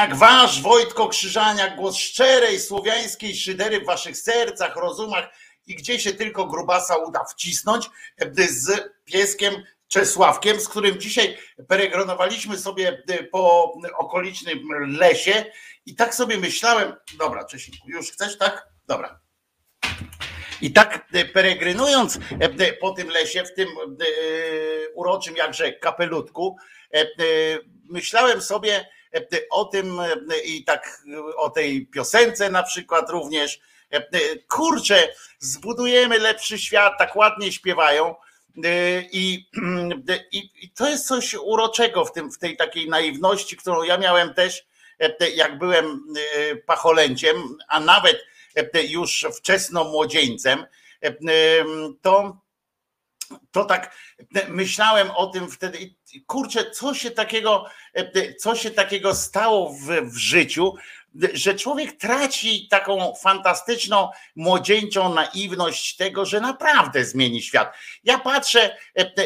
Krzyżaniak, wasz Wojtko Krzyżaniak, głos szczerej słowiańskiej szydery w waszych sercach, rozumach i gdzie się tylko grubasa uda wcisnąć z pieskiem Czesławkiem, z którym dzisiaj peregrinowaliśmy sobie po okolicznym lesie i tak sobie myślałem, dobra Czesinku, już chcesz, tak? Dobra. I tak e, peregrynując e, po tym lesie, w tym uroczym jakże kapelutku, myślałem sobie o tym i tak o tej piosence na przykład również. Kurczę, zbudujemy lepszy świat, tak ładnie śpiewają. I, i, I to jest coś uroczego w, tym, w tej takiej naiwności, którą ja miałem też, jak byłem pacholęciem, a nawet już wczesno młodzieńcem, to, to tak myślałem o tym wtedy, kurczę, co się takiego, co się takiego stało w, w życiu, że człowiek traci taką fantastyczną, młodzieńczą naiwność tego, że naprawdę zmieni świat. Ja patrzę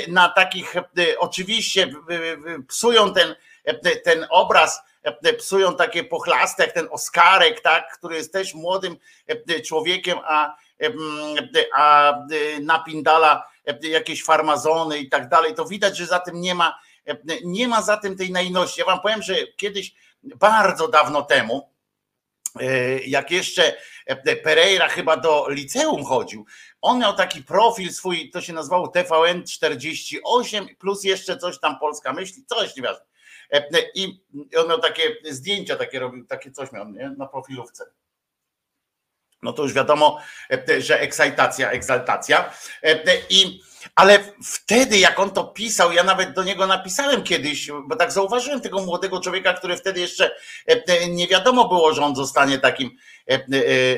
na takich, oczywiście psują ten, ten obraz, psują takie pochlaste, jak ten Oskarek, tak, który jest też młodym człowiekiem, a, a napindala jakieś farmazony i tak dalej, to widać, że za tym nie ma, nie ma za tym tej naiwności. Ja wam powiem, że kiedyś, bardzo dawno temu, jak jeszcze Pereira chyba do liceum chodził, on miał taki profil swój, to się nazywało TVN 48 plus jeszcze coś tam Polska myśli, coś nieważne. I on miał takie zdjęcia, takie robił, takie coś miał nie? na profilówce. No to już wiadomo, że ekscytacja, egzaltacja. I, ale wtedy, jak on to pisał, ja nawet do niego napisałem kiedyś, bo tak zauważyłem tego młodego człowieka, który wtedy jeszcze nie wiadomo było, że on zostanie takim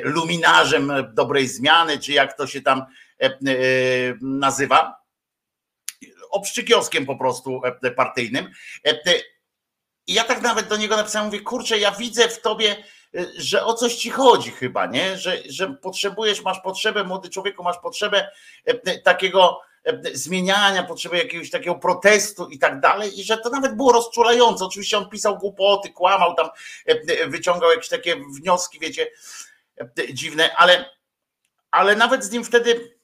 luminarzem dobrej zmiany, czy jak to się tam nazywa. Obszczykioskiem po prostu partyjnym. I ja tak nawet do niego napisałem, mówię, kurczę, ja widzę w tobie, że o coś ci chodzi chyba, nie? Że, że potrzebujesz, masz potrzebę, młody człowieku, masz potrzebę takiego zmieniania, potrzebę jakiegoś takiego protestu i tak dalej, i że to nawet było rozczulające. Oczywiście on pisał głupoty, kłamał tam, wyciągał jakieś takie wnioski, wiecie, dziwne, ale, ale nawet z nim wtedy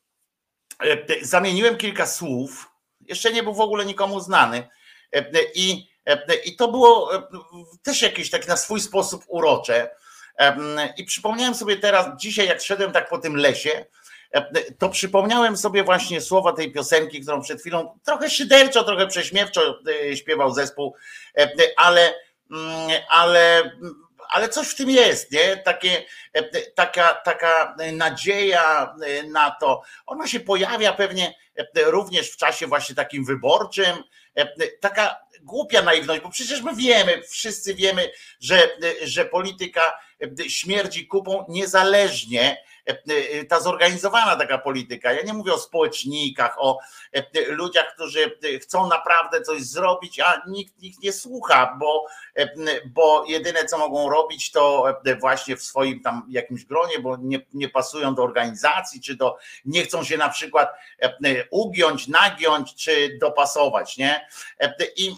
zamieniłem kilka słów. Jeszcze nie był w ogóle nikomu znany. I, i to było też jakieś tak na swój sposób urocze. I przypomniałem sobie teraz, dzisiaj jak szedłem tak po tym lesie, to przypomniałem sobie właśnie słowa tej piosenki, którą przed chwilą trochę szyderczo, trochę prześmiewczo e, śpiewał zespół, ale, mm, ale, ale coś w tym jest, nie? Takie, taka, taka nadzieja na to. Ona się pojawia pewnie również w czasie właśnie takim wyborczym. Taka głupia naiwność, bo przecież my wiemy, wszyscy wiemy, że, że polityka śmierdzi kupą niezależnie E, e, ta zorganizowana taka polityka. Ja nie mówię o społecznikach, o e, ludziach, którzy chcą naprawdę coś zrobić, a nikt ich nie słucha, bo, bo jedyne co mogą robić, to właśnie w swoim tam jakimś gronie, bo nie, nie pasują do organizacji, czy do nie chcą się na przykład ugiąć, nagiąć, czy dopasować, nie? I,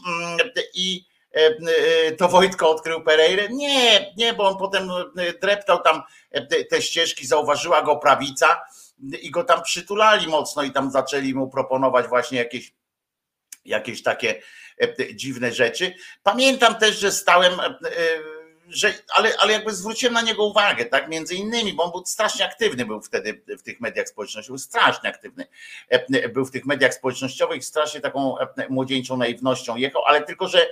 i E, e, to Wojtko odkrył Pereirę? Nie, nie, bo on potem e, dreptał tam te ścieżki, zauważyła go prawica i go tam przytulali mocno i tam zaczęli mu proponować właśnie jakieś, jakieś takie dziwne rzeczy. Pamiętam też, że stałem że, ale, ale jakby zwróciłem na niego uwagę, tak, między innymi, bo on był strasznie aktywny, był wtedy w tych mediach społecznościowych, był strasznie aktywny, e, był w tych mediach społecznościowych, strasznie taką e, młodzieńczą naiwnością jechał, ale tylko, że,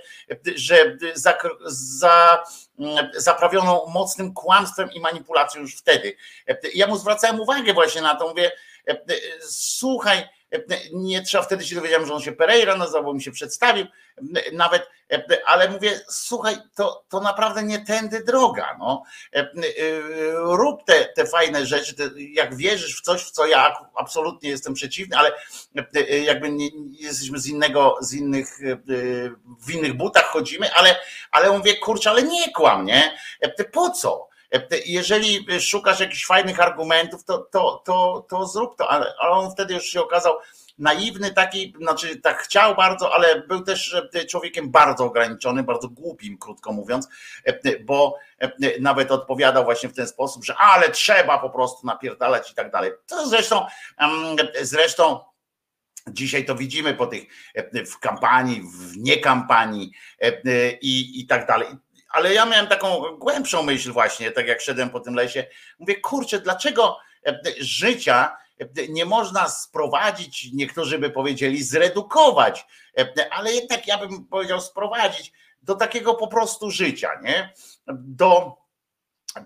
że za, za, mm, zaprawioną mocnym kłamstwem i manipulacją już wtedy. E, ja mu zwracałem uwagę właśnie na to, mówię, słuchaj, nie trzeba, wtedy się dowiedziałem, że on się Pereira nazywał, bo mi się przedstawił nawet, ale mówię, słuchaj, to, to naprawdę nie tędy droga. No. Rób te, te fajne rzeczy, te, jak wierzysz w coś, w co ja absolutnie jestem przeciwny, ale jakby nie, jesteśmy z innego, z innych, w innych butach chodzimy, ale, ale mówię, kurczę, ale nie kłam, nie? Po co? Jeżeli szukasz jakichś fajnych argumentów, to, to, to, to zrób to, ale, on wtedy już się okazał naiwny taki, znaczy tak chciał bardzo, ale był też człowiekiem bardzo ograniczonym, bardzo głupim, krótko mówiąc, bo nawet odpowiadał właśnie w ten sposób, że ale trzeba po prostu napierdalać i tak dalej. To zresztą, zresztą Dzisiaj to widzimy po tych w kampanii, w niekampanii i, i tak dalej ale ja miałem taką głębszą myśl właśnie, tak jak szedłem po tym lesie. Mówię, kurczę, dlaczego e, życia e, nie można sprowadzić, niektórzy by powiedzieli zredukować, e, ale jednak ja bym powiedział sprowadzić do takiego po prostu życia, nie? Do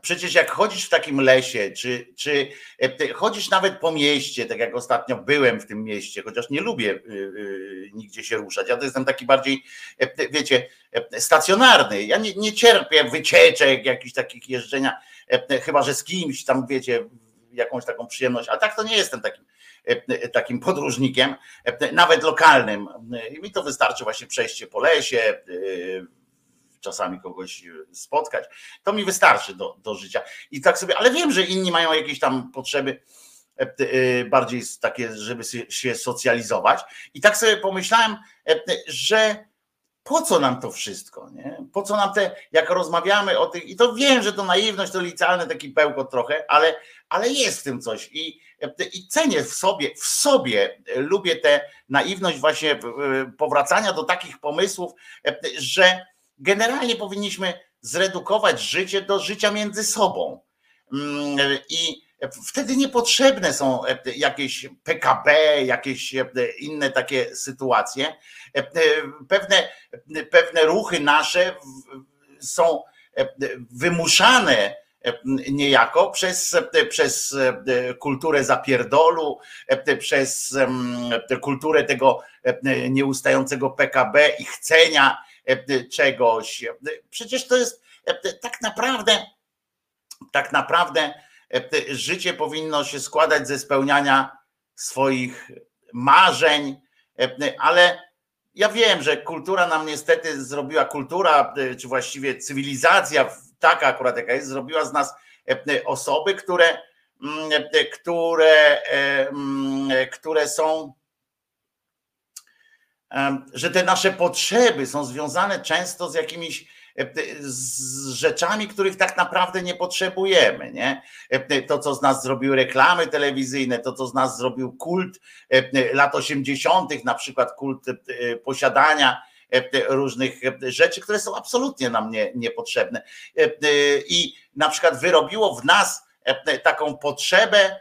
Przecież jak chodzisz w takim lesie, czy, czy e, chodzisz nawet po mieście, tak jak ostatnio byłem w tym mieście, chociaż nie lubię y, y, nigdzie się ruszać. Ja to jestem taki bardziej, e, wiecie, e, stacjonarny. Ja nie, nie cierpię wycieczek, jakichś takich jeżdżenia, chyba że z kimś tam, wiecie, jakąś taką przyjemność, ale tak to nie jestem takim takim podróżnikiem, nawet lokalnym. I mi to wystarczy właśnie przejście po lesie, czasami kogoś e, spotkać. To mi wystarczy do, do życia. I tak sobie, ale wiem, że inni mają jakieś tam potrzeby e, e, bardziej takie, żeby się socjalizować. I tak sobie pomyślałem, że po co nam to wszystko? Nie? Po co nam te, jak rozmawiamy o tych, i to wiem, że to naiwność, to licealne taki pełko trochę, ale, ale jest w tym coś. I, i cenię w sobie, w sobie lubię tę naiwność właśnie powracania do takich pomysłów, że generalnie powinniśmy zredukować życie do życia między sobą. Mm, I wtedy niepotrzebne są jakieś PKB, jakieś inne takie sytuacje. Pewne, pewne ruchy nasze są wymuszane niejako przez, przez kulturę zapierdolu, przez kulturę tego nieustającego PKB i chcenia E, czegoś. Przecież to jest e, tak naprawdę, tak naprawdę e, życie powinno się składać ze spełniania swoich marzeń, ale ja wiem, że kultura nam niestety zrobiła, kultura, czy właściwie cywilizacja, taka akurat jaka jest, zrobiła z nas osoby, które, mm, które, mm, które są że te nasze potrzeby są związane często z jakimiś z rzeczami, których tak naprawdę nie potrzebujemy. Nie? To, co z nas zrobiły reklamy telewizyjne, to, co z nas zrobił kult lat 80., na przykład kult posiadania różnych rzeczy, które są absolutnie nam nie, niepotrzebne. I na przykład wyrobiło w nas taką potrzebę,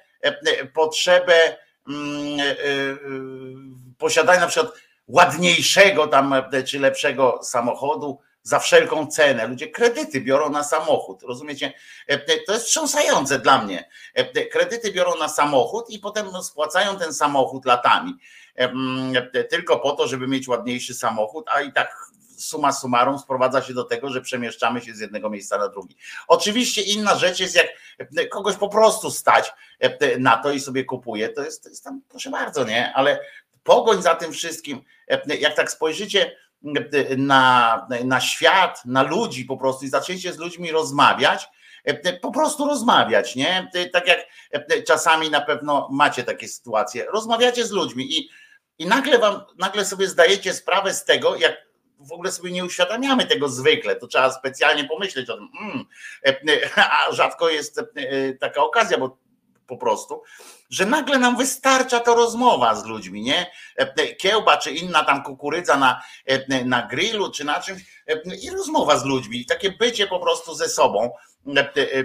potrzebę mm, posiadania na przykład ładniejszego tam czy lepszego samochodu, za wszelką cenę. Ludzie kredyty biorą na samochód, rozumiecie? To jest wstrząsające dla mnie. Kredyty biorą na samochód i potem spłacają ten samochód latami. Tylko po to, żeby mieć ładniejszy samochód, a i tak suma summarum sprowadza się do tego, że przemieszczamy się z jednego miejsca na drugi. Oczywiście inna rzecz jest, jak kogoś po prostu stać na to i sobie kupuje, to jest, to jest tam, proszę bardzo, nie? Ale pogoń za tym wszystkim, jak tak spojrzycie, na, na świat, na ludzi po prostu i zaczęcie z ludźmi rozmawiać, po prostu rozmawiać, nie? Tak jak czasami na pewno macie takie sytuacje. Rozmawiacie z ludźmi i, i nagle wam, nagle sobie zdajecie sprawę z tego, jak w ogóle sobie nie uświadamiamy tego zwykle, to trzeba specjalnie pomyśleć o tym. Mm, a rzadko jest taka okazja, bo po prostu, że nagle nam wystarcza to rozmowa z ludźmi, nie? Kiełba czy inna tam kukurydza na, na grillu czy na czymś i rozmowa z ludźmi, takie bycie po prostu ze sobą,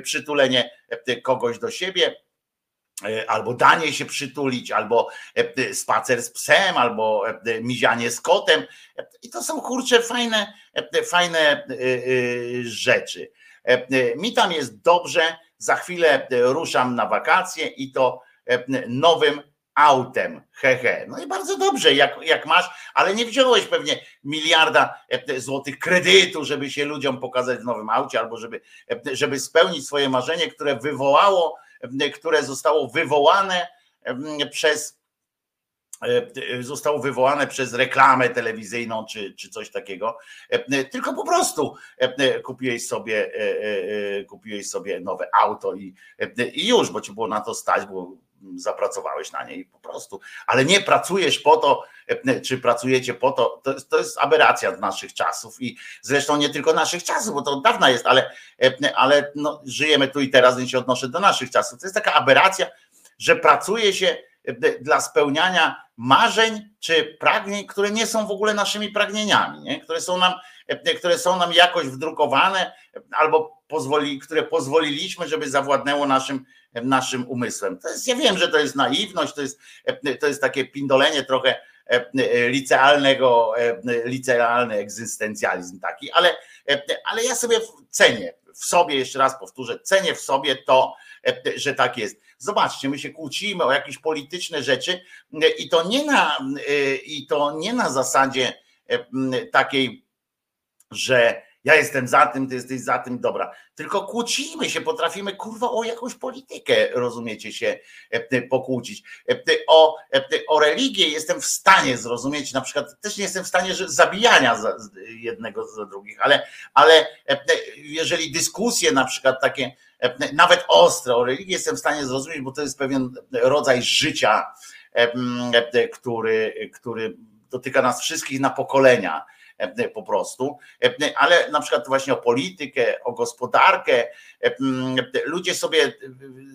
przytulenie kogoś do siebie, albo danie się przytulić, albo spacer z psem, albo mizianie z kotem. I to są kurcze fajne, fajne rzeczy. Mi tam jest dobrze, za chwilę e, ruszam na wakacje i to e, nowym autem. Hehe. No i bardzo dobrze, jak, jak masz, ale nie wziąłeś pewnie miliarda e, złotych kredytu, żeby się ludziom pokazać w nowym aucie, albo żeby, żeby spełnić swoje marzenie, które wywołało, które zostało wywołane przez zostało wywołane przez reklamę telewizyjną czy, czy coś takiego, e, tylko po prostu e, kupiłeś sobie, kupiłeś sobie nowe auto i, i już, bo ci było na to stać, bo zapracowałeś na niej po prostu, ale nie pracujesz po to, czy pracujecie po to, to jest, to jest aberracja naszych czasów i zresztą nie tylko naszych czasów, bo to od dawna jest, ale, ale no, żyjemy tu i teraz, więc się odnoszę do naszych czasów. To jest taka aberracja, że pracuje się dla spełniania marzeń czy pragnień, które nie są w ogóle naszymi pragnieniami, nie? Które, są nam, które są nam jakoś wdrukowane albo pozwoli, które pozwoliliśmy, żeby zawładnęło naszym, naszym umysłem. To jest, ja wiem, że to jest naiwność, to jest, to jest takie pindolenie trochę licealnego, licealny egzystencjalizm taki, ale, ale ja sobie cenię w sobie, jeszcze raz powtórzę, cenię w sobie to, że tak jest. Zobaczcie, my się kłócimy o jakieś polityczne rzeczy i to nie na, i to nie na zasadzie takiej, że ja jestem za tym, ty jesteś za tym, dobra. Tylko kłócimy się, potrafimy kurwa o jakąś politykę, rozumiecie się, pokłócić. O, o religię jestem w stanie zrozumieć, na przykład też nie jestem w stanie że zabijania jednego za drugich, ale, ale jeżeli dyskusje na przykład takie, nawet ostre o religii jestem w stanie zrozumieć, bo to jest pewien rodzaj życia, który, który dotyka nas wszystkich na pokolenia po prostu, ale na przykład właśnie o politykę, o gospodarkę. Ludzie sobie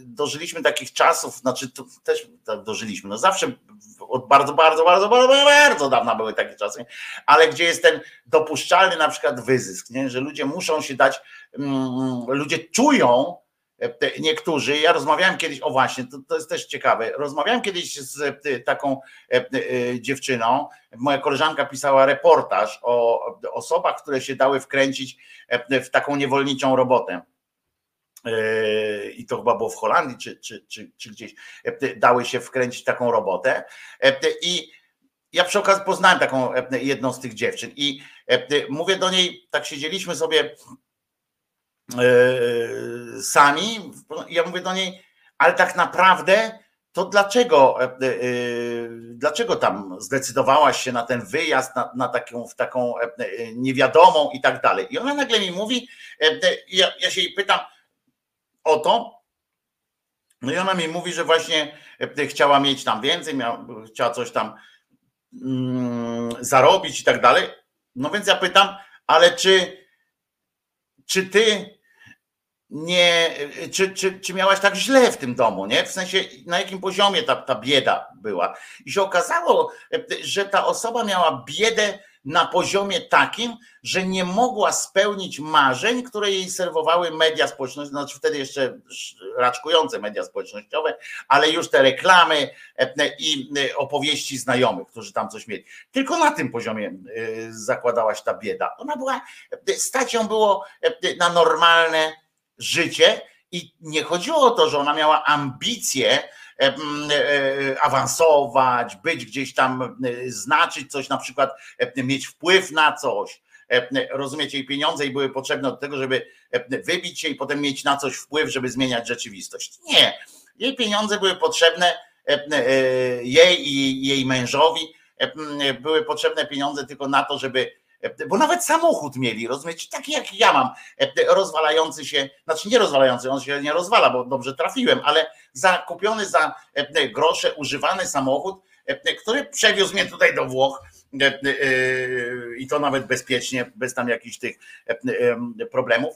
dożyliśmy takich czasów, znaczy też tak dożyliśmy, no zawsze od bardzo, bardzo, bardzo, bardzo, bardzo dawna były takie czasy, ale gdzie jest ten dopuszczalny na przykład wyzysk, nie? że ludzie muszą się dać, ludzie czują, E, niektórzy, ja rozmawiałem kiedyś, o właśnie, to, to jest też ciekawe, rozmawiałem kiedyś z e, taką e, dziewczyną, moja koleżanka pisała reportaż o osobach, które się dały wkręcić w taką niewolniczą robotę. I to chyba było w Holandii, czy, czy, czy, czy gdzieś dały się wkręcić taką robotę. I ja przy okazji poznałem taką jedną z tych dziewczyn i mówię do niej, tak siedzieliśmy sobie E, sami. Ja mówię do niej, ale tak naprawdę to dlaczego, e, e, dlaczego tam zdecydowałaś się na ten wyjazd, na, na taką, w taką niewiadomą i tak dalej. I ona nagle mi mówi, ja, ja się jej pytam o to, no i ona mi mówi, że właśnie chciała mieć tam więcej, miała, chciała coś tam mm, zarobić i tak dalej. No więc ja pytam, ale czy czy ty nie, czy, czy, czy miałaś tak źle w tym domu, nie? W sensie, na jakim poziomie ta, ta bieda była. I się okazało, że ta osoba miała biedę na poziomie takim, że nie mogła spełnić marzeń, które jej serwowały media społecznościowe, znaczy wtedy jeszcze raczkujące media społecznościowe, ale już te reklamy i opowieści znajomych, którzy tam coś mieli. Tylko na tym poziomie zakładałaś ta bieda. Ona była, stać ją było na normalne życie i nie chodziło o to, że ona miała ambicje e, e, awansować, być gdzieś tam, e, znaczyć coś, na przykład mieć wpływ na coś. Rozumiecie, jej pieniądze jej były potrzebne do tego, żeby wybić się i potem mieć na coś wpływ, żeby zmieniać rzeczywistość. Nie. Jej pieniądze były potrzebne jej i jej mężowi, były potrzebne pieniądze tylko na to, żeby bo nawet samochód mieli, rozumiecie, taki jak ja mam, rozwalający się, znaczy nie rozwalający, on się nie rozwala, bo dobrze trafiłem, ale zakupiony za grosze używany samochód, który przewiózł mnie tutaj do Włoch i to nawet bezpiecznie, bez tam jakichś tych problemów.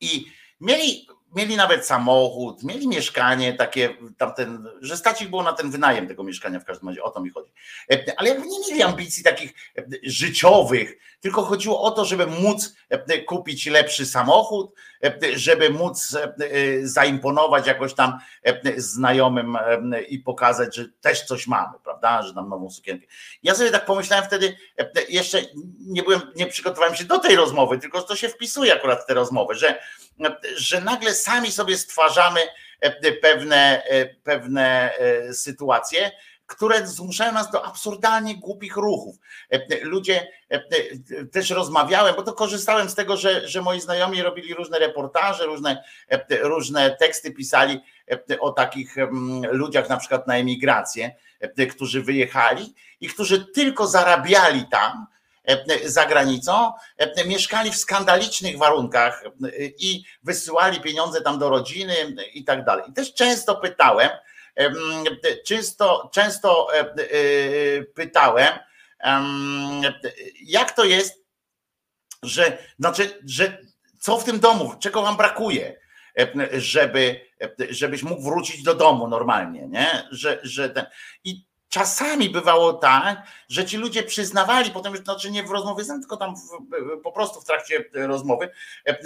I mieli mieli nawet samochód, mieli mieszkanie takie, tamten, że stać ich było na ten wynajem tego mieszkania w każdym razie, o to mi chodzi. E, ale nie mieli ambicji takich e, życiowych, tylko chodziło o to, żeby móc e, kupić lepszy samochód, żeby móc zaimponować jakoś tam znajomym i pokazać, że też coś mamy, prawda, że nam nową sukienkę. Ja sobie tak pomyślałem wtedy, jeszcze nie byłem, nie przygotowałem się do tej rozmowy, tylko to się wpisuje akurat w tę rozmowę, że że nagle sami sobie stwarzamy e, pewne, e, pewne e, sytuacje, które zmuszają nas do absurdalnie głupich ruchów. Ludzie też rozmawiałem, bo to korzystałem z tego, że, że moi znajomi robili różne reportaże, różne, różne teksty pisali o takich ludziach, na przykład na emigrację, którzy wyjechali i którzy tylko zarabiali tam, E, za granicą, e, mieszkali w skandalicznych warunkach e, i wysyłali pieniądze tam do rodziny i tak dalej. I też często pytałem, często, często pytałem, jak to jest, że, znaczy, że co w tym domu, czego wam brakuje, żeby, żebyś mógł wrócić do domu normalnie, nie? Że, że ten, I Czasami bywało tak, że ci ludzie przyznawali, potem znaczy nie w rozmowie z tylko tam w, po prostu w trakcie rozmowy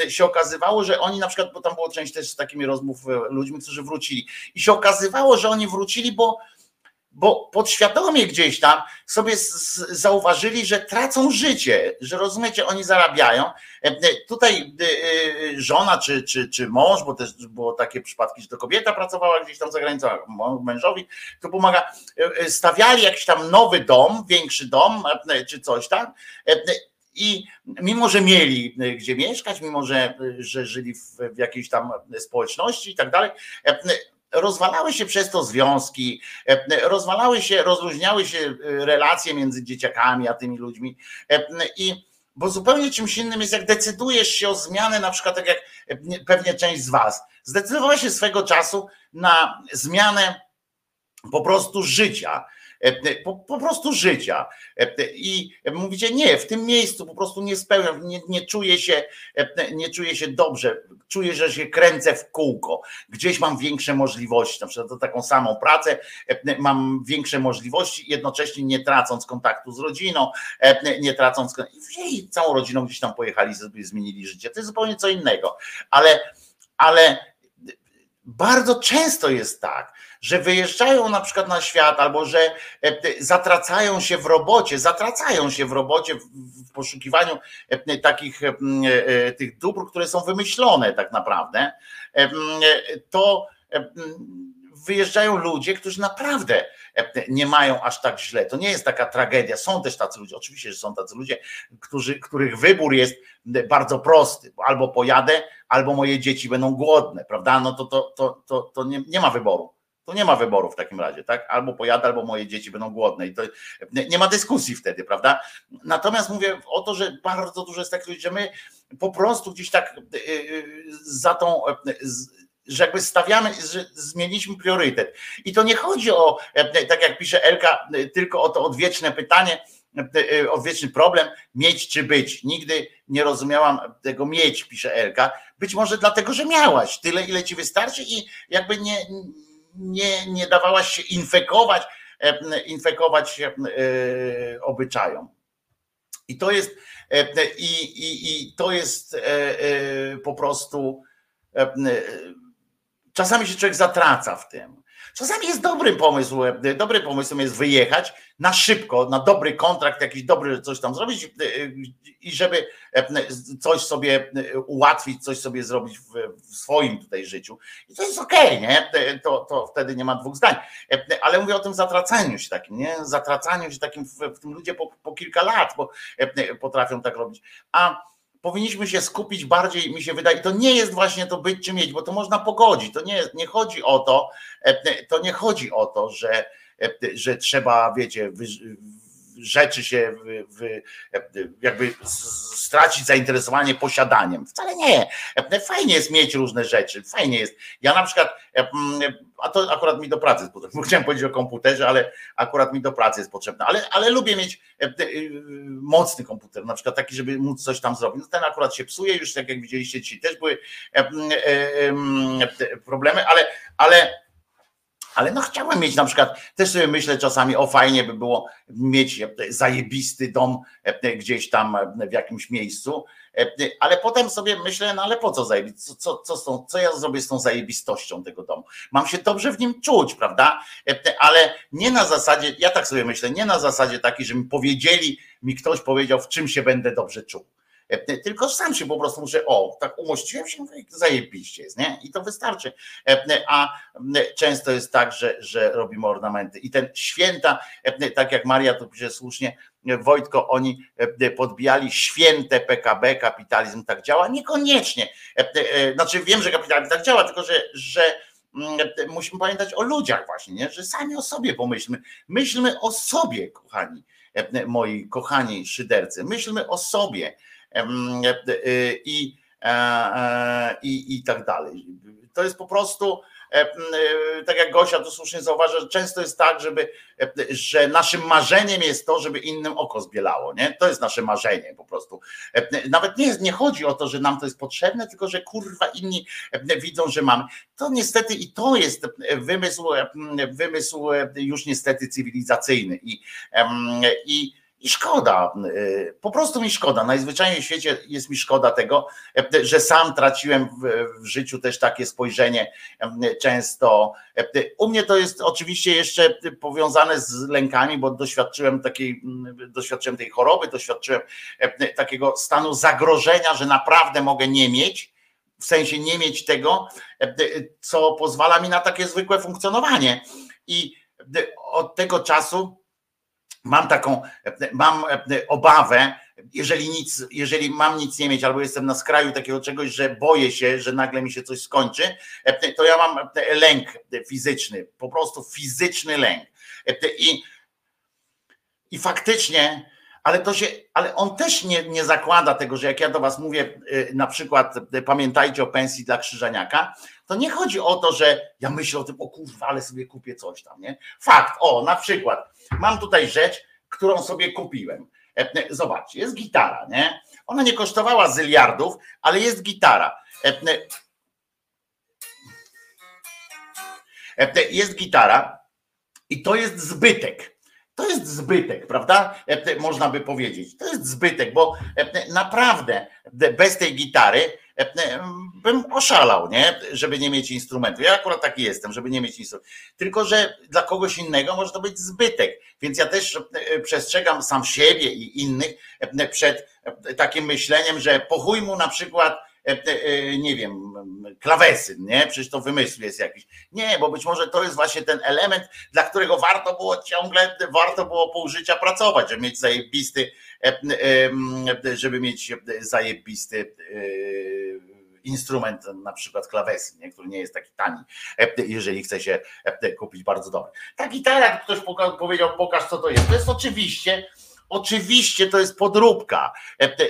e, się okazywało, że oni na przykład, bo tam było część też z takimi rozmów e, ludźmi, którzy wrócili. I się okazywało, że oni wrócili, bo bo podświadomie gdzieś tam sobie zauważyli, że tracą życie, że rozumiecie, oni zarabiają. E, e, tutaj e, żona czy, czy, czy mąż, bo też było takie przypadki, że to kobieta pracowała gdzieś tam za granicą, mężowi to pomaga, stawiali jakiś tam nowy dom, większy dom czy coś tam i mimo, że mieli gdzie mieszkać, mimo, że, że żyli w, w jakiejś tam społeczności i tak dalej, rozwalały się przez to związki, e, rozwalały się, rozluźniały się e, relacje między dzieciakami a tymi ludźmi. E, I bo zupełnie czymś innym jest, jak decydujesz się o zmianę, na przykład tak jak pewnie część z Was, zdecydowała się swego czasu na zmianę po prostu życia E, po, po prostu życia. E, I mówicie, nie, w tym miejscu po prostu nie spełniam, nie, nie, czuję się, e, nie czuję się dobrze, czuję, że się kręcę w kółko, gdzieś mam większe możliwości, na przykład za taką samą pracę mam większe możliwości, jednocześnie nie tracąc kontaktu z rodziną, nie tracąc, i całą rodziną gdzieś tam pojechali, zmienili życie, to jest zupełnie co innego, ale, ale bardzo często jest tak, że wyjeżdżają na przykład na świat, albo że e, zatracają się w robocie, zatracają się w robocie w poszukiwaniu e, takich e, tych dóbr, które są wymyślone tak naprawdę, to wyjeżdżają ludzie, którzy naprawdę nie mają aż tak źle. To nie jest taka tragedia. Są też tacy ludzie, oczywiście, że są tacy ludzie, którzy, których wybór jest bardzo prosty. Albo pojadę, albo moje dzieci będą głodne, prawda? No to, to, to, to, to nie, nie ma wyboru. To nie ma wyboru w takim razie, tak? Albo pojadę, albo moje dzieci będą głodne i to nie ma dyskusji wtedy, prawda? Natomiast mówię o to, że bardzo dużo jest takich że my po prostu gdzieś tak y, y, za tą że jakby stawiamy, że zmieniliśmy priorytet. I to nie chodzi o, tak jak pisze Elka, tylko o to odwieczne pytanie, odwieczny problem mieć czy być. Nigdy nie rozumiałam tego mieć, pisze Elka. Być może dlatego, że miałaś tyle, ile ci wystarczy i jakby nie, nie, nie dawałaś się infekować, infekować obyczajom. I to jest, i, i, i to jest po prostu czasami się człowiek zatraca w tym. Czasami jest dobry pomysł, e, dobry pomysłem jest wyjechać na szybko, na dobry kontrakt, jakiś dobry coś tam zrobić e, i żeby e, coś sobie ułatwić, coś sobie zrobić w, w swoim tutaj życiu. I to jest okej, okay, nie? To, to wtedy nie ma dwóch zdań. Ale mówię o tym zatracaniu się takim, nie? Zatracaniu się takim w, w tym ludzie po, po kilka lat, bo potrafią tak robić. A powinniśmy się skupić bardziej, mi się wydaje, to nie jest właśnie to być czy mieć, bo to można pogodzić. To nie, nie chodzi o to, e, to nie chodzi o to, że, e, że trzeba, wiecie, rzeczy się w, w, jakby stracić zainteresowanie posiadaniem. Wcale nie. Fajnie jest mieć różne rzeczy, fajnie jest. Ja na przykład, a to akurat mi do pracy jest potrzebne, chciałem powiedzieć o komputerze, ale akurat mi do pracy jest potrzebne, ale, ale lubię mieć mocny komputer, na przykład taki, żeby móc coś tam zrobić. No ten akurat się psuje, już tak jak widzieliście dzisiaj też były problemy, ale, ale ale no chciałem mieć na przykład, też sobie myślę czasami, o fajnie by było mieć zajebisty dom e, gdzieś tam e, w jakimś miejscu, e, ale potem sobie myślę, no ale po co zajebić, co, co, co, tą, co ja zrobię z tą zajebistością tego domu? Mam się dobrze w nim czuć, prawda? Ale nie na zasadzie, ja tak sobie myślę, nie na zasadzie takiej, że mi powiedzieli, mi ktoś powiedział, w czym się będę dobrze czuł E, tylko sam się po prostu muszę, o, tak umościłem się, zajebiście jest, nie? I to wystarczy. E, a często jest tak, że, że robimy ornamenty. I ten święta, e, tak jak Maria tu pisze słusznie, Wojtko, oni podbijali święte PKB, kapitalizm tak działa? Niekoniecznie. Znaczy wiem, że kapitalizm tak działa, tylko że, że mm, musimy pamiętać o ludziach właśnie, nie? że sami o sobie pomyślmy. Myślmy o sobie, kochani, moi kochani szydercy. Myślmy o sobie E, e, i, e, i, i tak dalej. To jest po prostu, tak jak Gosia tu słusznie zauważa, że często jest tak, żeby, że naszym marzeniem jest to, żeby innym oko zbielało. Nie? To jest nasze marzenie po prostu. Nawet nie, nie chodzi o to, że nam to jest potrzebne, tylko że kurwa inni widzą, że mamy. To niestety i to jest wymysł, wymysł już niestety cywilizacyjny. I, i i szkoda, y, po prostu mi szkoda. Najzwyczajniej w świecie jest mi szkoda tego, y, że sam traciłem w, życiu też takie spojrzenie y, często. U mnie to jest oczywiście jeszcze powiązane z lękami, bo doświadczyłem takiej, doświadczyłem tej choroby, doświadczyłem takiego stanu zagrożenia, że naprawdę mogę nie mieć, w sensie nie mieć tego, co pozwala mi na takie zwykłe funkcjonowanie. I od tego czasu mam taką, mam obawę, jeżeli nic, jeżeli mam nic nie mieć, albo jestem na skraju takiego czegoś, że boję się, że nagle mi się coś skończy, to ja mam lęk fizyczny, po prostu fizyczny lęk. I, i faktycznie, ale to się, ale on też nie, nie zakłada tego, że jak ja do was mówię, na przykład pamiętajcie o pensji dla krzyżaniaka, to nie chodzi o to, że ja myślę o tym, o kurwa, ale sobie kupię coś tam, nie? Fakt, o, na przykład, mam tutaj rzecz, którą sobie kupiłem. E, e, zobaczcie, jest gitara, nie? Ona nie kosztowała zyliardów, ale jest gitara. E, jest gitara i to jest zbytek. To jest zbytek, prawda? Można by powiedzieć. To jest zbytek, bo naprawdę bez tej gitary bym oszalał, nie? Żeby nie mieć instrumentu. Ja akurat taki jestem, żeby nie mieć instrumentu. Tylko, że dla kogoś innego może to być zbytek. Więc ja też e, przestrzegam sam siebie i innych e, przed e, takim myśleniem, że pochuj mu na przykład nie wiem, klawesyn, nie? Przecież to wymysł jest jakiś. Nie, bo być może to jest właśnie ten element, dla którego warto było ciągle, warto było pół życia pracować, żeby mieć zajebisty, żeby mieć zajebisty instrument, na przykład klawesy, nie? który nie jest taki tani, jeżeli chce się kupić bardzo dobry. Ta gitara, ktoś powiedział, pokaż co to jest. To jest oczywiście Oczywiście to jest podróbka.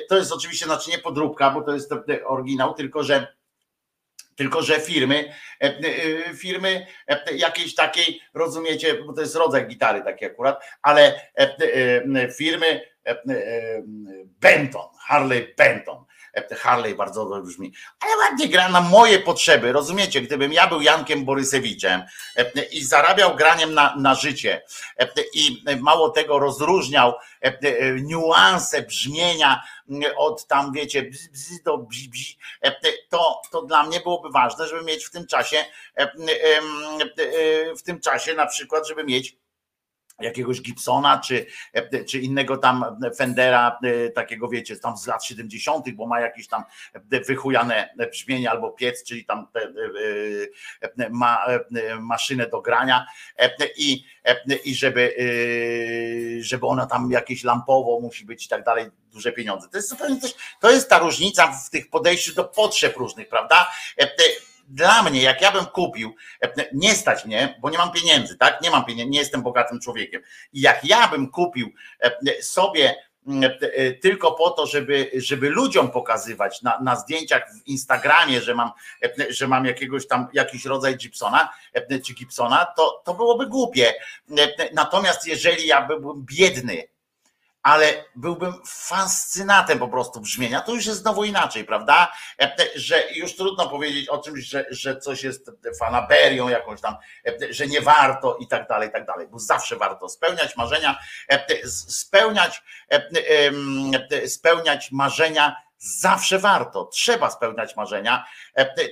To jest oczywiście, znaczy nie podróbka, bo to jest oryginał, tylko że Tylko, że firmy, firmy jakiejś takiej, rozumiecie, bo to jest rodzaj gitary taki akurat, ale firmy Benton, Harley Benton, Harley bardzo dobrze brzmi, ale ładnie gra na moje potrzeby, rozumiecie? Gdybym ja był Jankiem Borysewiczem i zarabiał graniem na, na życie i mało tego rozróżniał niuanse brzmienia od tam, wiecie, bzz, bzz do bzz, bzz, to, to dla mnie byłoby ważne, żeby mieć w tym czasie, w tym czasie na przykład, żeby mieć jakiegoś Gibsona czy, czy innego tam Fendera, takiego wiecie, tam z lat 70., bo ma jakieś tam wychujane brzmienie albo piec, czyli tam ma maszynę do grania i, i żeby, żeby ona tam jakieś lampowo musi być i tak dalej, duże pieniądze. To jest to jest ta różnica w tych podejściu do potrzeb różnych, prawda? Dla mnie, jak ja bym kupił, nie stać mnie, bo nie mam pieniędzy, tak? Nie mam pieniędzy, nie jestem bogatym człowiekiem. I jak ja bym kupił sobie tylko po to, żeby, żeby ludziom pokazywać na, na zdjęciach w Instagramie, że mam, że mam jakiegoś tam jakiś rodzaj Gibsona czy Gibsona, to, to byłoby głupie. Natomiast jeżeli ja byłbym biedny, ale byłbym fascynatem po prostu brzmienia. To już jest znowu inaczej, prawda? Że już trudno powiedzieć o czymś, że, że coś jest fanaberią jakąś tam, że nie warto i tak dalej, i tak dalej, bo zawsze warto spełniać marzenia, spełniać, spełniać marzenia. Zawsze warto, trzeba spełniać marzenia,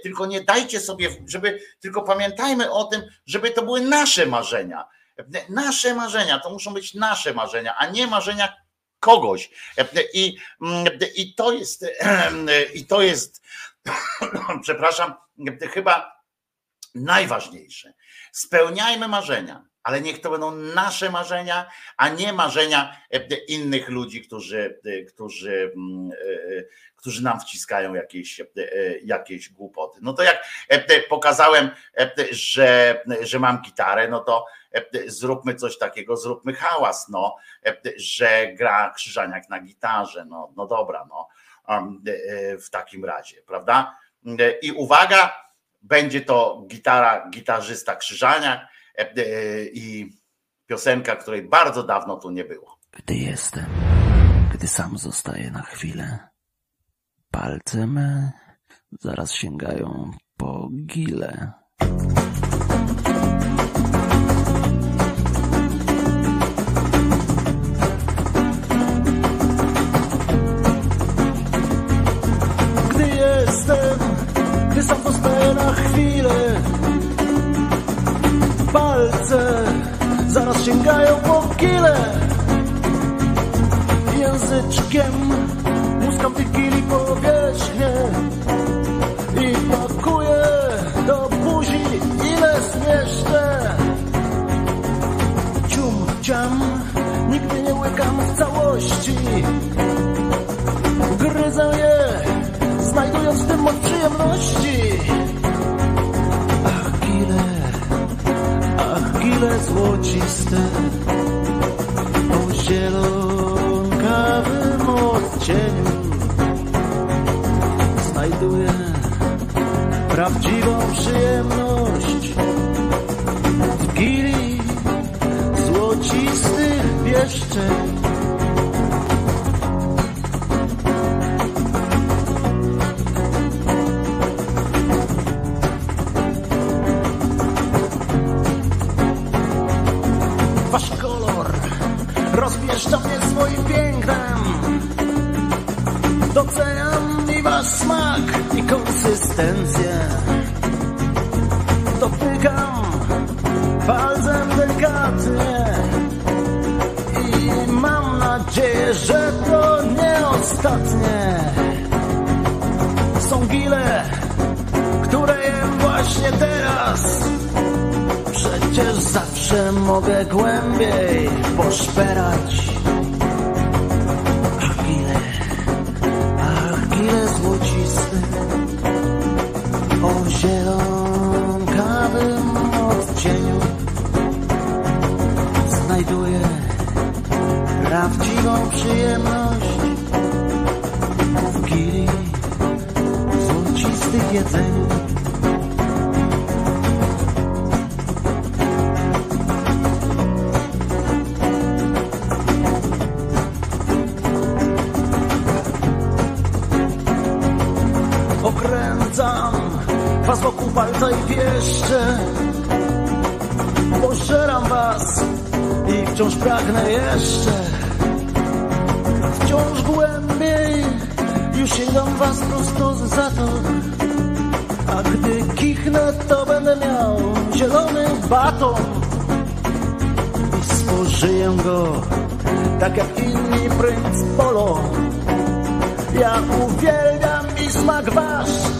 tylko nie dajcie sobie, żeby, tylko pamiętajmy o tym, żeby to były nasze marzenia Nasze marzenia, to muszą być nasze marzenia, a nie marzenia kogoś. I, i to jest, i to jest, przepraszam, chyba najważniejsze. Spełniajmy marzenia, ale niech to będą nasze marzenia, a nie marzenia innych ludzi, którzy, którzy, którzy nam wciskają jakieś, jakieś głupoty. No to jak pokazałem, że, że mam gitarę, no to zróbmy coś takiego, zróbmy hałas, no, że gra Krzyżaniak na gitarze, no, no dobra, no, w takim razie, prawda? I uwaga, będzie to gitara, gitarzysta Krzyżaniak i piosenka, której bardzo dawno tu nie było. Gdy jestem, gdy sam zostaję na chwilę, palce me zaraz sięgają po gile. Chwilę Palce zaraz sięgają po kile. Języczkiem muskam kili powierzchnię I pakuję do buzi ile zmieszczę. Cium, ciam, nigdy nie łykam w całości. Gryzę je, znajdując w tym moc przyjemności. Chwile złociste. O zielonkawym odcieniu znajduję prawdziwą przyjemność. W gili złocistych pieszczeń konsystencję. Dotykam palcem delikatnie i mam nadzieję, że to nie ostatnie. Są gile, które jem właśnie teraz Przecież zawsze mogę głębiej poszperać. Ach, ile, ach, ile złociste znajduję prawdziwą przyjemność w gili złocistych jedzeniu. pragnę jeszcze. Wciąż głębiej Już sięgam was prosto za to. A gdy kichnę to będę miał Zielony baton. I spożyję go Tak jak inni prync polo. Ja uwielbiam i smak wasz.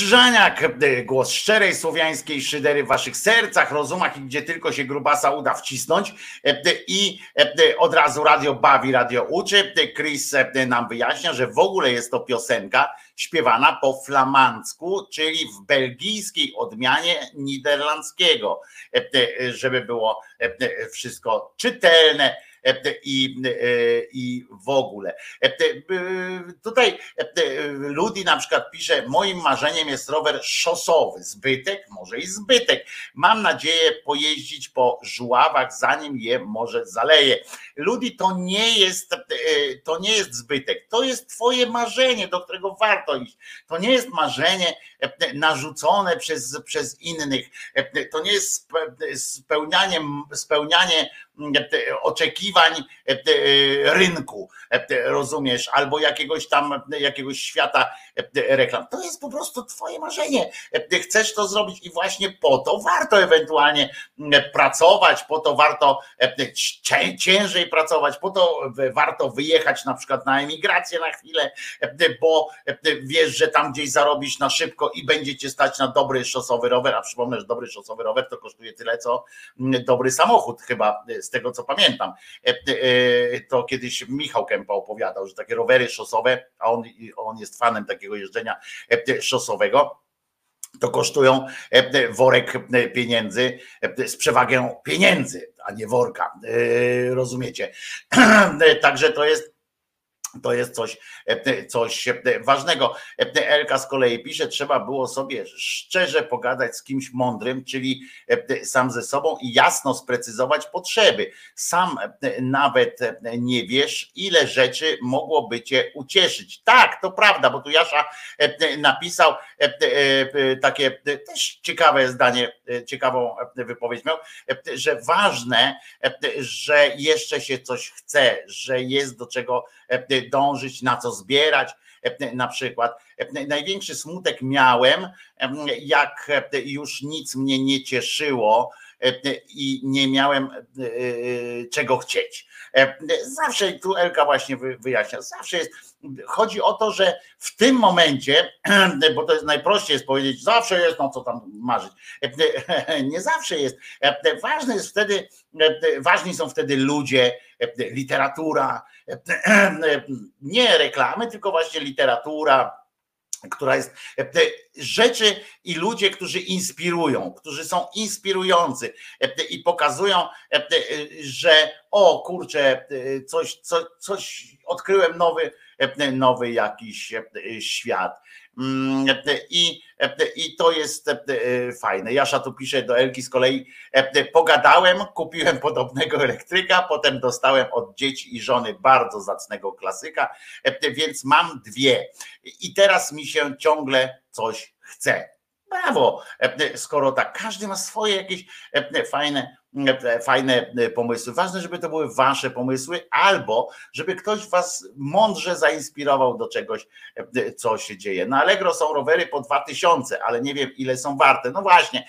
Krzyżaniak, e, głos szczerej słowiańskiej szydery w waszych sercach, rozumach i gdzie tylko się grubasa uda wcisnąć. E, e, I od razu radio bawi, radio uczy. Chris nam wyjaśnia, że w ogóle jest to piosenka śpiewana po flamandzku, czyli w belgijskiej odmianie niderlandzkiego, żeby było wszystko czytelne i, e, i w ogóle. E, tutaj Ludi na przykład pisze, moim marzeniem jest rower szosowy, zbytek, może i zbytek. Mam nadzieję pojeździć po żuławach, zanim je może zaleje. Ludi to nie jest, e, to nie jest zbytek, to jest twoje marzenie, do którego warto iść. To nie jest marzenie, E, narzucone przez, przez innych. E, to nie jest e, spełnianie, spełnianie oczekiwań rynku, rozumiesz, albo jakiegoś tam, jakiegoś świata reklam. To jest po prostu twoje marzenie. Chcesz to zrobić i właśnie po to warto ewentualnie pracować, po to warto ciężej pracować, po to warto wyjechać na przykład na emigrację na chwilę, bo wiesz, że tam gdzieś zarobisz na szybko i będzie cię stać na dobry szosowy rower, a przypomnę, że dobry szosowy rower to kosztuje tyle, co dobry samochód chyba, z tego co pamiętam. To kiedyś Michał Kępa opowiadał, że takie rowery szosowe, a on, on jest fanem takiego jeżdżenia szosowego, to kosztują worek pieniędzy z przewagą pieniędzy, a nie worka. Rozumiecie? Także to jest to jest coś, e, coś e, ważnego. E, Elka z kolei pisze, trzeba było sobie szczerze pogadać z kimś mądrym, czyli sam ze sobą i jasno sprecyzować potrzeby. Sam nawet nie wiesz, ile rzeczy mogłoby cię ucieszyć. Tak, to prawda, bo tu Jasza napisał takie też ciekawe zdanie, ciekawą wypowiedź miał, że ważne, że jeszcze się coś chce, że jest do czego dążyć, na co zbierać. Na przykład największy smutek miałem, jak już nic mnie nie cieszyło i nie miałem czego chcieć. Zawsze tu Elka właśnie wyjaśnia, zawsze jest, chodzi o to, że w tym momencie, bo to jest najprościej jest powiedzieć, zawsze jest, no co tam marzyć. Nie zawsze jest. Ważne jest wtedy, ważni są wtedy ludzie, literatura, nie reklamy, tylko właśnie literatura, która jest rzeczy i ludzie, którzy inspirują, którzy są inspirujący i pokazują, że o kurczę, coś, coś, coś odkryłem nowy, nowy jakiś świat. I, I to jest fajne. Jasza tu pisze do Elki z kolei, pogadałem, kupiłem podobnego elektryka, potem dostałem od dzieci i żony bardzo zacnego klasyka, więc mam dwie. I teraz mi się ciągle coś chce. Brawo, skoro tak, każdy ma swoje jakieś fajne E, fajne e, pomysły. Ważne, żeby to były wasze pomysły, albo żeby ktoś was mądrze zainspirował do czegoś, e, co się dzieje. Na Allegro są rowery po 2000, ale nie wiem ile są warte. No właśnie,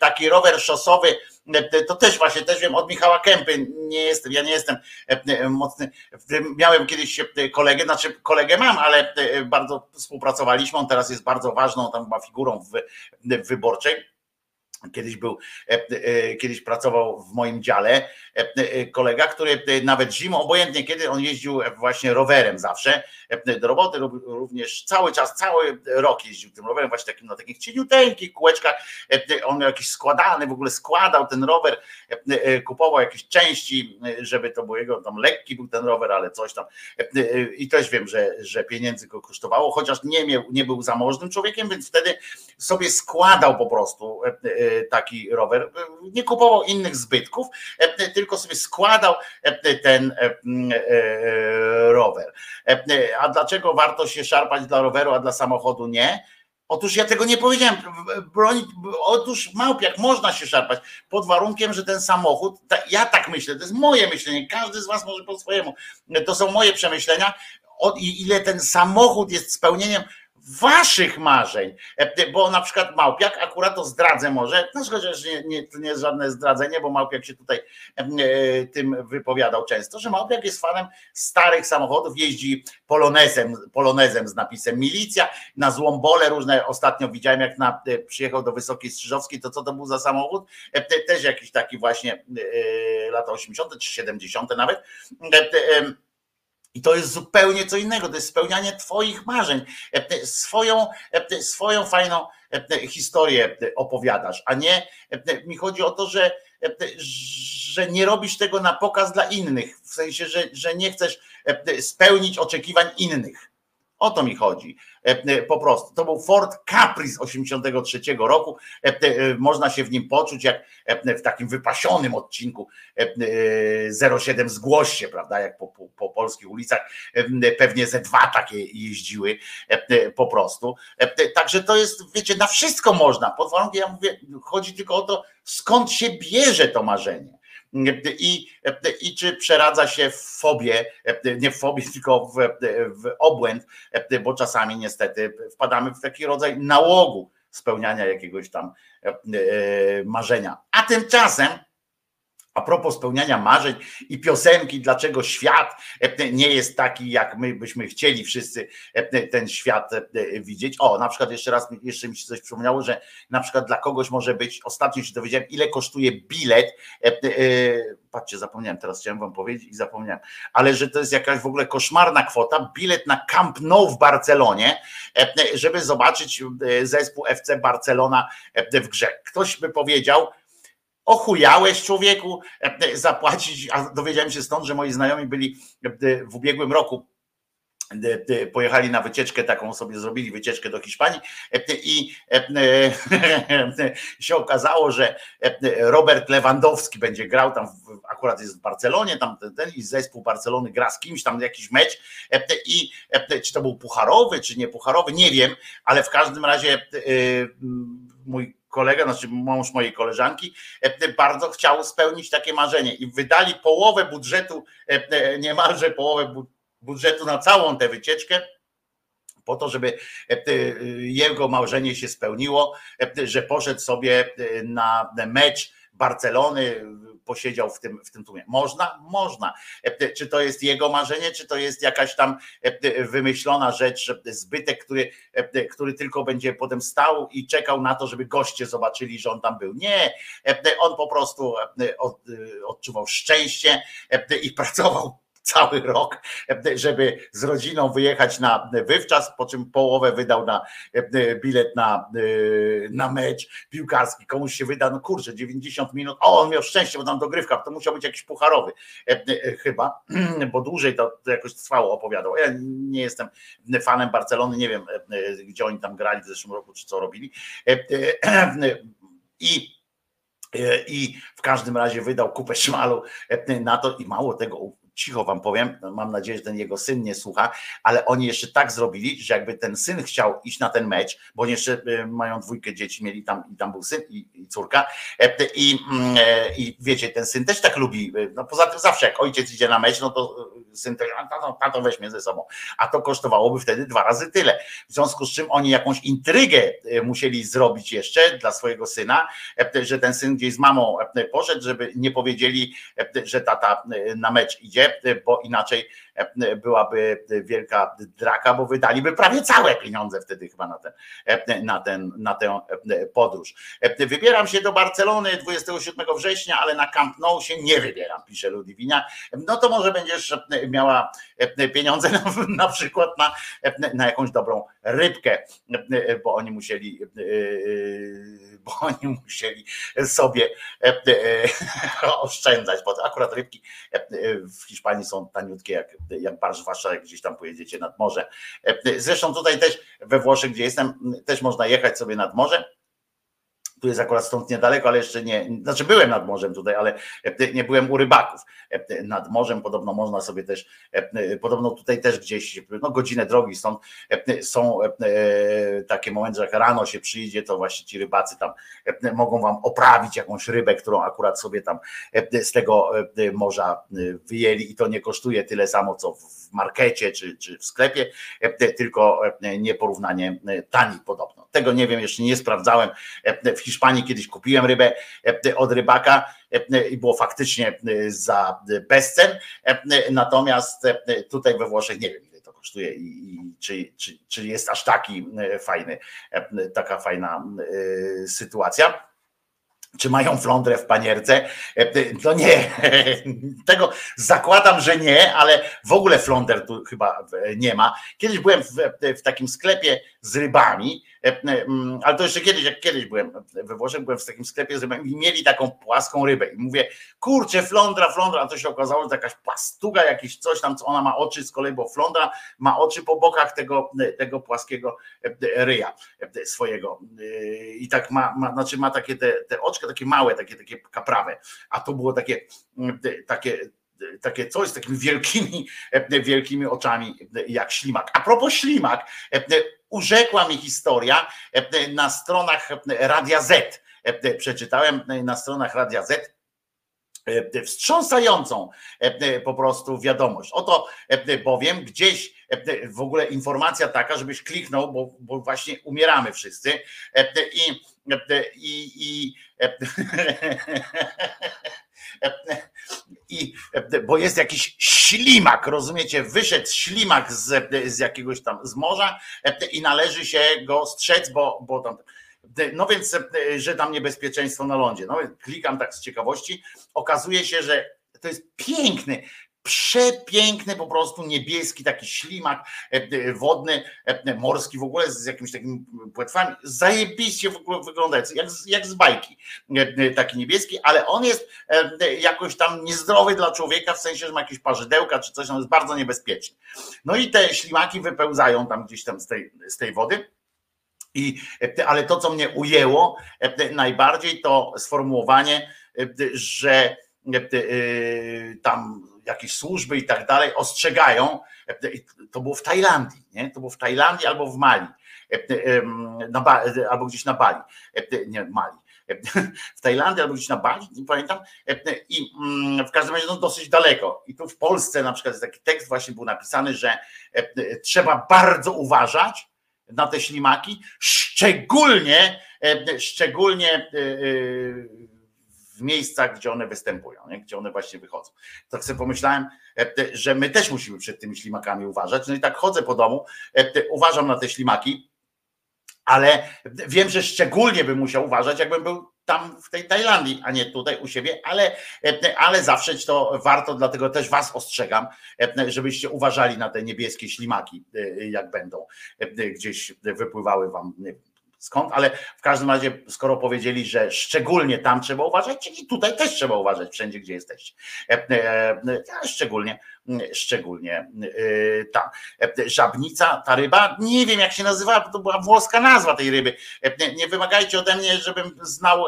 taki rower szosowy, to też właśnie, też wiem od Michała Kępy, nie jestem, ja nie jestem mocny, miałem kiedyś kolegę, znaczy kolegę mam, ale bardzo współpracowaliśmy, on teraz jest bardzo ważną tam chyba figurą w, w wyborczej Kiedyś był, e, e, kiedyś pracował w moim dziale e, kolega, który nawet zimą, obojętnie kiedy on jeździł właśnie rowerem zawsze do roboty, również cały czas, cały rok jeździł tym rowerem, właśnie takim na takich cieniuteńkich kółeczkach. On miał jakiś składany, w ogóle składał ten rower, kupował jakieś części, żeby to było jego, tam lekki był ten rower, ale coś tam. I też wiem, że, że pieniędzy go kosztowało, chociaż nie, miał, nie był zamożnym człowiekiem, więc wtedy sobie składał po prostu taki rower. Nie kupował innych zbytków, tylko sobie składał ten rower. A dlaczego warto się szarpać dla roweru, a dla samochodu nie? Otóż ja tego nie powiedziałem. Bronić, otóż małpiak można się szarpać pod warunkiem, że ten samochód, ja tak myślę, to jest moje myślenie, każdy z was może po swojemu. To są moje przemyślenia. O ile ten samochód jest spełnieniem waszych marzeń, e, bo na przykład Małpiak, akurat to zdradzę może, no chociaż nie, nie, to nie jest żadne zdradzenie, bo Małpiak się tutaj e, tym wypowiadał często, że Małpiak jest fanem starych samochodów, jeździ polonezem, polonezem z napisem milicja, na złombole różne, ostatnio widziałem jak na, e, przyjechał do Wysokiej Strzyżowskiej, to co to był za samochód? Też jakiś taki właśnie lata 80. czy 70. nawet i to jest zupełnie co innego, to jest spełnianie Twoich marzeń. E, swoją, e, swoją fajną e, historię opowiadasz, a nie mi chodzi o to, że, że nie robisz tego na pokaz dla innych, w sensie, że, że nie chcesz spełnić oczekiwań innych. O to mi chodzi. E, e, po prostu. To był Ford Capri 83 roku. E, można się w nim poczuć jak w takim wypasionym odcinku 07 zgłoś się, prawda? Jak po, po, po polskich ulicach pewnie ze dwa takie jeździły po prostu. Także to jest, wiecie, na wszystko można. Pod warunkiem, ja mówię, chodzi tylko o to, skąd się bierze to marzenie I, i czy przeradza się w fobię, nie w fobię, tylko w, w obłęd, bo czasami niestety wpadamy w taki rodzaj nałogu spełniania jakiegoś tam marzenia. A tymczasem a propos spełniania marzeń i piosenki, dlaczego świat e, nie jest taki, jak my byśmy chcieli wszyscy e, ten świat e, widzieć. O, na przykład jeszcze raz, jeszcze mi się coś przypomniało, że na przykład dla kogoś może być, ostatnio się dowiedziałem, ile kosztuje bilet. Patrzcie, zapomniałem, teraz chciałem wam powiedzieć i zapomniałem, ale że to jest jakaś w ogóle koszmarna kwota, bilet na Camp Nou w Barcelonie, żeby zobaczyć zespół FC Barcelona w grze. Ktoś by powiedział, ochujałeś człowieku e, zapłacić, a dowiedziałem się stąd, że moi znajomi byli e, w ubiegłym roku e, pojechali na wycieczkę taką sobie zrobili wycieczkę do Hiszpanii i się okazało, że Robert Lewandowski będzie grał tam akurat jest w Barcelonie, tam ten i zespół Barcelony gra z kimś tam jakiś mecz i czy to był pucharowy, czy nie pucharowy, nie wiem, ale w każdym razie mój kolega, znaczy mąż mojej koleżanki, e, bardzo chciał spełnić takie marzenie i wydali połowę budżetu, e, e, niemalże połowę budżetu na całą tę wycieczkę po to, żeby jego marzenie się spełniło, że poszedł sobie na mecz Barcelony, posiedział w tym, w tym tłumie. Można? Można. E, czy to jest jego marzenie, czy to jest jakaś tam e, wymyślona rzecz, zbytek, który, e, który tylko będzie potem stał i czekał na to, żeby goście zobaczyli, że on tam był. Nie, on po prostu odczuwał szczęście i pracował cały rok, żeby z rodziną wyjechać na wywczas, po czym połowę wydał na bilet na, na mecz piłkarski. Komuś się wyda, no kurczę, 90 minut. O, on miał szczęście, bo tam dogrywka, to musiał być jakiś pucharowy chyba, bo dłużej to, to jakoś trwało, opowiadał. Ja nie jestem fanem Barcelony, nie wiem, gdzie oni tam grali w zeszłym roku, czy co robili. I i w każdym razie wydał kupę szmalu na to i mało tego cicho wam powiem, mam nadzieję, że ten jego syn nie słucha, ale oni jeszcze tak zrobili, że jakby ten syn chciał iść na ten mecz, bo oni jeszcze y, mają dwójkę dzieci, mieli tam i tam był syn i, i córka e, i, mm, e, i wiecie, ten syn też tak lubi, y, no poza tym zawsze jak ojciec idzie na mecz, no to też, a tato, tato weźmie ze sobą, a to kosztowałoby wtedy dwa razy tyle, w związku z czym oni jakąś intrygę musieli zrobić jeszcze dla swojego syna, e, że ten syn gdzieś z mamą poszedł, żeby nie powiedzieli, że tata na mecz idzie, bo inaczej e, byłaby wielka draka, bo wydaliby prawie całe pieniądze wtedy chyba na ten, na ten, na tę podróż. Wybieram się do Barcelony 27 września, ale na Camp Nou się nie wybieram, pisze Ludwinia. No to może będziesz miała pieniądze na, na przykład na, na jakąś dobrą rybkę, bo oni musieli bo oni musieli sobie oszczędzać, bo akurat rybki w Hiszpanii są taniutkie jak, jak barsz wasza, jak gdzieś tam pojedziecie nad morze. Zresztą tutaj też we Włoszech, gdzie jestem, też można jechać sobie nad morze tu jest akurat stąd niedaleko, ale jeszcze nie, znaczy byłem nad morzem tutaj, ale nie byłem u rybaków. Nad morzem podobno można sobie też, podobno tutaj też gdzieś, no godzinę drogi stąd są takie momenty, że jak rano się przyjdzie, to właśnie ci rybacy tam mogą wam oprawić jakąś rybę, którą akurat sobie tam z tego morza wyjęli i to nie kosztuje tyle samo, co w markecie czy, czy w sklepie, tylko nieporównanie taniej podobno. Tego nie wiem, jeszcze nie sprawdzałem w Hiszpanii kiedyś kupiłem rybę e, od rybaka e, i było faktycznie e, za bezcen. Natomiast tutaj we Włoszech nie wiem, ile to kosztuje i czy, czy, czy jest aż taki fajny, taka fajna sytuacja czy mają flądrę w panierce? No nie, tego zakładam, że nie, ale w ogóle fląder tu chyba nie ma. Kiedyś byłem w, w takim sklepie z rybami, ale to jeszcze kiedyś, jak kiedyś byłem we Włoszech, byłem w takim sklepie z rybami i mieli taką płaską rybę. I mówię, kurczę, flądra, flądra, a to się okazało, że to jakaś plastuga, jakiś coś tam, co ona ma oczy z kolei, bo flądra ma oczy po bokach tego, tego płaskiego ryja swojego. I tak ma, ma znaczy ma takie te, te oczka, takie małe, takie, takie kaprawe, a to było takie, takie takie coś z takimi wielkimi, wielkimi oczami jak ślimak. A propos ślimak, urzekła mi historia na stronach Radia Z. Przeczytałem na stronach Radia Z e, wstrząsającą e, po prostu wiadomość. Oto e, bowiem gdzieś w ogóle informacja taka, żebyś kliknął, bo, bo właśnie umieramy wszyscy i, i, i i bo jest jakiś ślimak, rozumiecie? Wyszedł ślimak z, z jakiegoś tam z morza i należy się go strzec, bo, bo tam. No więc, że tam niebezpieczeństwo na lądzie. No klikam tak z ciekawości. Okazuje się, że to jest piękny, przepiękny, po prostu niebieski, taki ślimak e, e, wodny, e, morski w ogóle z jakimiś takimi płetwami. Zajebiście w ogóle jak, jak z bajki, taki niebieski, ale on jest jakoś tam niezdrowy dla człowieka, w sensie, że ma jakieś parzydełka czy coś, on jest bardzo niebezpieczny. No i te ślimaki wypełzają tam gdzieś tam z tej, z tej wody. I, ale to, co mnie ujęło najbardziej, to sformułowanie, że tam jakieś służby i tak dalej ostrzegają, to było w Tajlandii, nie? to było w Tajlandii albo w Mali, na, albo gdzieś na Bali, nie Mali, w Tajlandii albo gdzieś na Bali, nie pamiętam, i mm, w każdym razie no, dosyć daleko. I tu w Polsce na przykład jest taki tekst właśnie był napisany, że trzeba bardzo uważać na te ślimaki, szczególnie, szczególnie e, e, w miejscach, gdzie one występują, nie? gdzie one właśnie wychodzą. Tak sobie pomyślałem, e, że my też musimy przed tymi ślimakami uważać. No i tak chodzę po domu, e, uważam na te ślimaki, ale wiem, że szczególnie bym musiał uważać, jakbym był tam w tej Tajlandii, a nie tutaj u siebie, ale, e, ale zawsze to warto, dlatego też Was ostrzegam, żebyście uważali na te niebieskie ślimaki, jak będą gdzieś wypływały Wam skąd, ale w każdym razie, skoro powiedzieli, że szczególnie tam trzeba uważać, i tutaj też trzeba uważać, wszędzie, gdzie jesteście. E, e, e, szczególnie, szczególnie tam. Żabnica, ta ryba, nie wiem jak się nazywa, to była włoska nazwa tej ryby. Nie wymagajcie ode mnie, żebym znał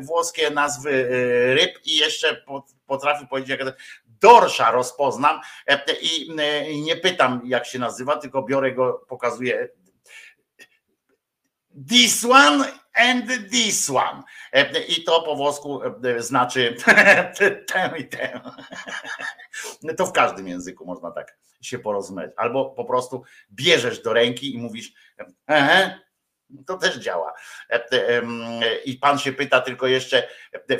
włoskie nazwy ryb i jeszcze potrafił powiedzieć, jak dorsza rozpoznam i nie pytam jak się nazywa, tylko biorę go, pokazuję this one and this one. E, I to po włosku e, znaczy tę i tę. To w każdym języku można tak się porozumieć. Albo po prostu bierzesz do ręki i mówisz, to też działa. E, I pan się pyta tylko jeszcze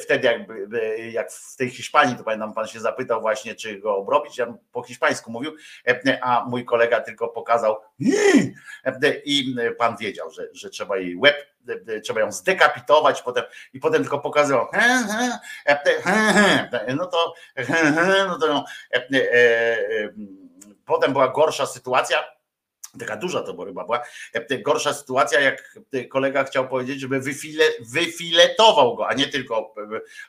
wtedy, jakby, jak w tej Hiszpanii, to pamiętam, pan się zapytał właśnie, czy go obrobić. Ja po hiszpańsku mówił, a mój kolega tylko pokazał i pan wiedział, że, że trzeba jej łeb, trzeba ją zdekapitować potem i potem tylko pokazywał no to, no to potem była gorsza sytuacja Taka duża to ryba była. E, gorsza sytuacja, jak kolega chciał powiedzieć, żeby wyfile, wyfiletował go, a nie tylko,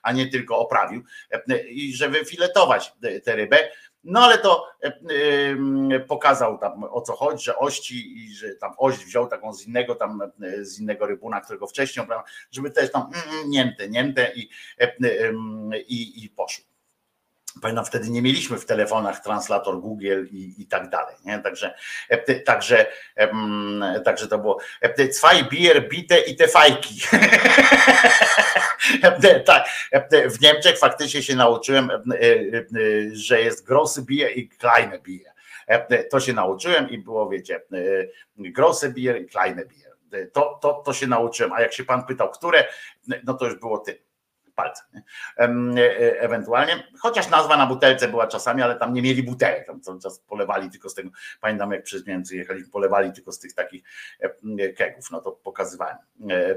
a nie tylko oprawił, e, i że wyfiletować tę rybę. No ale to e, pokazał tam o co chodzi, że ości i że tam ość wziął taką z innego tam z innego rybuna, którego wcześniej, żeby też tam mm, mm, niemte, niemte i, i, i poszło. Pamiętam, wtedy nie mieliśmy w telefonach translator Google i, i tak dalej. Nie? Także, e, także, także to było e, zwei Bier, bite i te fajki. E, tak, w Niemczech faktycznie się nauczyłem, że jest grosse Bier i kleine Bier. To się nauczyłem i było, wiecie, grosse Bier i kleine Bier. To, to, to się nauczyłem, a jak się pan pytał, które, no to już było ty palce. E, e, ewentualnie, chociaż nazwa na butelce była czasami, ale tam nie mieli butelek, tam cały czas polewali tylko z tego, pamiętam jak przez Niemcy jechali, polewali tylko z tych takich e, kegów, no to pokazywałem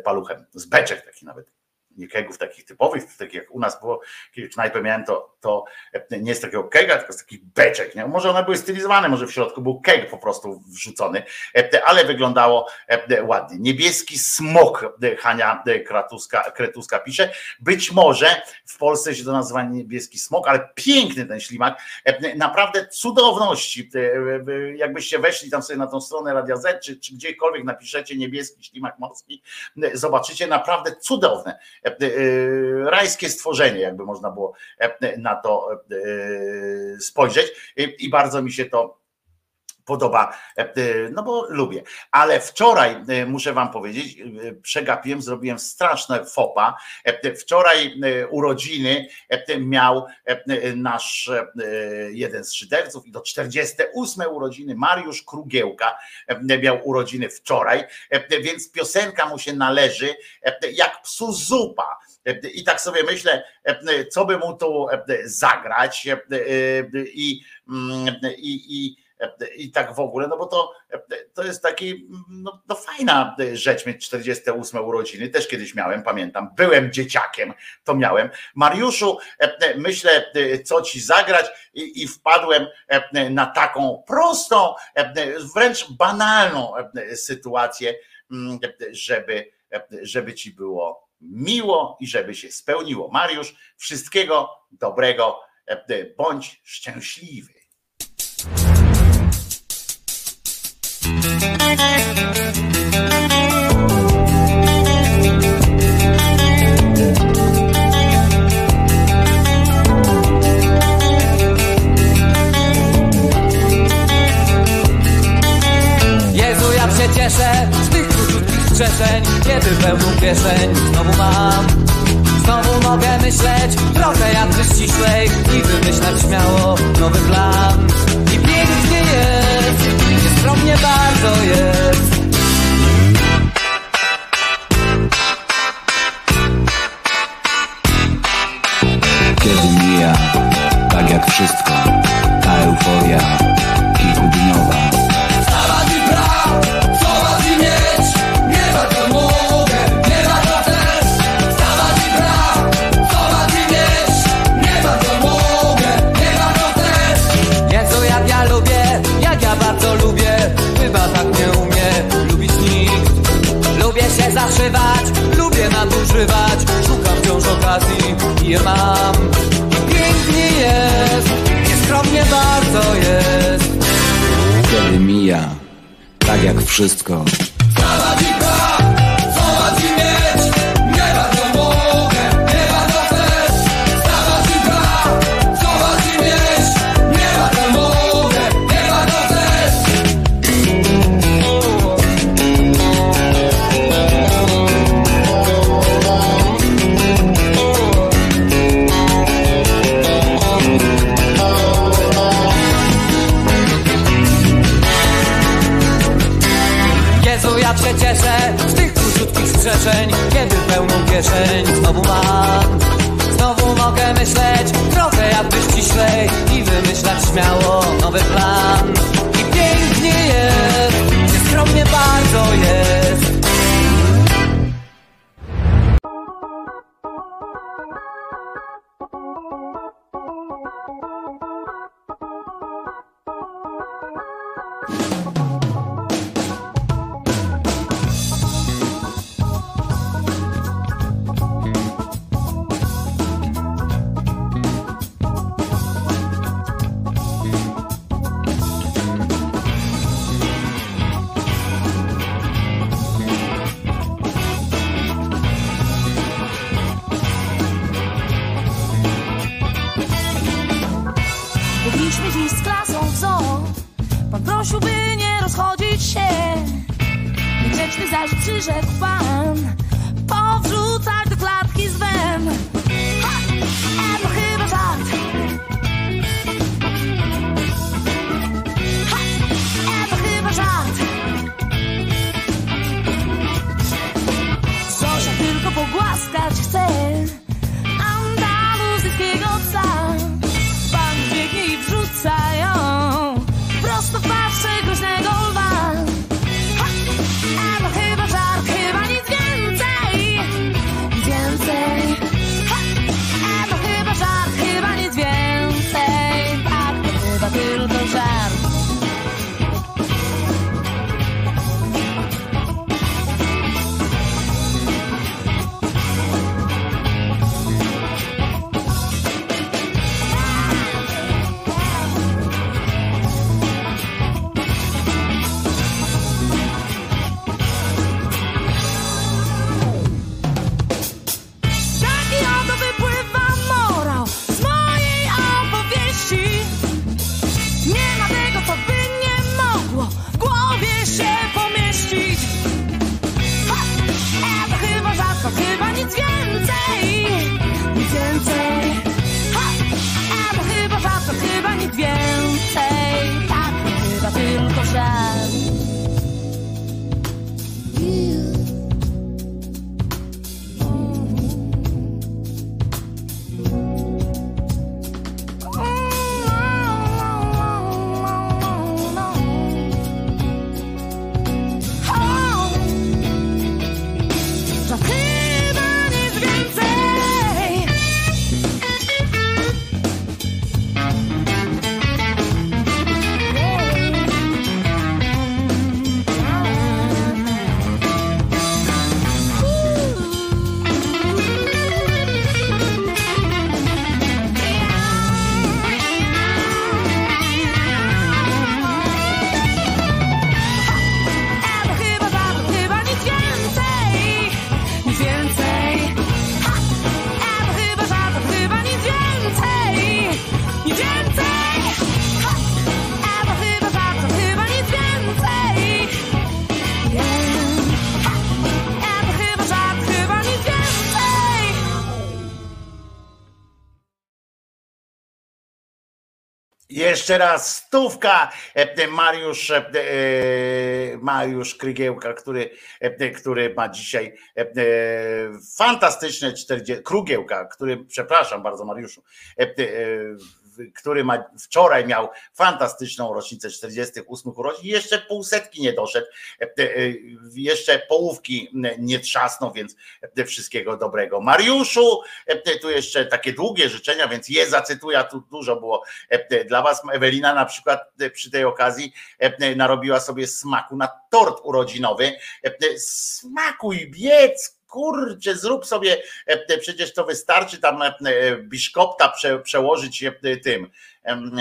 paluchem, z beczek taki nawet nie kegów takich typowych, takich jak u nas było, kiedy knajpę miałem, to, to nie z takiego kega, tylko z takich beczek. Nie? Może one były stylizowane, może w środku był keg po prostu wrzucony, ale wyglądało ładnie. Niebieski smok, Hania Kratuska, Kretuska pisze. Być może w Polsce się to nazywa niebieski smok, ale piękny ten ślimak, naprawdę cudowności. Jakbyście weszli tam sobie na tą stronę Radia Z, czy, czy gdziekolwiek napiszecie niebieski ślimak morski, zobaczycie naprawdę cudowne E, e, rajskie stworzenie, jakby można było e, na to spojrzeć. I bardzo mi się to podoba, no bo lubię. Ale wczoraj muszę wam powiedzieć, przegapiłem, zrobiłem straszne fopa. Wczoraj urodziny miał nasz jeden z szyderców i do 48 urodziny Mariusz Krugiełka miał urodziny wczoraj, więc piosenka mu się należy jak psu zupa. I tak sobie myślę, co by mu tu zagrać i, i, i i tak w ogóle, no bo to, to jest taki, no, no fajna rzecz mieć 48 urodziny, też kiedyś miałem, pamiętam, byłem dzieciakiem, to miałem. Mariuszu, myślę, co ci zagrać i, i wpadłem na taką prostą, wręcz banalną sytuację, żeby, żeby ci było miło i żeby się spełniło. Mariusz, wszystkiego dobrego, bądź szczęśliwy. Strzeszeń, kiedy pełną kieszeń znowu mam. Znowu mogę myśleć trochę jak wy ściślej i wymyślać śmiało nowy plan. I pięknie jest, nieskromnie bardzo jest. Kiedy mija, tak jak wszystko, ta euforia kilkudniowa. Nadużywać, szukam wciąż okazji i je mam. I pięknie jest, nieskromnie bardzo jest. Kiedy mija, tak jak wszystko, Jeszcze raz stówka. E, Mariusz, e, e, Mariusz Krygiełka, który, który ma dzisiaj fantastyczne 40, Krugiełka, który, przepraszam bardzo Mariuszu, który ma, wczoraj miał fantastyczną rocznicę 48 urodzin, jeszcze półsetki nie doszedł, jeszcze połówki nie trzasnął, więc wszystkiego dobrego. Mariuszu, tu jeszcze takie długie życzenia, więc je zacytuję, tu dużo było dla was. Ewelina na przykład przy tej okazji narobiła sobie smaku na tort urodzinowy. Smakuj, biec, kurczę, zrób sobie, przecież to wystarczy tam biszkopta prze, przełożyć tym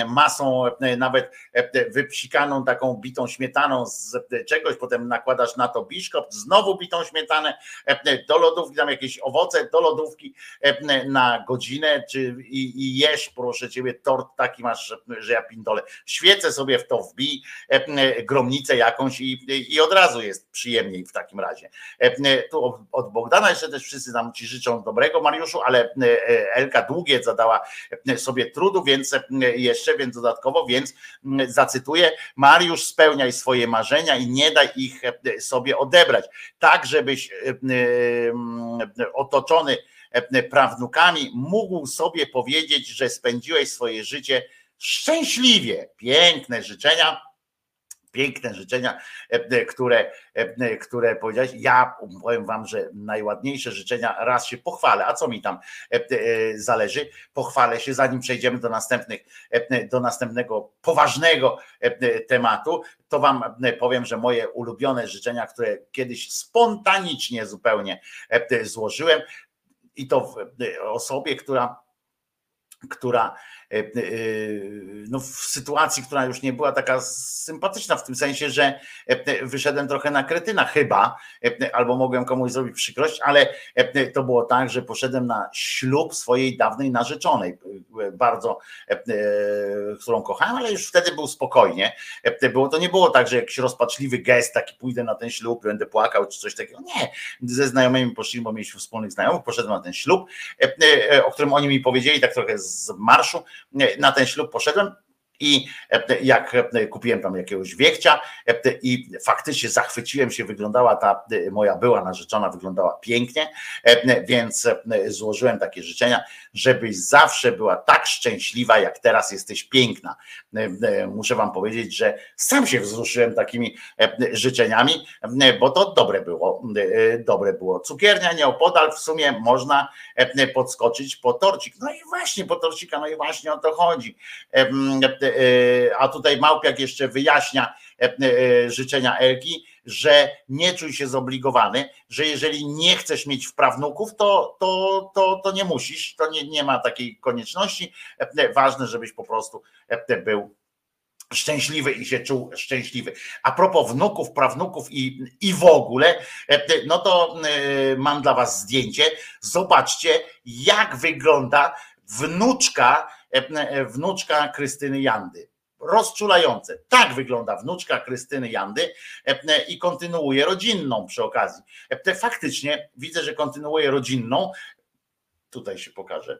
masą e, nawet e, wypsikaną taką bitą śmietaną z czegoś, potem nakładasz na to biszkopt, znowu bitą śmietanę e, do lodówki, tam jakieś owoce do lodówki na godzinę czy, i, i jesz, proszę ciebie, tort taki masz, że ja pindolę. Świecę sobie w to wbij, gromnicę jakąś i, i od razu jest przyjemniej w takim razie. Tu od Bogdana jeszcze też wszyscy nam ci życzą dobrego, Mariuszu, ale Elka długie zadała sobie trudu, więc jeszcze, więc dodatkowo, więc zacytuję: Mariusz, spełniaj swoje marzenia i nie daj ich e, sobie odebrać. Tak, żebyś e, e, otoczony prawnukami mógł sobie powiedzieć, że spędziłeś swoje życie szczęśliwie. Piękne życzenia piękne życzenia, e, które, e, które powiedziałeś. Ja powiem wam, że najładniejsze życzenia raz się pochwalę. A co mi tam e, zależy? Pochwalę się, zanim przejdziemy do następnych, do następnego poważnego tematu, to wam powiem, że moje ulubione życzenia, które kiedyś spontanicznie zupełnie złożyłem, i to osobie, która, która E, e, no w sytuacji, która już nie była taka sympatyczna w tym sensie, że e, wyszedłem trochę na kretyna chyba, albo mogłem komuś zrobić przykrość, ale to było tak, że poszedłem na ślub swojej dawnej narzeczonej, bardzo, którą kochałem, ale już wtedy był spokojnie. Było, to nie było tak, że jakiś rozpaczliwy gest, taki pójdę na ten ślub, będę płakał, czy coś takiego. Nie, ze znajomymi poszliśmy, bo mieliśmy wspólnych znajomych, poszedłem na ten ślub, o którym oni mi powiedzieli tak trochę z marszu, na ten ślub poszedłem i e, jak e, kupiłem tam jakiegoś wiechcia e, i faktycznie zachwyciłem się, wyglądała ta moja była narzeczona, wyglądała pięknie, więc złożyłem takie życzenia, żebyś zawsze była tak szczęśliwa, jak teraz jesteś piękna. Muszę wam powiedzieć, że sam się wzruszyłem takimi życzeniami, bo to dobre było, dobre było. Cukiernia nieopodal w sumie można podskoczyć po torcik. No i właśnie po torcika, no i właśnie o to chodzi a tutaj Małpiak jeszcze wyjaśnia e, e, życzenia Elki, że nie czuj się zobligowany, że jeżeli nie chcesz mieć wprawnuków, to, to, to, to nie musisz, to nie, nie ma takiej konieczności. Ważne, żebyś po prostu był szczęśliwy i się czuł szczęśliwy. A propos wnuków, prawnuków i, i w ogóle, no to mam dla was zdjęcie. Zobaczcie, jak wygląda wnuczka E, e, wnuczka Krystyny Jandy. Rozczulające. Tak wygląda wnuczka Krystyny Jandy e, i kontynuuje rodzinną przy okazji. Faktycznie widzę, że kontynuuje rodzinną. Tutaj się pokaże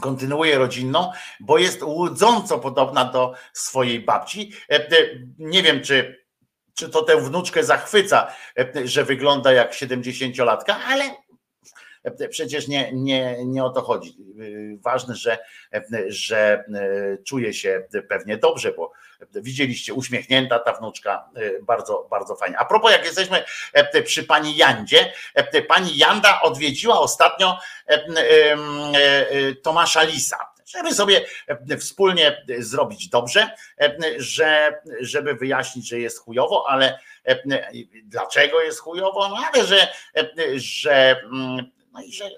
kontynuuje rodzinną, bo jest łudząco podobna do swojej babci. Nie wiem, czy, czy to tę wnuczkę zachwyca, że wygląda jak 70-latka, ale Przecież nie, nie, nie o to chodzi. Ważne, że, że czuje się pewnie dobrze, bo widzieliście, uśmiechnięta ta wnuczka, bardzo, bardzo fajnie. A propos, jak jesteśmy przy pani Jandzie, pani Janda odwiedziła ostatnio Tomasza Lisa żeby sobie wspólnie zrobić dobrze, że, żeby wyjaśnić, że jest chujowo, ale dlaczego jest chujowo, no ale że, że no i że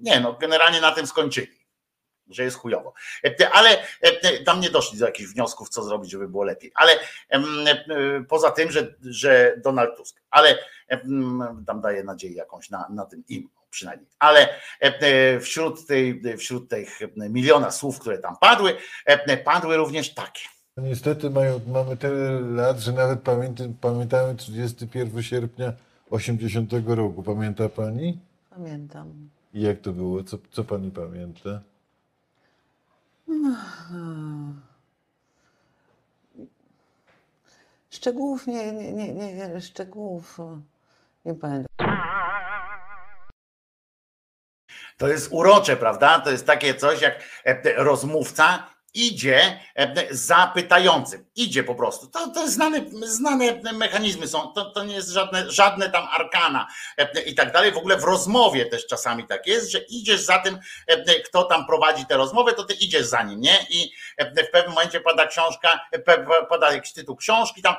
nie, no generalnie na tym skończyli że jest chujowo. Ale tam nie doszli do jakichś wniosków, co zrobić, żeby było lepiej. Ale poza tym, że, że Donald Tusk, ale tam daje nadzieję jakąś na, na tym im przynajmniej. Ale wśród, tej, wśród tych miliona słów, które tam padły, padły również takie. Niestety mają, mamy tyle lat, że nawet pamiętamy 31 sierpnia 80 roku. Pamięta pani? Pamiętam. I jak to było? Co, co pani pamięta? Szczegółów nie, nie, nie, nie szczegółów nie pamiętam. To jest urocze, prawda? To jest takie coś jak e, rozmówca idzie e, za pytającym. Idzie po prostu. To, to znane, znane mechanizmy są. To, to nie jest żadne, żadne tam arkana e, i tak dalej. W ogóle w rozmowie też czasami tak jest, że idziesz za tym, e, kto tam prowadzi tę rozmowę, to ty idziesz za nim, nie? I w pewnym momencie pada książka, pada jakiś tytuł książki, tam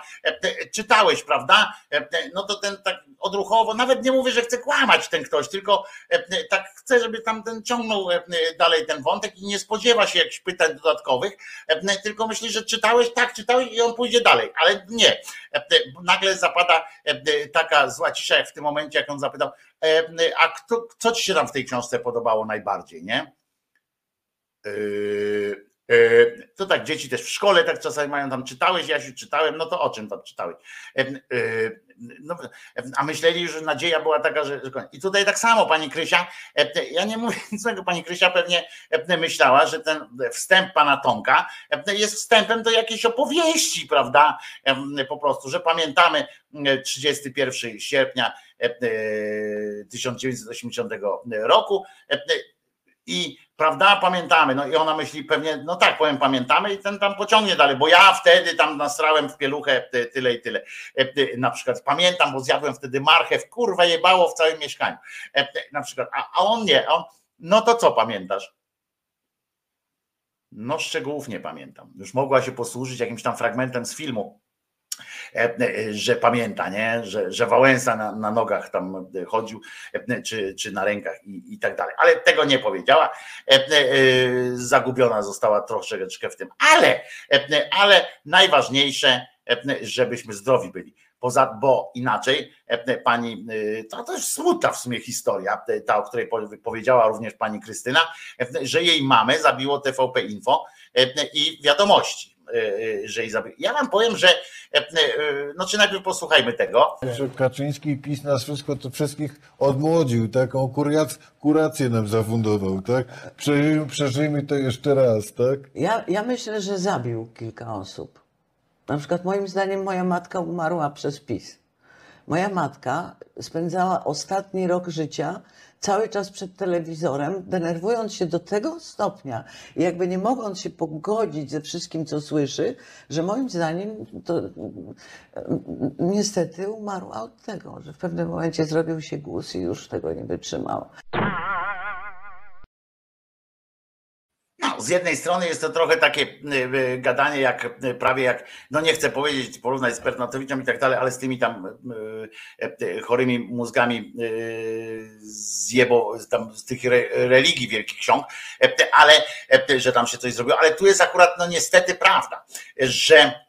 czytałeś, prawda? No to ten tak odruchowo, nawet nie mówię, że chce kłamać ten ktoś, tylko tak chce, żeby tam ten ciągnął dalej ten wątek i nie spodziewa się jakichś pytań dodatkowych e, tylko myśli, że czytałeś, tak, czytałeś i on pójdzie dalej, ale nie. E, nagle zapada e, taka zła cisza, jak w tym momencie, jak on zapytał, a kto, co ci się tam w tej książce podobało najbardziej, nie? To tak, dzieci też w szkole tak czasami mają tam, czytałeś, ja się czytałem, no to o czym tam czytałeś? no, a myśleli, że nadzieja była taka, że, że I tutaj tak samo pani Krysia, ja nie mówię nic złego, pani Krysia pewnie myślała, że ten wstęp pana Tomka jest wstępem do jakiejś opowieści, prawda? Po prostu, że pamiętamy 31 sierpnia 1980 roku i prawda, pamiętamy. No i ona myśli pewnie, no tak, powiem, pamiętamy i ten tam pociągnie dalej, bo ja wtedy tam nasrałem w pieluchę tyle i tyle. E, e, na przykład pamiętam, bo zjadłem wtedy marchew, kurwa jebało w całym mieszkaniu. E, na przykład, a, on nie, on, no to co pamiętasz? No szczegółów nie pamiętam. Już mogła się posłużyć jakimś tam fragmentem z filmu E, e, że pamięta, nie? Że, że Wałęsa na, na nogach tam chodził, e, czy, czy na rękach i, i tak dalej. Ale tego nie powiedziała. Zagubiona została troszeczkę w tym. Ale, ale najważniejsze, żebyśmy zdrowi byli. Poza, bo inaczej pani, to też smutna w sumie historia, ta, o której powiedziała również pani Krystyna, że jej mamę zabiło TVP Info i wiadomości E, e, że Izabela. Ja wam powiem, że e, no czy najpierw posłuchajmy tego. Że Kaczyński i PiS nas wszystko, to wszystkich odmłodził, taką kuriac, kurację nam zafundował, tak? Przeżyjmy, przeżyjmy to jeszcze raz, tak? Ja, ja myślę, że zabił kilka osób. Na przykład moim zdaniem moja matka umarła przez PiS. Moja matka spędzała ostatni rok życia cały czas przed telewizorem, denerwując się do tego stopnia jakby nie mogąc się pogodzić ze wszystkim, co słyszy, że moim zdaniem to niestety umarła od tego, że w pewnym momencie zrobił się głos i już tego nie wytrzymał. Z jednej strony jest to trochę takie y, y, gadanie jak y, prawie jak, no nie chcę powiedzieć, porównać z Bernatowiczem i tak dalej, ale z tymi tam chorymi mózgami z, jebo, tam, z tych religii wielkich ksiąg, ale że tam się coś zrobiło, ale tu jest akurat no niestety prawda, że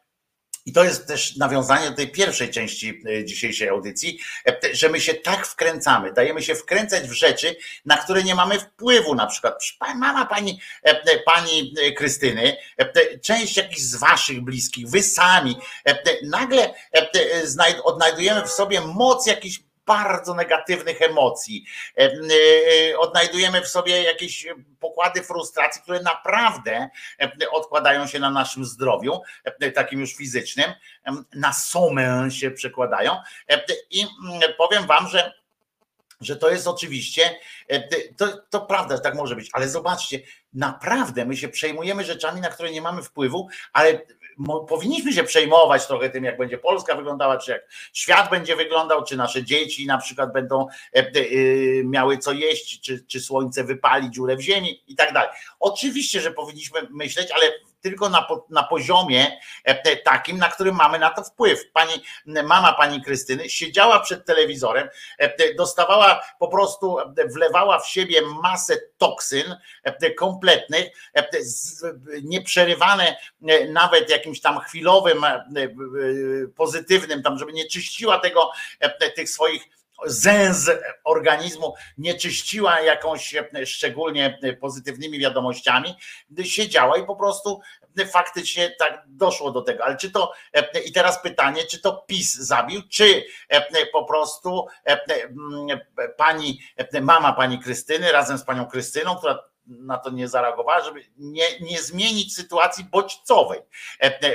i to jest też nawiązanie do tej pierwszej części e, dzisiejszej audycji, e, że my się tak wkręcamy, dajemy się wkręcać w rzeczy, na które nie mamy wpływu. Na przykład mama pani, e, pani Krystyny, część jakichś z waszych bliskich, wy sami, nagle odnajdujemy w sobie moc jakichś bardzo negatywnych emocji. E, e, odnajdujemy w sobie jakieś pokłady frustracji, które naprawdę e, odkładają się na naszym zdrowiu, takim już fizycznym, na somę się przekładają. I powiem Wam, że że to jest oczywiście, to, to prawda, że tak może być, ale zobaczcie, naprawdę my się przejmujemy rzeczami, na które nie mamy wpływu, ale powinniśmy się przejmować trochę tym, jak będzie Polska wyglądała, czy jak świat będzie wyglądał, czy nasze dzieci na przykład będą e, e, miały co jeść, czy, czy słońce wypali dziurę w ziemi i tak dalej. Oczywiście, że powinniśmy myśleć, ale tylko na, na poziomie e, takim, na którym mamy na to wpływ. Pani, mama pani Krystyny siedziała przed telewizorem, dostawała po prostu, wlewała w siebie masę toksyn kompletnych, nieprzerywane nawet jakimś tam chwilowym, pozytywnym, tam, żeby nie czyściła tego, tych swoich zęz organizmu nie czyściła jakąś szczególnie pozytywnymi wiadomościami, siedziała i po prostu faktycznie tak doszło do tego. Ale czy to i teraz pytanie, czy to PiS zabił, czy po prostu pani, mama pani Krystyny razem z panią Krystyną, która na to nie zareagowała, żeby nie, nie zmienić sytuacji bodźcowej.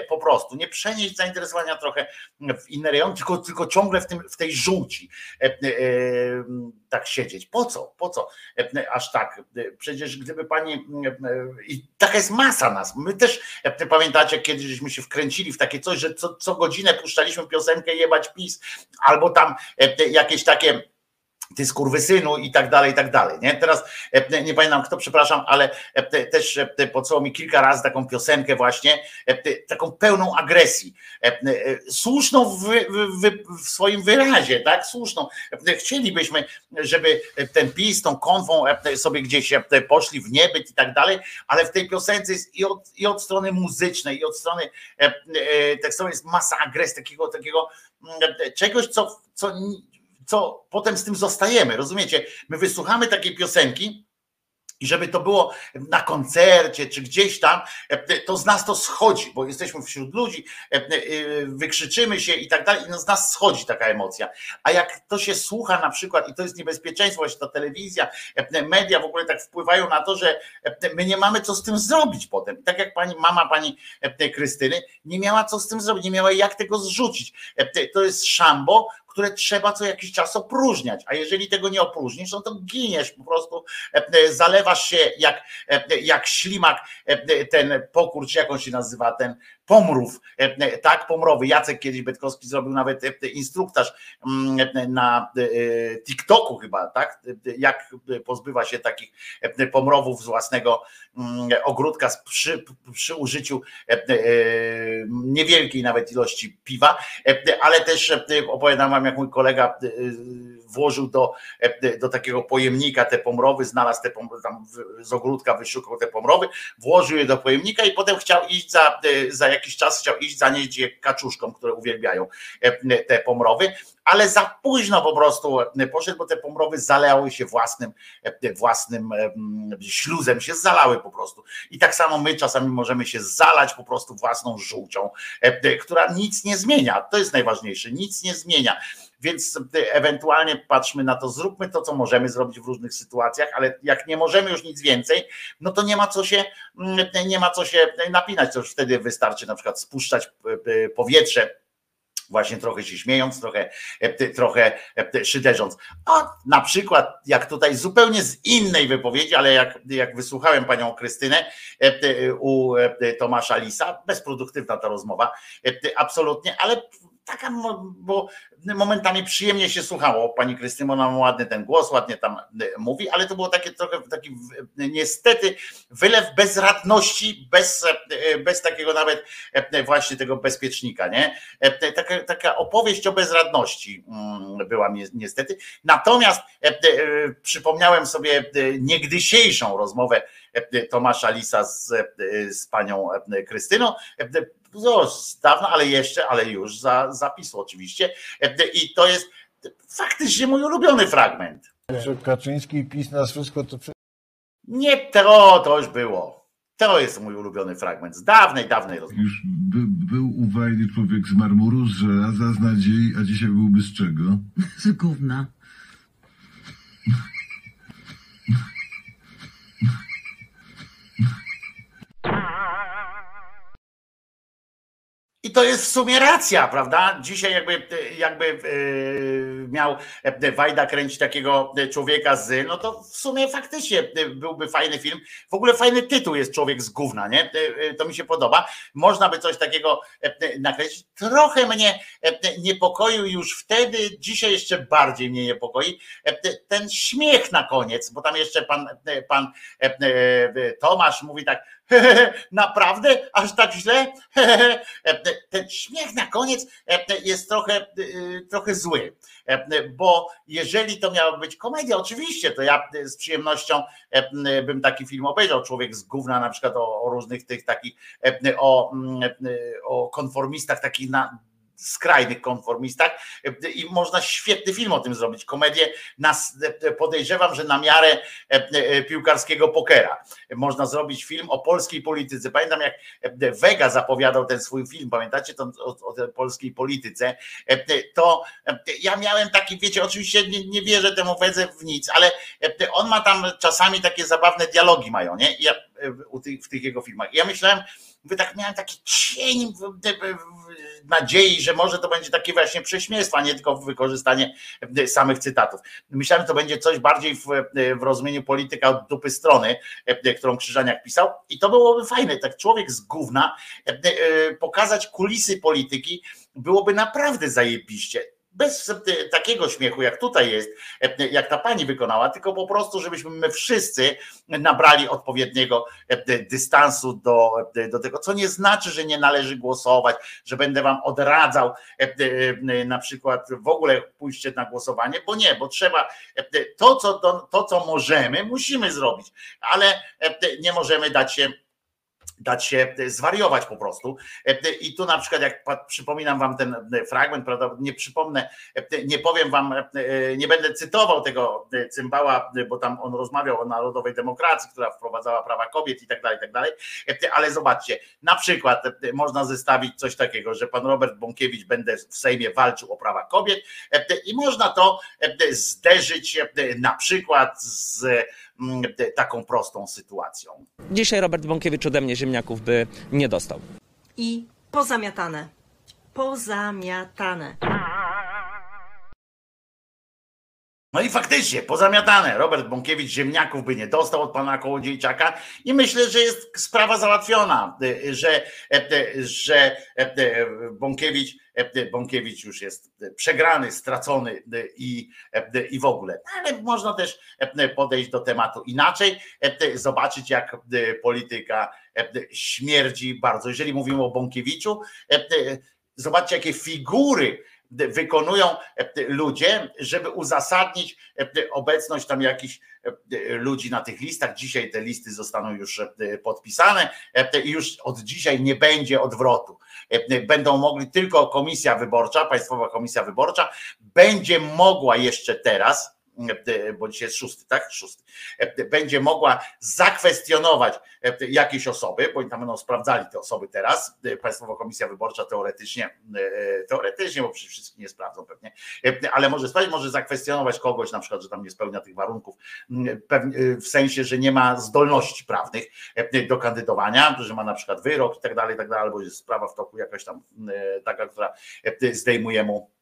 Po prostu nie przenieść zainteresowania trochę w inne rejony, tylko, tylko ciągle w, tym, w tej żółci tak siedzieć. Po co? Po co? Aż tak. Przecież gdyby pani. I taka jest masa nas. My też pamiętacie, kiedyś żeśmy się wkręcili w takie coś, że co, co godzinę puszczaliśmy piosenkę jebać PiS, albo tam jakieś takie ty skurwysynu i tak dalej, i tak dalej. Nie? Teraz e, nie pamiętam kto, przepraszam, ale e, też e, podsuwał mi kilka razy taką piosenkę właśnie, taką pełną agresji. Słuszną w, w, w swoim wyrazie, tak? Słuszną. Chcielibyśmy, żeby ten PiS, tą konwą sobie gdzieś poszli w niebyt i tak dalej, ale w tej piosence jest i od, i od strony muzycznej, i od strony samo jest masa agresji, takiego, takiego czegoś, co, co co potem z tym zostajemy, rozumiecie? My wysłuchamy takiej piosenki, i żeby to było na koncercie czy gdzieś tam, to z nas to schodzi, bo jesteśmy wśród ludzi, wykrzyczymy się i tak dalej, i z nas schodzi taka emocja. A jak to się słucha na przykład, i to jest niebezpieczeństwo, właśnie ta telewizja, media w ogóle tak wpływają na to, że my nie mamy co z tym zrobić potem. Tak jak pani mama pani Krystyny nie miała co z tym zrobić, nie miała jak tego zrzucić. To jest szambo, które trzeba co jakiś czas opróżniać, a jeżeli tego nie opróżnisz, no to giniesz po prostu, e, e, zalewasz się jak, e, jak ślimak, ten pokurcz, jak on się nazywa, ten pomrów, tak, pomrowy. Jacek kiedyś Betkowski zrobił nawet instruktaż mm, na TikToku chyba, tak, jak pozbywa się takich pomrowów z własnego mm, ogródka przy, przy użyciu niewielkiej nawet ilości piwa, ale też opowiadam wam, jak mój kolega włożył do, do takiego pojemnika te pomrowy, znalazł te pomrowy, tam z ogródka wyszukał te pomrowy, włożył je do pojemnika i potem chciał iść za, za jakiś czas, chciał iść zanieść je kaczuszkom, które uwielbiają te pomrowy, ale za późno po prostu poszedł, bo te pomrowy zalały się własnym, własnym śluzem, się zalały po prostu. I tak samo my czasami możemy się zalać po prostu własną żółcią, która nic nie zmienia. To jest najważniejsze, nic nie zmienia. Więc ewentualnie patrzmy na to, zróbmy to, co możemy zrobić w różnych sytuacjach, ale jak nie możemy już nic więcej, no to nie ma co się, mm, nie ma co się napinać, to już wtedy wystarczy na przykład spuszczać powietrze właśnie trochę się śmiejąc, trochę, trochę szyderząc. A na przykład, jak tutaj zupełnie z innej wypowiedzi, ale jak, jak wysłuchałem panią Krystynę u Tomasza Lisa, bezproduktywna ta rozmowa, absolutnie, ale taka, bo momentami przyjemnie się słuchało. Pani Krystyna ma ładny ten głos, ładnie tam e, mówi, ale to było takie trochę taki niestety wylew bezradności, bez, e, bez takiego nawet e, właśnie tego bezpiecznika, nie? Taka, taka opowieść o bezradności mm, była niestety. Natomiast przypomniałem sobie niegdysiejszą rozmowę Tomasza Lisa z, z panią Krystyną no, z dawna, ale jeszcze, ale już za zapisu oczywiście. I to jest faktycznie mój ulubiony fragment. Że Kaczyński i PiS nas wszystko to... Nie to, to już było. To jest mój ulubiony fragment z dawnej, dawnej rozmowy. Już by, był u Wajdy człowiek z marmuru, z żelaza, z nadziei, a dzisiaj byłby z czego? Z gówna. I to jest w sumie racja, prawda? Dzisiaj jakby, jakby yy, miał e, Wajda kręcić takiego człowieka z, no to w sumie faktycznie byłby fajny film. W ogóle fajny tytuł jest Człowiek z gówna, nie? To mi się podoba. Można by coś takiego nakręcić. Trochę mnie niepokoił już wtedy, dzisiaj jeszcze bardziej mnie niepokoi ten śmiech na koniec, bo tam jeszcze pan, pan Tomasz mówi tak, naprawdę? Aż tak źle? Ten śmiech na koniec jest trochę, trochę zły, bo jeżeli to miała być komedia, oczywiście, to ja z przyjemnością bym taki film obejrzał, Człowiek z gówna na przykład o, o różnych tych takich, o, o konformistach takich na skrajnych konformistach i można świetny film o tym zrobić. Komedię nas podejrzewam, że na miarę piłkarskiego pokera. Można zrobić film o polskiej polityce. Pamiętam jak Vega zapowiadał ten swój film, pamiętacie to o, o polskiej polityce, to ja miałem taki, wiecie, oczywiście nie, nie wierzę temu Wedze w nic, ale on ma tam czasami takie zabawne dialogi mają, nie? Ja, w tych jego filmach. Ja myślałem, wy tak miałem taki cień nadziei, że może to będzie takie właśnie prześmiestwo, a nie tylko wykorzystanie samych cytatów. Myślałem, że to będzie coś bardziej w, w rozumieniu polityka od dupy strony, którą Krzyżaniak pisał i to byłoby fajne, tak człowiek z gówna pokazać kulisy polityki byłoby naprawdę zajebiście bez takiego śmiechu, jak tutaj jest, jak ta pani wykonała, tylko po prostu, żebyśmy my wszyscy nabrali odpowiedniego dystansu do, do tego, co nie znaczy, że nie należy głosować, że będę wam odradzał na przykład w ogóle pójście na głosowanie, bo nie, bo trzeba to, co, to, to, co możemy, musimy zrobić, ale nie możemy dać się dać się zwariować po prostu. I tu na przykład, jak przypominam wam ten fragment, prawda, nie przypomnę, nie powiem wam, nie będę cytował tego cymbała, bo tam on rozmawiał o narodowej demokracji, która wprowadzała prawa kobiet i tak dalej, i tak dalej, ale zobaczcie, na przykład można zestawić coś takiego, że pan Robert Bąkiewicz będę w Sejmie walczył o prawa kobiet i można to zderzyć na przykład z taką prostą sytuacją. Dzisiaj Robert Bąkiewicz ode mnie ziemniaków by nie dostał. I pozamiatane. Pozamiatane. No i faktycznie, pozamiatane. Robert Bąkiewicz ziemniaków by nie dostał od pana Kołodziejczaka i myślę, że jest sprawa załatwiona, że, że Bąkiewicz, Bąkiewicz już jest przegrany, stracony i, i w ogóle. Ale można też podejść do tematu inaczej, zobaczyć jak polityka śmierdzi bardzo. Jeżeli mówimy o Bąkiewiczu, zobaczcie jakie figury wykonują ludzie, żeby uzasadnić obecność tam jakichś ludzi na tych listach. Dzisiaj te listy zostaną już podpisane i już od dzisiaj nie będzie odwrotu. Będą mogli tylko komisja wyborcza, Państwowa Komisja Wyborcza będzie mogła jeszcze teraz E, bo dzisiaj jest szósty, tak? Szósty, e, będzie mogła zakwestionować e, jakieś osoby, bo oni tam będą sprawdzali te osoby teraz. Państwowa Komisja Wyborcza teoretycznie, teoretycznie, bo przecież wszystkich nie sprawdzą pewnie, ale może sprawdzić, może zakwestionować kogoś, na przykład, że tam nie spełnia tych warunków, w sensie, że nie ma zdolności prawnych do kandydowania, że ma na przykład wyrok i tak dalej, i tak dalej, albo jest sprawa w toku jakaś tam taka, która zdejmuje mu E,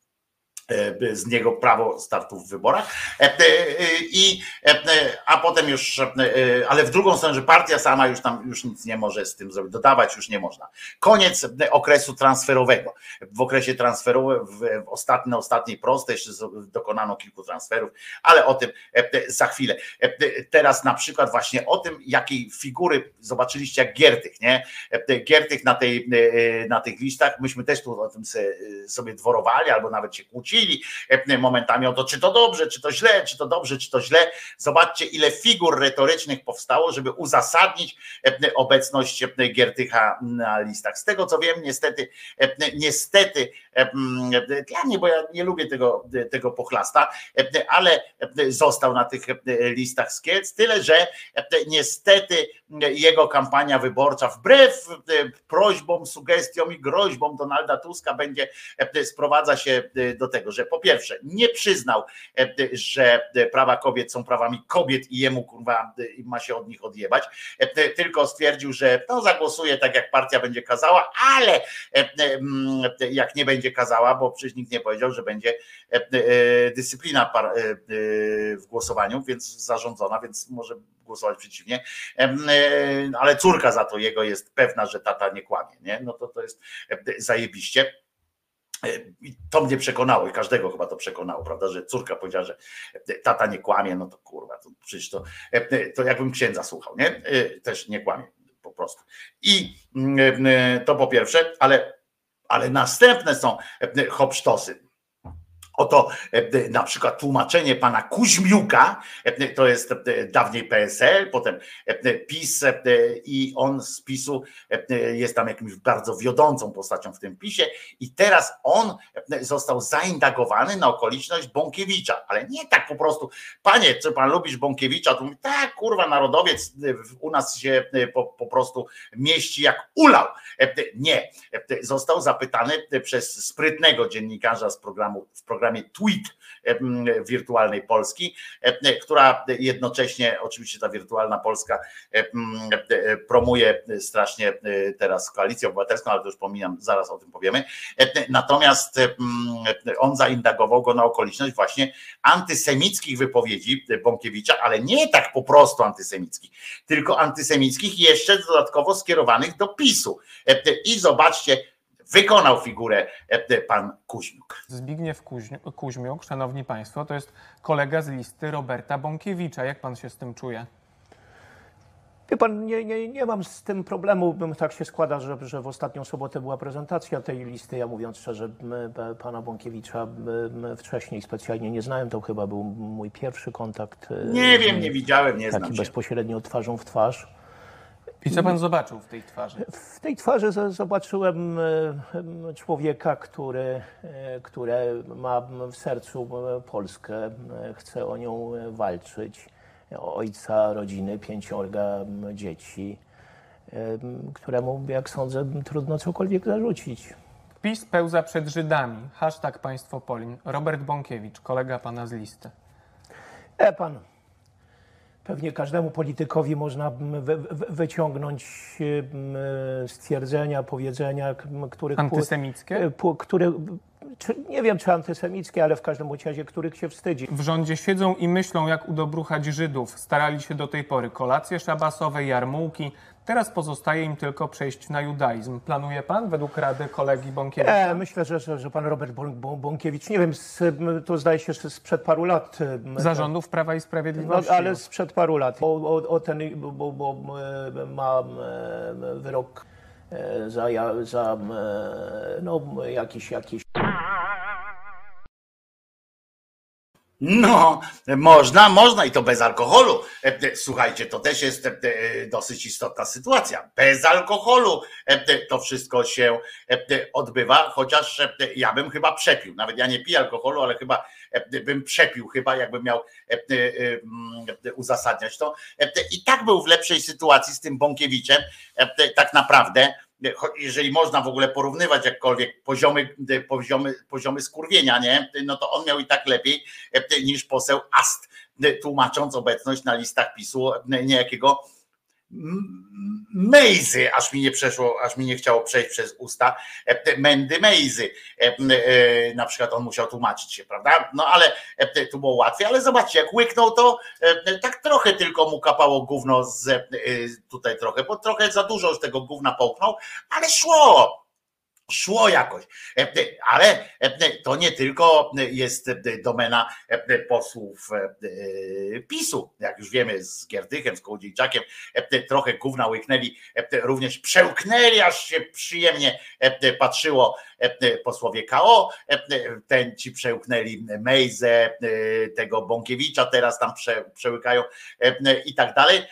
z niego prawo startu w wyborach. E, e, I, a potem już, ale w drugą stronę, że partia sama już tam już nic nie może z tym zrobić, dodawać już nie można. Koniec okresu transferowego. W okresie transferowym, w ostatniej, ostatniej prostej jeszcze dokonano kilku transferów, ale o tym za chwilę. Teraz na przykład właśnie o tym, jakiej figury zobaczyliście jak Giertych, nie? Giertych na, tej, na tych listach, myśmy też tu o tym sobie dworowali, albo nawet się kłócili, E, momentami o to, czy to dobrze, czy to źle, czy to dobrze, czy to źle. Zobaczcie, ile figur retorycznych powstało, żeby uzasadnić e, obecność e, Giertycha na listach. Z tego co wiem, niestety, niestety dla mnie, bo ja nie lubię tego, tego pochlasta, ale został na tych listach z Kielc, tyle że niestety jego kampania wyborcza wbrew prośbom, sugestiom i groźbom Donalda Tuska będzie sprowadza się do tego, że po pierwsze nie przyznał, e, że prawa kobiet są prawami kobiet i jemu kurwa ma się od nich odjebać, e, tylko stwierdził, że no zagłosuje tak jak partia będzie kazała, ale e, jak nie będzie kazała, bo przecież nikt nie powiedział, że będzie dyscyplina w głosowaniu, więc zarządzona, więc może głosować przeciwnie, ale córka za to jego jest pewna, że tata nie kłamie, nie? No to to jest zajebiście. I to mnie przekonało i każdego chyba to przekonało, prawda, że córka powiedziała, że tata nie kłamie, no to kurwa, to przecież to, to jakbym księdza słuchał, nie? Też nie kłamie po prostu. I to po pierwsze, ale, ale następne są hopsztosy. Oto e, na przykład tłumaczenie pana Kuźmiuka, e, to jest e, dawniej PSL, potem PiS i on z PiSu jest tam jakimś bardzo wiodącą postacią w tym PiSie i teraz on został zaindagowany na okoliczność Bąkiewicza, ale nie tak po prostu, panie, czy pan lubisz Bąkiewicza? To mówi, tak, kurwa, narodowiec u nas się po, po prostu mieści jak ulał. Nie, został zapytany przez sprytnego dziennikarza z programu, w programie programie Tweet wirtualnej Polski, która jednocześnie, oczywiście ta wirtualna Polska promuje strasznie teraz koalicję obywatelską, ale to już pominam, zaraz o tym powiemy. Natomiast on zaindagował go na okoliczność właśnie antysemickich wypowiedzi Bąkiewicza, ale nie tak po prostu antysemickich, tylko antysemickich jeszcze dodatkowo skierowanych do PiSu. I zobaczcie, wykonał figurę e, pan Kuźmiuk. Zbigniew Kuźmiuk, szanowni państwo, to jest kolega z listy Roberta Bąkiewicza. Jak pan się z tym czuje? Wie pan, nie, nie, nie mam z tym problemu. Tak się składa, że, że w ostatnią sobotę była prezentacja tej listy. Ja mówiąc szczerze, pana Bąkiewicza wcześniej specjalnie nie znałem. To chyba był mój pierwszy kontakt. E, nie wiem, nie widziałem, nie znam Taki się. bezpośrednio twarzą w twarz. I co pan zobaczył w tej twarzy? W tej twarzy zobaczyłem e, człowieka, który, e, które ma w sercu Polskę, chce o nią walczyć. Ojca rodziny, pięciorga dzieci, któremu, jak sądzę, trudno cokolwiek zarzucić. PiS pełza przed Żydami. Hashtag państwo Polin. Robert Bąkiewicz, kolega pana z listy. E pan, Pewnie każdemu politykowi można wyciągnąć stwierdzenia, powiedzenia, których. Antysemickie? Które, czy, nie wiem, czy antysemickie, ale w każdym razie, których się wstydzi. W rządzie siedzą i myślą, jak udobruchać Żydów. Starali się do tej pory kolacje szabasowe, jarmułki, Teraz pozostaje im tylko przejść na judaizm. Planuje pan według rady kolegi Bąkiewicza? E, myślę, że, że, że pan Robert Bąkiewicz, nie wiem, z, to zdaje się sprzed paru lat. Zarządów Prawa i Sprawiedliwości. No, ale sprzed paru lat. O, o, o ten, bo, bo ma wyrok za, za no, jakiś, jakiś No, można, można i to bez alkoholu. E, e, słuchajcie, to też jest e, dosyć istotna sytuacja. Bez alkoholu to wszystko się odbywa, chociaż ja bym chyba przepił. Nawet ja nie piję alkoholu, ale chyba bym przepił, chyba jakbym miał uzasadniać to. I tak był w lepszej sytuacji z tym Bąkiewiczem, tak naprawdę jeżeli można w ogóle porównywać jakkolwiek poziomy, poziomy, poziomy skurwienia, nie? no to on miał i tak lepiej e, niż poseł Ast, tłumacząc obecność na listach PiSu niejakiego Mejzy, aż mi nie przeszło, aż mi nie chciało przejść przez usta, e, Mendy Mejzy. E, e, na przykład on musiał tłumaczyć się, prawda? No ale tu było łatwiej, ale zobaczcie, jak łyknął to, tak trochę tylko mu kapało gówno z tutaj trochę, bo trochę za dużo już tego gówna połknął, ale szło szło jakoś. E, e, ale e, to nie tylko jest domena posłów PiSu, jak już wiemy z Gierdychem, z Kołodziejczakiem, trochę gówna łyknęli, również przełknęli, aż się przyjemnie patrzyło posłowie KO, ten ci przełknęli Mejzę, tego Bąkiewicza teraz tam prze, przełykają i tak dalej.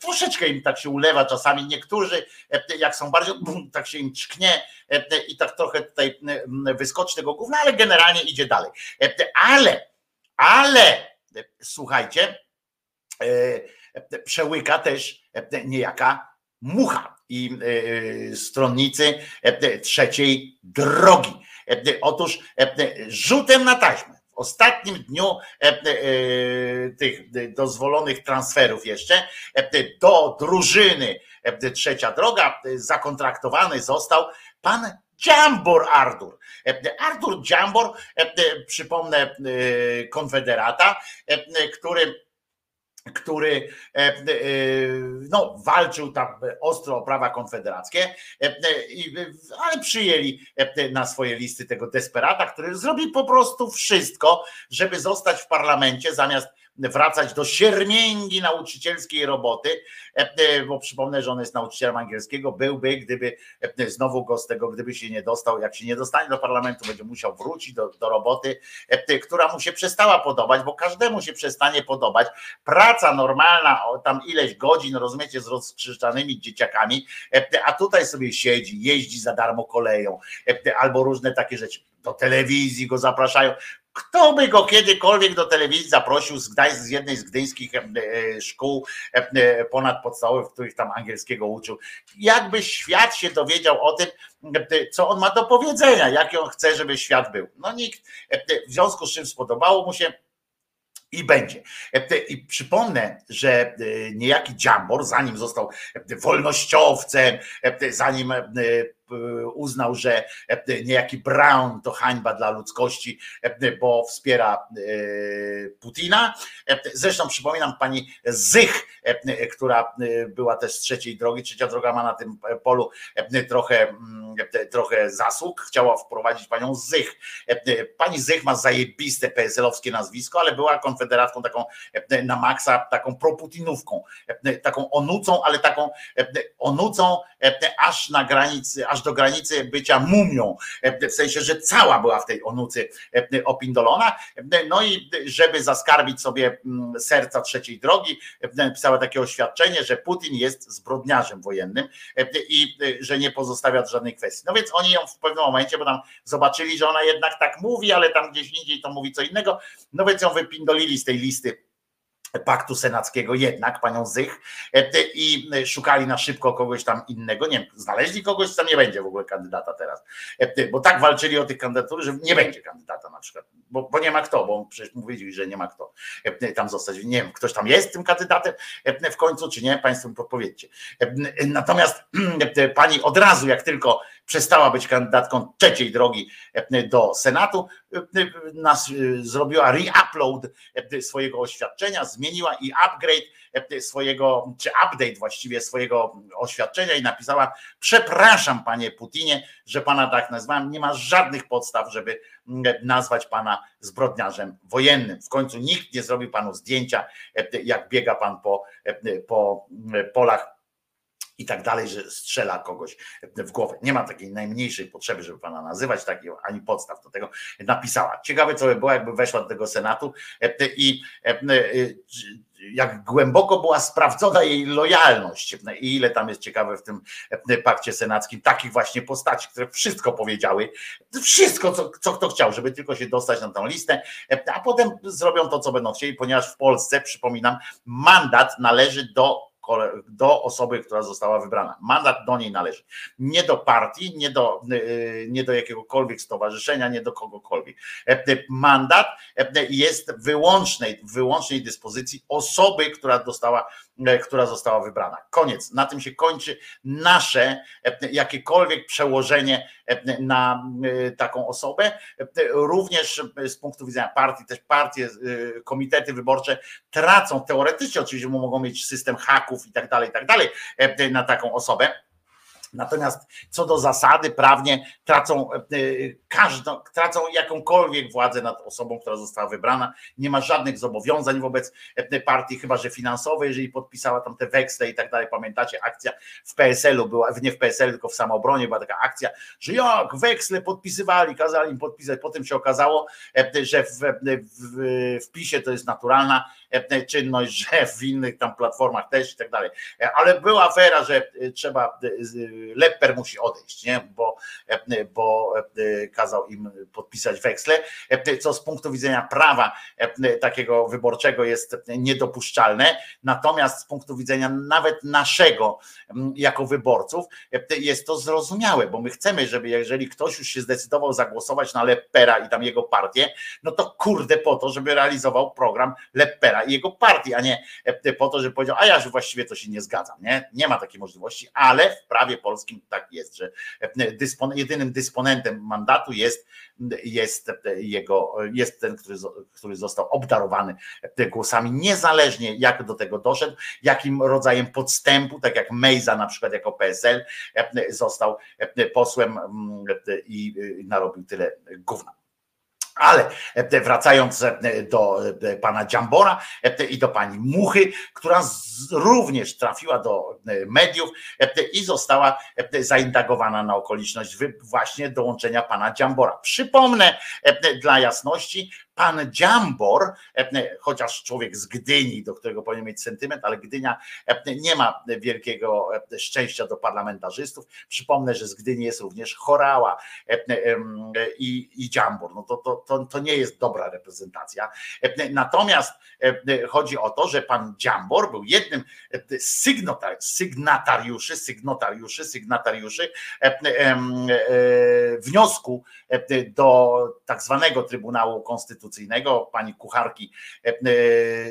Troszeczkę im tak się ulewa czasami, niektórzy jak są bardziej, tak się im czknie, i tak trochę tutaj wyskoczy tego gówna, ale generalnie idzie dalej. Ale, ale słuchajcie, przełyka też niejaka mucha i stronnicy trzeciej drogi. Otóż rzutem na taśmę w ostatnim dniu tych dozwolonych transferów jeszcze do drużyny trzecia droga zakontraktowany został pan Dziambor Artur. Artur Dziambor, przypomnę, konfederata, który który no, walczył tam ostro o prawa konfederackie, ale przyjęli na swoje listy tego desperata, który zrobi po prostu wszystko, żeby zostać w parlamencie zamiast wracać do siermięgi nauczycielskiej roboty, bo przypomnę, że on jest nauczycielem angielskiego, byłby, gdyby znowu go z tego, gdyby się nie dostał, jak się nie dostanie do parlamentu, będzie musiał wrócić do, do roboty, która mu się przestała podobać, bo każdemu się przestanie podobać. Praca normalna, tam ileś godzin, rozumiecie, z rozkrzyczanymi dzieciakami, a tutaj sobie siedzi, jeździ za darmo koleją, albo różne takie rzeczy. Do telewizji go zapraszają. Kto by go kiedykolwiek do telewizji zaprosił z, Gdańsk, z jednej z gdyńskich e, szkół e, ponadpodstawowych, w których tam angielskiego uczył? Jakby świat się dowiedział o tym, e, co on ma do powiedzenia, jak on chce, żeby świat był. No nikt, w związku z czym spodobało mu się, i będzie. I przypomnę, że niejaki Dziambor, zanim został wolnościowcem, zanim uznał, że niejaki Brown to hańba dla ludzkości, bo wspiera Putina. Zresztą przypominam pani Zych, która była też z trzeciej drogi. Trzecia droga ma na tym polu trochę, trochę zasług. Chciała wprowadzić panią Zych. Pani Zych ma zajebiste PSL-owskie nazwisko, ale była konfederatką taką na maksa, taką proputinówką, taką onucą, ale taką onucą aż na granicy, aż do granicy bycia mumią, w sensie, że cała była w tej onucy opindolona. No i żeby zaskarbić sobie mm, serca trzeciej drogi, pisała takie oświadczenie, że Putin jest zbrodniarzem wojennym i że nie pozostawia żadnej kwestii. No więc oni ją w pewnym momencie, bo tam zobaczyli, że ona jednak tak mówi, ale tam gdzieś indziej to mówi co innego, no więc ją wypindolili z tej listy paktu senackiego jednak, panią Zych e, i szukali na szybko kogoś tam innego, nie wiem, znaleźli kogoś, tam nie będzie w ogóle kandydata teraz, e, bo tak walczyli o tych kandydatury, że nie będzie kandydata na przykład, bo, bo nie ma kto, bo przecież mówili, że nie ma kto e, tam zostać, nie wiem, ktoś tam jest tym kandydatem w końcu, czy nie, państwo mi podpowiedzcie. Natomiast pani od razu, jak tylko przestała być kandydatką trzeciej drogi do Senatu, nas zrobiła re-upload swojego oświadczenia, zmieniła i upgrade e, swojego, czy update właściwie swojego oświadczenia i napisała: Przepraszam, panie Putinie, że pana tak nazwałem. Nie ma żadnych podstaw, żeby nazwać pana zbrodniarzem wojennym. W końcu nikt nie zrobił panu zdjęcia, e, jak biega pan po, e, po polach i tak dalej, że strzela kogoś w głowę. Nie ma takiej najmniejszej potrzeby, żeby pana nazywać, takiej ani podstaw do tego napisała. Ciekawe, co by było, jakby weszła do tego Senatu i jak głęboko była sprawdzona jej lojalność i ile tam jest ciekawe w tym pakcie senackim takich właśnie postaci, które wszystko powiedziały, wszystko, co, co kto chciał, żeby tylko się dostać na tę listę, a potem zrobią to, co będą chcieli, ponieważ w Polsce, przypominam, mandat należy do do osoby, która została wybrana. Mandat do niej należy. Nie do partii, nie do, y, nie do jakiegokolwiek stowarzyszenia, nie do kogokolwiek. E, e, mandat e, jest wyłącznej, wyłącznej dyspozycji osoby, która dostała, która została wybrana. Koniec. Na tym się kończy nasze jakiekolwiek przełożenie na taką osobę. Również z punktu widzenia partii, też partie, komitety wyborcze tracą teoretycznie, oczywiście mogą mieć system haków, i tak dalej, i tak dalej e, na taką osobę. Natomiast co do zasady, prawnie tracą e, każdą, tracą jakąkolwiek władzę nad osobą, która została wybrana. Nie ma żadnych zobowiązań wobec e, partii, chyba że finansowe, jeżeli podpisała tam te weksle i tak dalej. Pamiętacie, akcja w PSL-u była, nie w PSL, tylko w samoobronie była taka akcja, że jak weksle podpisywali, kazali im podpisać. Potem się okazało, że w, w, w PiSie to jest naturalna E, czynność, że w innych tam platformach też i tak dalej. E, ale była afera, że e, trzeba, Lepper musi odejść, nie? Bo, bo kazał im podpisać weksle, co z punktu widzenia prawa takiego wyborczego jest niedopuszczalne. Natomiast z punktu widzenia nawet naszego jako wyborców jest to zrozumiałe, bo my chcemy, żeby jeżeli ktoś już się zdecydował zagłosować na Leppera i tam jego partię, no to kurde po to, żeby realizował program Leppera i jego partii, a nie e, po to, żeby powiedział, a ja że właściwie to się nie zgadzam. Nie, nie ma takiej możliwości, ale w prawie polskim tak jest, że e, dysponen, jedynym dysponentem mandatu jest, jest jego, jest ten, który, który został obdarowany głosami, niezależnie jak do tego doszedł, jakim rodzajem podstępu, tak jak Mejza na przykład jako PSL został posłem mm, i narobił tyle gówna. Ale e, wracając e, do e, pana Dziambora i do pani Muchy, która również trafiła do mediów i została zaindagowana na okoliczność właśnie dołączenia pana Dziambora. Przypomnę dla jasności, pan Dziambor, chociaż człowiek z Gdyni, do którego powinien mieć sentyment, ale Gdynia nie ma wielkiego szczęścia do parlamentarzystów. Przypomnę, że z Gdyni jest również Chorała i, i Dziambor. No to, to, to, to nie jest dobra reprezentacja. Natomiast chodzi o to, że pan Dziambor był jednym z sygnatariuszy, sygnatariuszy, sygnatariuszy wniosku do tak zwanego Trybunału Konstytucyjnego, pani kucharki,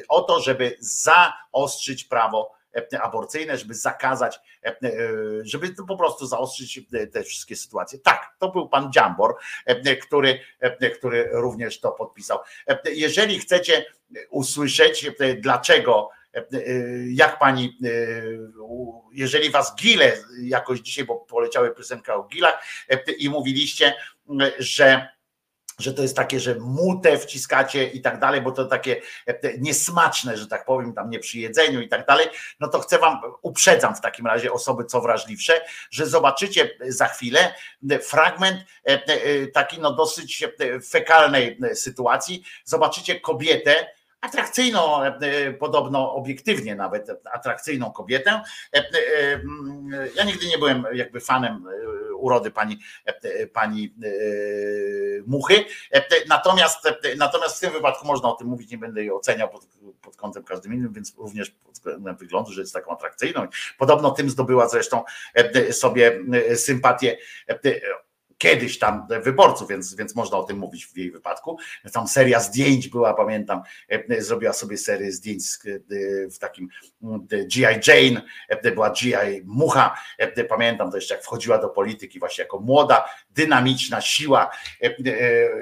o to, żeby zaostrzyć prawo aborcyjne, żeby zakazać, żeby po prostu zaostrzyć te wszystkie sytuacje. Tak, to był pan Dziambor, który, który również to podpisał. Jeżeli chcecie usłyszeć, dlaczego jak pani, jeżeli was gile jakoś dzisiaj, bo poleciały piosenka o gilach i mówiliście, że że to jest takie, że mutę wciskacie i tak dalej, bo to takie niesmaczne, że tak powiem, tam nie przy jedzeniu i tak dalej, no to chcę wam, uprzedzam w takim razie osoby co wrażliwsze, że zobaczycie za chwilę fragment taki no dosyć fekalnej sytuacji, zobaczycie kobietę, atrakcyjną, podobno obiektywnie nawet atrakcyjną kobietę. Ja nigdy nie byłem jakby fanem urody pani, pani Muchy. Natomiast, natomiast w tym wypadku można o tym mówić, nie będę jej oceniał pod, pod kątem każdym innym, więc również pod względem wyglądu, że jest taką atrakcyjną. Podobno tym zdobyła zresztą sobie sympatię kiedyś tam wyborców, więc, więc można o tym mówić w jej wypadku. Tam seria zdjęć była, pamiętam, e, zrobiła sobie serię zdjęć e, w takim G.I. Jane, e, była G.I. Mucha, pamiętam to jeszcze jak wchodziła do polityki właśnie jako młoda, dynamiczna siła,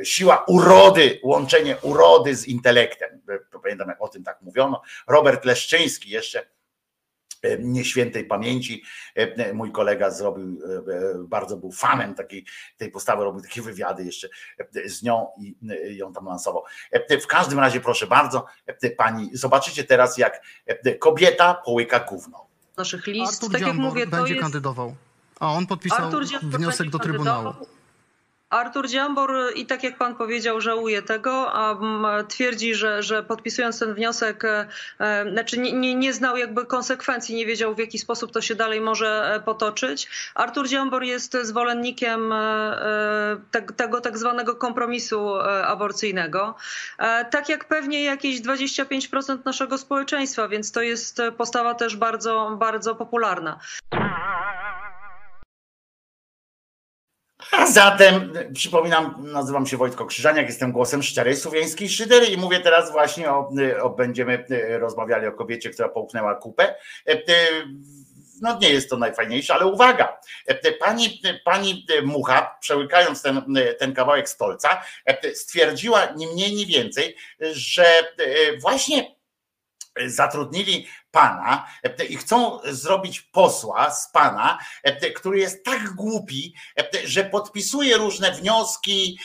siła urody, łączenie urody z intelektem. Pamiętam jak o tym tak mówiono. Robert Leszczyński jeszcze E, nieświętej pamięci. E, mój kolega zrobił, e, bardzo był fanem takiej tej postawy, robił takie wywiady jeszcze z nią i ją tam lansował. W każdym razie, proszę bardzo, pani, zobaczycie teraz, jak kobieta połyka gówno. Naszych list, Artur tak jak Dziambor mówię, to będzie jest... kandydował. A on podpisał wniosek do Trybunału. kandydował. Artur Dziambor i tak jak pan powiedział, żałuje tego, a mm, twierdzi, że, że podpisując ten wniosek, e, e, znaczy nie, nie, nie znał jakby konsekwencji, nie wiedział w jaki sposób to się dalej może e, potoczyć. Artur Dziambor jest zwolennikiem te- tego tak zwanego kompromisu aborcyjnego. Tak jak pewnie jakieś 25% naszego społeczeństwa, więc to jest postawa też bardzo, bardzo popularna. A zatem przypominam, nazywam się Wojtko Krzyżaniak, jestem głosem szczerej słowiańskiej szydery i mówię teraz właśnie o, o będziemy rozmawiali o kobiecie, która połknęła kupę. No nie jest to najfajniejsze, ale uwaga, pani, pani Mucha, przełykając ten, ten kawałek stolca, stwierdziła ni mniej, ni więcej, że właśnie zatrudnili pana i chcą zrobić posła z pana, który jest tak głupi, że podpisuje różne wnioski,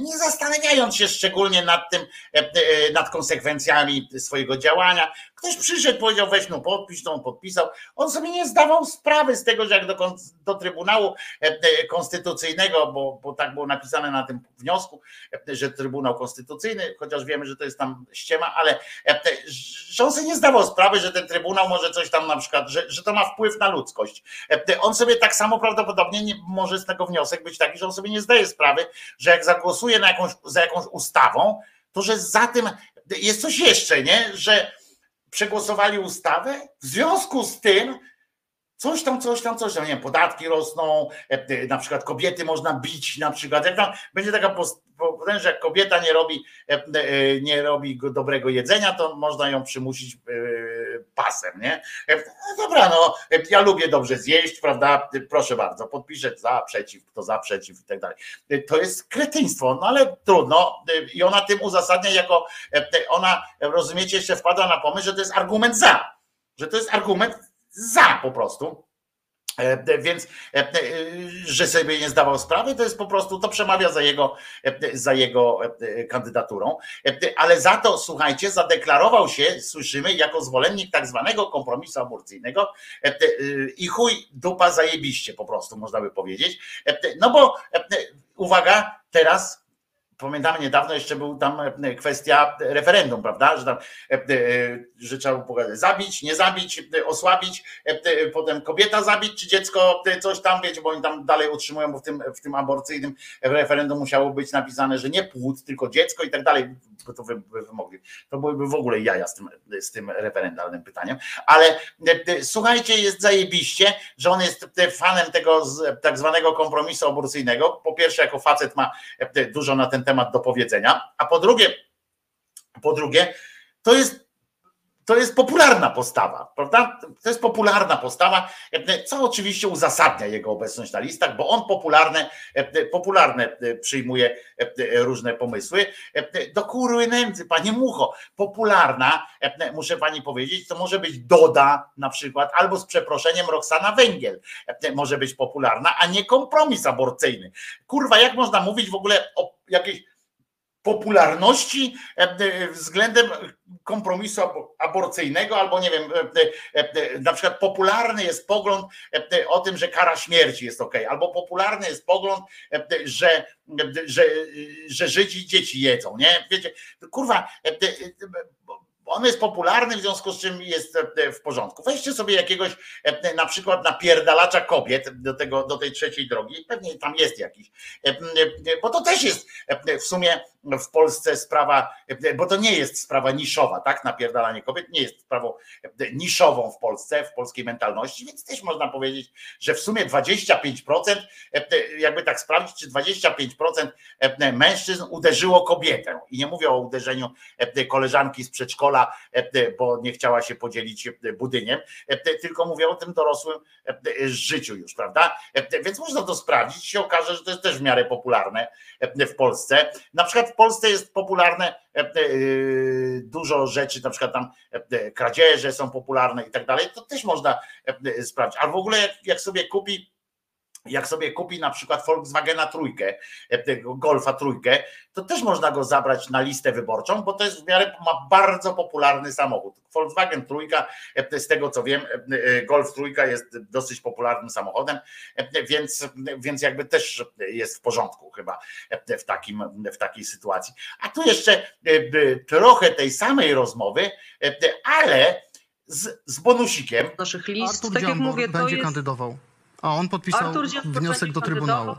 nie zastanawiając się szczególnie nad tym, nad konsekwencjami swojego działania. Ktoś przyszedł, powiedział, weź no podpisz, to on podpisał. On sobie nie zdawał sprawy z tego, że jak do, do Trybunału Konstytucyjnego, bo, bo tak było napisane na tym wniosku, że Trybunał Konstytucyjny, chociaż wiemy, że to jest tam ściema, ale że on sobie nie zdawał sprawy, że ten Trybunał może coś tam na przykład, że, że to ma wpływ na ludzkość. On sobie tak samo prawdopodobnie nie, może z tego wniosek być taki, że on sobie nie zdaje sprawy, że jak zagłosuje na jakąś, za jakąś ustawą, to że za tym jest coś jeszcze, nie? Że przegłosowali ustawę, w związku z tym coś tam, coś tam, coś tam, nie wiem, podatki rosną, e, na przykład kobiety można bić, na przykład, jak tam będzie taka post- po- że jak kobieta nie robi, e, e, nie robi go- dobrego jedzenia, to można ją przymusić e, pasem, nie? E, Dobra, no, e, ja lubię dobrze zjeść, prawda? Proszę bardzo, podpiszę za, przeciw, kto za, przeciw i tak dalej. E, To jest kretyństwo, no ale trudno. E, I ona tym uzasadnia jako, e, ona, rozumiecie, jeszcze wpada na pomysł, że to jest argument za, że to jest argument za po prostu. E, Więc, e, e, że sobie nie zdawał sprawy, to jest po prostu, to przemawia za jego, za jego kandydaturą. Ale za to, słuchajcie, zadeklarował się, słyszymy, jako zwolennik tak zwanego kompromisu aborcyjnego i chuj dupa zajebiście po prostu, można by powiedzieć. No bo, uwaga, teraz Pamiętamy niedawno jeszcze był tam e, kwestia referendum, prawda? Że, tam, e, e, że trzeba było zabić, nie zabić, e, osłabić, e, e, potem kobieta zabić, czy dziecko e, coś tam, wiecie, bo oni tam dalej utrzymują, bo w tym, w tym aborcyjnym referendum musiało być napisane, że nie płód, tylko dziecko i tak dalej, bo to wy, wy wymogli. To byłyby w ogóle jaja z tym, z tym referendalnym pytaniem. Ale e, e, słuchajcie, jest zajebiście, że on jest e, fanem tego tak zwanego kompromisu aborcyjnego. Po pierwsze, jako facet ma e, dużo na ten temat do powiedzenia, a po drugie, po drugie, to jest to jest popularna postawa, prawda? To jest popularna postawa, co oczywiście uzasadnia jego obecność na listach, bo on popularne, popularne przyjmuje różne pomysły. Do kurwy nędzy, panie Mucho, popularna, muszę pani powiedzieć, to może być Doda na przykład, albo z przeproszeniem Roxana Węgiel może być popularna, a nie kompromis aborcyjny. Kurwa, jak można mówić w ogóle o jakiejś popularności względem kompromisu aborcyjnego, albo nie wiem, na przykład popularny jest pogląd o tym, że kara śmierci jest ok, albo popularny jest pogląd, że, że, że Żydzi dzieci jedzą, nie? Wiecie, kurwa, on jest popularny, w związku z czym jest w porządku. Weźcie sobie jakiegoś na przykład napierdalacza kobiet do, tego, do tej trzeciej drogi, pewnie tam jest jakiś, bo to też jest w sumie w Polsce sprawa, bo to nie jest sprawa niszowa, tak? Napierdalanie kobiet nie jest sprawą niszową w Polsce, w polskiej mentalności, więc też można powiedzieć, że w sumie 25%, jakby tak sprawdzić, czy 25% mężczyzn uderzyło kobietę. I nie mówię o uderzeniu koleżanki z przedszkola, bo nie chciała się podzielić budyniem, tylko mówię o tym dorosłym życiu już, prawda? Więc można to sprawdzić, się okaże, że to jest też w miarę popularne w Polsce. Na przykład Polsce jest popularne dużo rzeczy, na przykład tam kradzieże są popularne i tak dalej, to też można sprawdzić. A w ogóle jak, jak sobie kupi jak sobie kupi na przykład Volkswagena trójkę, tego Golfa trójkę, to też można go zabrać na listę wyborczą, bo to jest w miarę ma bardzo popularny samochód. Volkswagen trójka, z tego co wiem, Golf trójka jest dosyć popularnym samochodem, więc, więc jakby też jest w porządku chyba w, takim, w takiej sytuacji. A tu jeszcze trochę tej samej rozmowy, ale z, z bonusikiem. Naszych list, Artur tak jak Dziambor mówię, to będzie jest... kandydował. A on podpisał wniosek do Trybunału.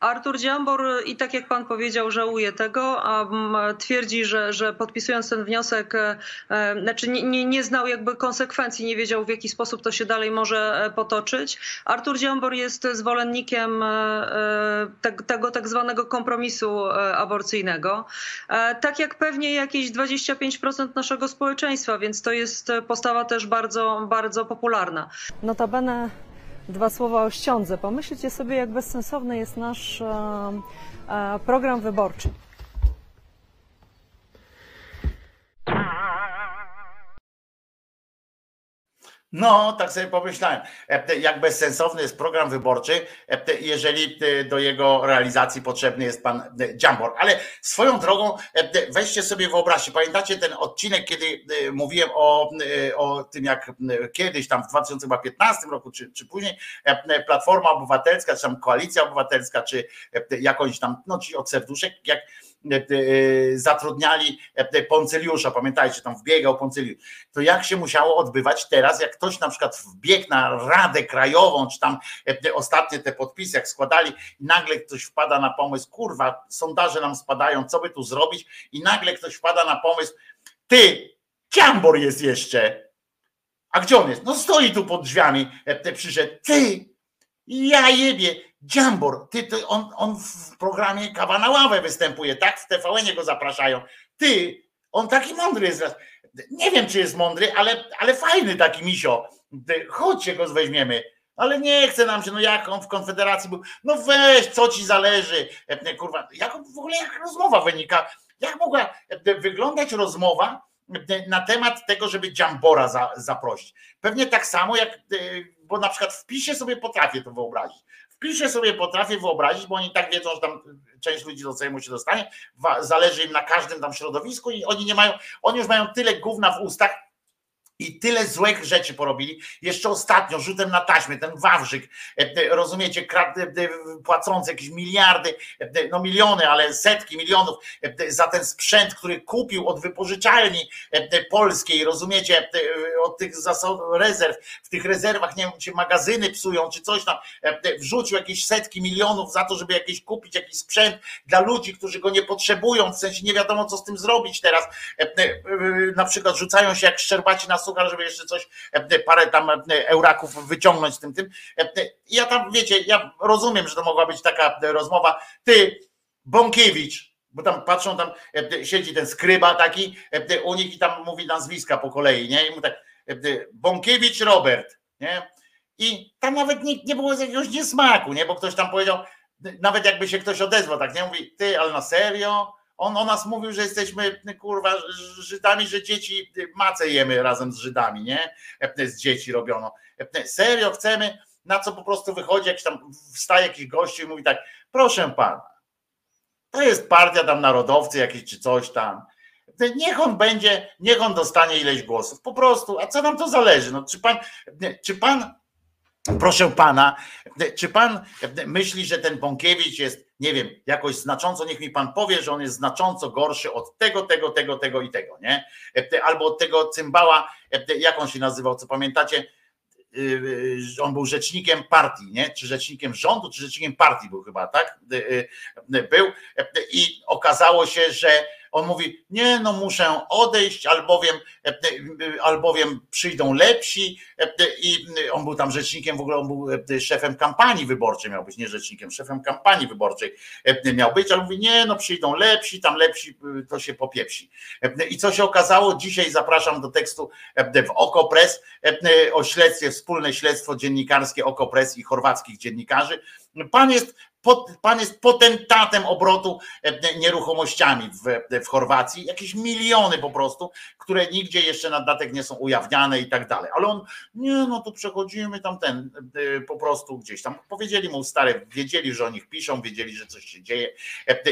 Artur Dziambor i tak jak pan powiedział, żałuje tego, a twierdzi, że, że podpisując ten wniosek, e, e, znaczy nie, nie, nie znał jakby konsekwencji, nie wiedział w jaki sposób to się dalej może e, potoczyć. Artur Dziambor jest zwolennikiem te- tego tak zwanego kompromisu aborcyjnego. Tak jak pewnie jakieś 25% naszego społeczeństwa, więc to jest postawa też bardzo, bardzo popularna. Notabene dwa słowa o ściądze. Pomyślcie sobie, jak bezsensowny jest nasz e, e, program wyborczy. No, tak sobie pomyślałem, E, jak bezsensowny jest program wyborczy, e, jeżeli e, do jego realizacji potrzebny jest pan Dziambor. Ale swoją drogą, weźcie sobie wyobraźcie, pamiętacie ten odcinek, kiedy mówiłem o, o tym, jak kiedyś tam w 2015 roku, czy, czy później, Platforma Obywatelska, czy tam Koalicja Obywatelska, czy jakąś tam, no ci od serduszek, jak zatrudniali e, Poncyliusza, pamiętajcie, tam wbiegał Poncyliusz, to jak się musiało odbywać teraz, jak ktoś na przykład wbiegł na Radę Krajową, czy tam e, ostatnie te podpisy, jak składali, i nagle ktoś wpada na pomysł, kurwa, sondaże nam spadają, co by tu zrobić, i nagle ktoś wpada na pomysł, ty, Ciambor jest jeszcze, a gdzie on jest? No stoi tu pod drzwiami, e, przyszedł, ty, ja jebie, Dziambor, ty, ty, on, on w programie Kawa na ławę występuje, tak? W tvn go zapraszają. Ty, on taki mądry jest. Nie wiem, czy jest mądry, ale, ale fajny taki misio. Ty, Chodźcie go weźmiemy. Ale nie chce nam się, no jak on w Konfederacji był. No weź, co ci zależy. E, Kurwa, jak w ogóle jak rozmowa wynika? Jak mogła e, wyglądać rozmowa e, na temat tego, żeby Dziambora za, zaprosić? Pewnie tak samo jak bo na przykład w PiSie sobie potrafię to wyobrazić. W PiSie sobie potrafię wyobrazić, bo oni tak wiedzą, że tam część ludzi do Sejmu się dostanie, zależy im na każdym tam środowisku i oni nie mają, oni już mają tyle gówna w ustach, i tyle złych rzeczy porobili. Jeszcze ostatnio rzutem na taśmę, ten Wawrzyk, e, e, rozumiecie, kradł, e, płacący jakieś miliardy, no miliony, ale setki milionów za ten sprzęt, który kupił od wypożyczalni polskiej, rozumiecie, od tych zasad, rezerw, w tych rezerwach, nie wiem, czy magazyny psują, czy coś tam, wrzucił jakieś setki milionów za to, żeby jakieś kupić jakiś sprzęt dla ludzi, którzy go nie potrzebują, w sensie nie wiadomo, co z tym zrobić teraz. Na przykład rzucają się jak szczerbaci na suchar, żeby jeszcze coś, e, parę tam e, euraków wyciągnąć tym tym. E, Ja tam, wiecie, ja rozumiem, że to mogła być taka rozmowa. Ty, Bąkiewicz, bo tam patrzą, tam siedzi ten skryba taki u nich i tam mówi nazwiska po kolei, nie? I mu tak, Bąkiewicz Robert, nie? I tam nawet nie, nie było jakiegoś niesmaku, nie? Bo ktoś tam powiedział, nawet jakby się ktoś odezwał, tak nie? Mówi, ty, ale na serio? On o nas mówił, że jesteśmy kurwa Żydami, że dzieci macę jemy razem z Żydami, nie? Z dzieci robiono. Serio chcemy, na co po prostu wychodzi jakiś tam, wstaje jakiś gościu i mówi tak, proszę pana, to jest partia tam narodowcy jakiś czy coś tam. Niech on będzie, niech on dostanie ileś głosów. Po prostu, a co nam to zależy? No, czy pan, czy pan Proszę pana, czy pan myśli, że ten Bąkiewicz jest, nie wiem, jakoś znacząco, niech mi pan powie, że on jest znacząco gorszy od tego, tego, tego, tego i tego, nie? Albo od tego cymbała, jak on się nazywał, co pamiętacie? Yy, On był rzecznikiem partii, nie? Czy rzecznikiem rządu, czy rzecznikiem partii był chyba, tak? Był i okazało się, że on mówi, nie, no muszę odejść, albowiem, albowiem przyjdą lepsi i on był tam rzecznikiem, w ogóle on był szefem kampanii wyborczej miał być, nie rzecznikiem, szefem kampanii wyborczej miał być, ale mówi, nie, no przyjdą lepsi, tam lepsi, to się popiepsi. I co się okazało? Dzisiaj zapraszam do tekstu w Okopres o śledztwie, wspólne śledztwo dziennikarskie Okopres i chorwackich dziennikarzy. Pan jest pan jest potentatem obrotu nieruchomościami w, w Chorwacji, jakieś miliony po prostu, które nigdzie jeszcze na datek nie są ujawniane i tak dalej. Ale on, nie, no to przechodzimy tam ten, po prostu gdzieś tam. Powiedzieli mu stare, wiedzieli, że o nich piszą, wiedzieli, że coś się dzieje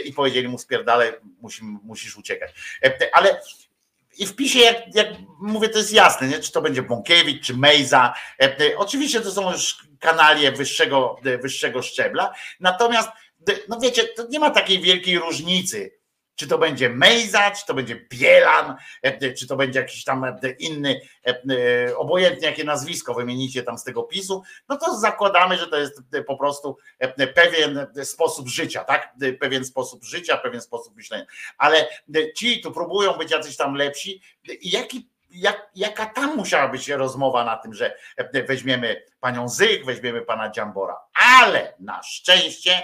i powiedzieli mu spierdalaj, musisz uciekać. Ale i w PiSie, jak, jak mówię, to jest jasne, nie? czy to będzie Bąkiewicz, czy Mejza. Oczywiście to są już kanalie wyższego, wyższego szczebla. Natomiast, no wiecie, to nie ma takiej wielkiej różnicy. Czy to będzie Mejza, czy to będzie Bielan, czy to będzie jakiś tam inny, obojętnie jakie nazwisko wymienicie tam z tego PiSu, no to zakładamy, że to jest po prostu pewien sposób życia, tak? Pewien sposób życia, pewien sposób myślenia. Ale ci tu próbują być jacyś tam lepsi. Jaki jak, jaka tam musiała być rozmowa na tym, że weźmiemy panią Zych, weźmiemy pana Dziambora. Ale na szczęście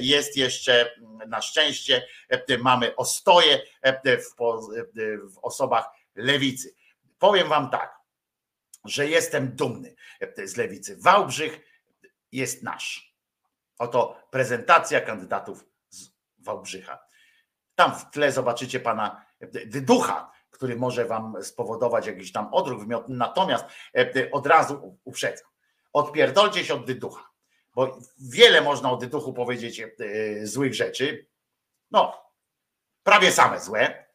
jest jeszcze, na szczęście mamy ostoje w, w osobach lewicy. Powiem wam tak, że jestem dumny z lewicy. Wałbrzych jest nasz. Oto prezentacja kandydatów z Wałbrzycha. Tam w tle zobaczycie pana Dyducha, który może wam spowodować jakiś tam odruch wymiotny. Natomiast od razu uprzedzam, odpierdolcie się od dyducha, bo wiele można o dyduchu powiedzieć złych rzeczy. No, prawie same złe,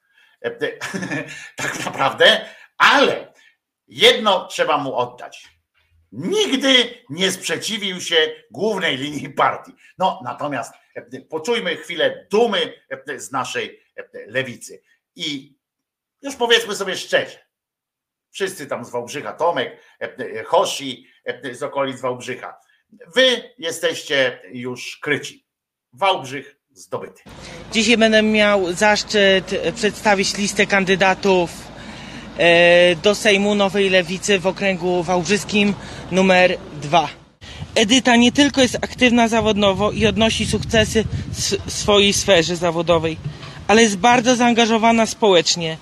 tak naprawdę, ale jedno trzeba mu oddać. Nigdy nie sprzeciwił się głównej linii partii. No, natomiast poczujmy chwilę dumy z naszej lewicy. I już powiedzmy sobie szczerze, wszyscy tam z Wałbrzycha, Tomek, Hoshi z okolic Wałbrzycha, wy jesteście już kryci. Wałbrzych zdobyty. Dzisiaj będę miał zaszczyt przedstawić listę kandydatów e, do Sejmu Nowej Lewicy w okręgu wałbrzyskim numer 2. Edyta nie tylko jest aktywna zawodowo i odnosi sukcesy w swojej sferze zawodowej, ale jest bardzo zaangażowana społecznie.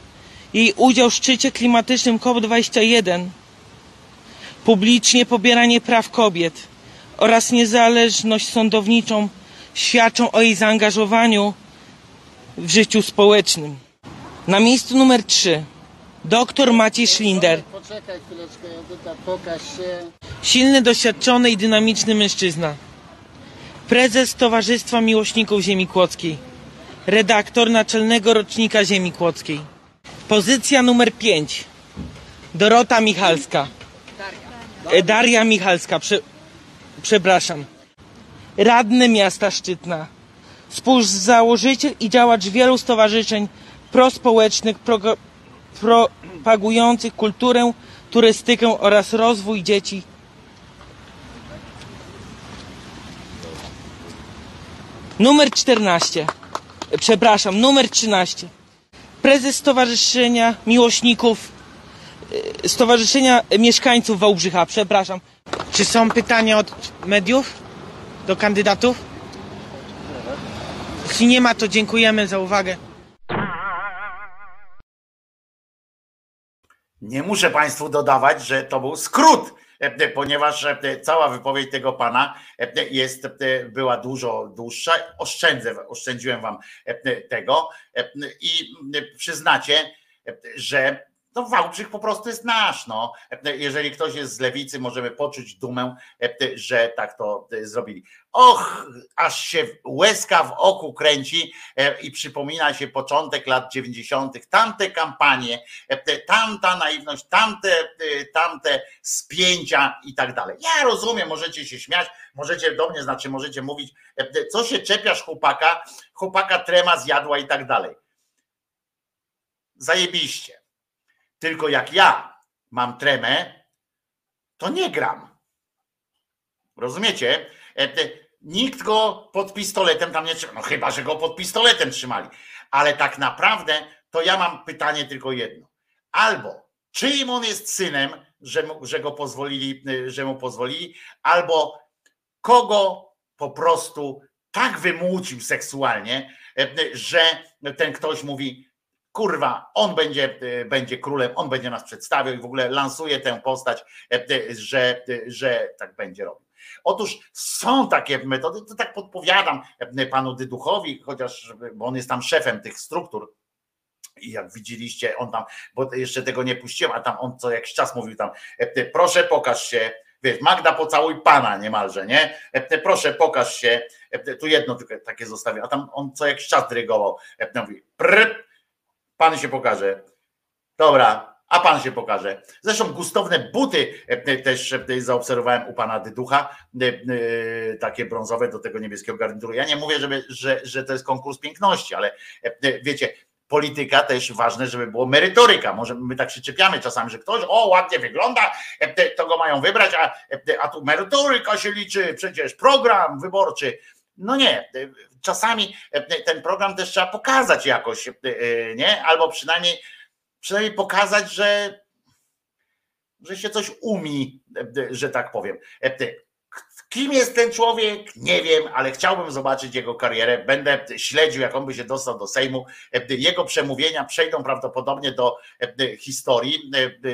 Jej udział w szczycie klimatycznym COP21, publicznie pobieranie praw kobiet oraz niezależność sądowniczą świadczą o jej zaangażowaniu w życiu społecznym. Na miejscu numer 3 Doktor Maciej Szlinder. Poczekaj chwileczkę, Edyta, pokaż się. Silny, doświadczony i dynamiczny mężczyzna. Prezes Towarzystwa Miłośników Ziemi Kłodzkiej. Redaktor naczelnego rocznika Ziemi Kłodzkiej. Pozycja numer 5. Dorota Michalska. E, Daria Michalska, prze, przepraszam. Radny miasta Szczytna. Współzałożyciel i działacz wielu stowarzyszeń prospołecznych progo- propagujących kulturę, turystykę oraz rozwój dzieci. Numer 14. E, Przepraszam, numer 13. Prezes Stowarzyszenia Miłośników e, Stowarzyszenia Mieszkańców Wałbrzycha, przepraszam. Czy są pytania od mediów do kandydatów? Jeśli nie ma, to dziękujemy za uwagę. Nie muszę Państwu dodawać, że to był skrót, ponieważ e, cała wypowiedź tego pana e, jest, była dużo dłuższa. Oszczędzę, oszczędziłem Wam tego i przyznacie, że no Wałbrzych po prostu jest nasz. No. Jeżeli ktoś jest z lewicy, możemy poczuć dumę, że tak to zrobili. Och, aż się łezka w oku kręci i przypomina się początek lat 90., tamte kampanie, tamta naiwność, tamte, tamte spięcia i tak dalej. Ja rozumiem, możecie się śmiać, możecie do mnie, znaczy możecie mówić, co się czepiasz chłopaka, chłopaka trema zjadła i tak dalej. Zajebiście. Tylko jak ja mam tremę, to nie gram. Rozumiecie? Nikt go pod pistoletem tam nie trzyma. No chyba, że go pod pistoletem trzymali. Ale tak naprawdę to ja mam pytanie tylko jedno. Albo czyim on jest synem, że, mu, że go pozwolili, że mu pozwolili, albo kogo po prostu tak wymłócił seksualnie, że ten ktoś mówi, kurwa, on będzie, będzie królem, on będzie nas przedstawiał i w ogóle lansuje tę postać, że, że tak będzie robił. Otóż są takie metody, to tak podpowiadam panu Dyduchowi, chociaż bo on jest tam szefem tych struktur. I jak widzieliście, on tam, bo jeszcze tego nie puściłem, a tam on co jakiś czas mówił tam, proszę pokaż się, wiesz, Magda pocałuj pana niemalże, nie? Proszę pokaż się, tu jedno tylko takie zostawię, a tam on co jakiś czas dyrygował, mówi, prr, pan się pokaże. Dobra, a pan się pokaże. Zresztą gustowne buty też zaobserwowałem u pana Dyducha, takie brązowe do tego niebieskiego garnituru. Ja nie mówię, żeby, że, że to jest konkurs piękności, ale wiecie, polityka też ważne, żeby było merytoryka. Może my tak się czepiamy czasami, że ktoś o ładnie wygląda, to go mają wybrać, a, a tu merytoryka się liczy, przecież program wyborczy. No nie, czasami ten program też trzeba pokazać jakoś, nie? Albo przynajmniej, przynajmniej pokazać, że, że się coś umi, że tak powiem. Kim jest ten człowiek? Nie wiem, ale chciałbym zobaczyć jego karierę. Będę śledził, jak on by się dostał do Sejmu. Jego przemówienia przejdą prawdopodobnie do historii.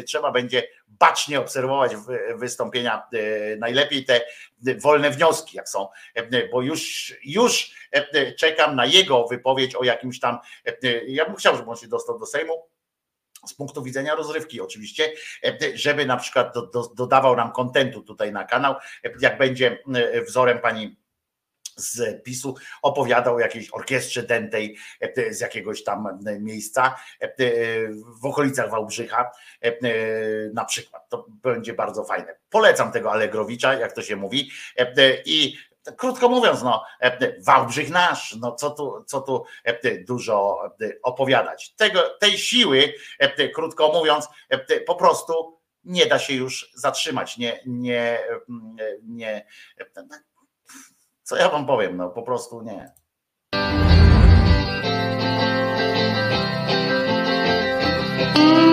Trzeba będzie bacznie obserwować wystąpienia, najlepiej te wolne wnioski, jak są, bo już, już czekam na jego wypowiedź o jakimś tam. Ja bym chciał, żeby on się dostał do Sejmu z punktu widzenia rozrywki oczywiście, żeby na przykład do, do, dodawał nam kontentu tutaj na kanał, jak będzie wzorem pani z PiSu opowiadał o jakiejś orkiestrze dętej z jakiegoś tam miejsca w okolicach Wałbrzycha na przykład. To będzie bardzo fajne. Polecam tego Allegrowicza, jak to się mówi i krótko mówiąc, no, Wałbrzych nasz, no co tu, co tu dużo opowiadać. Tego, tej siły, krótko mówiąc, po prostu nie da się już zatrzymać. Nie, nie, nie. Co ja wam powiem, no po prostu nie. Wsiadł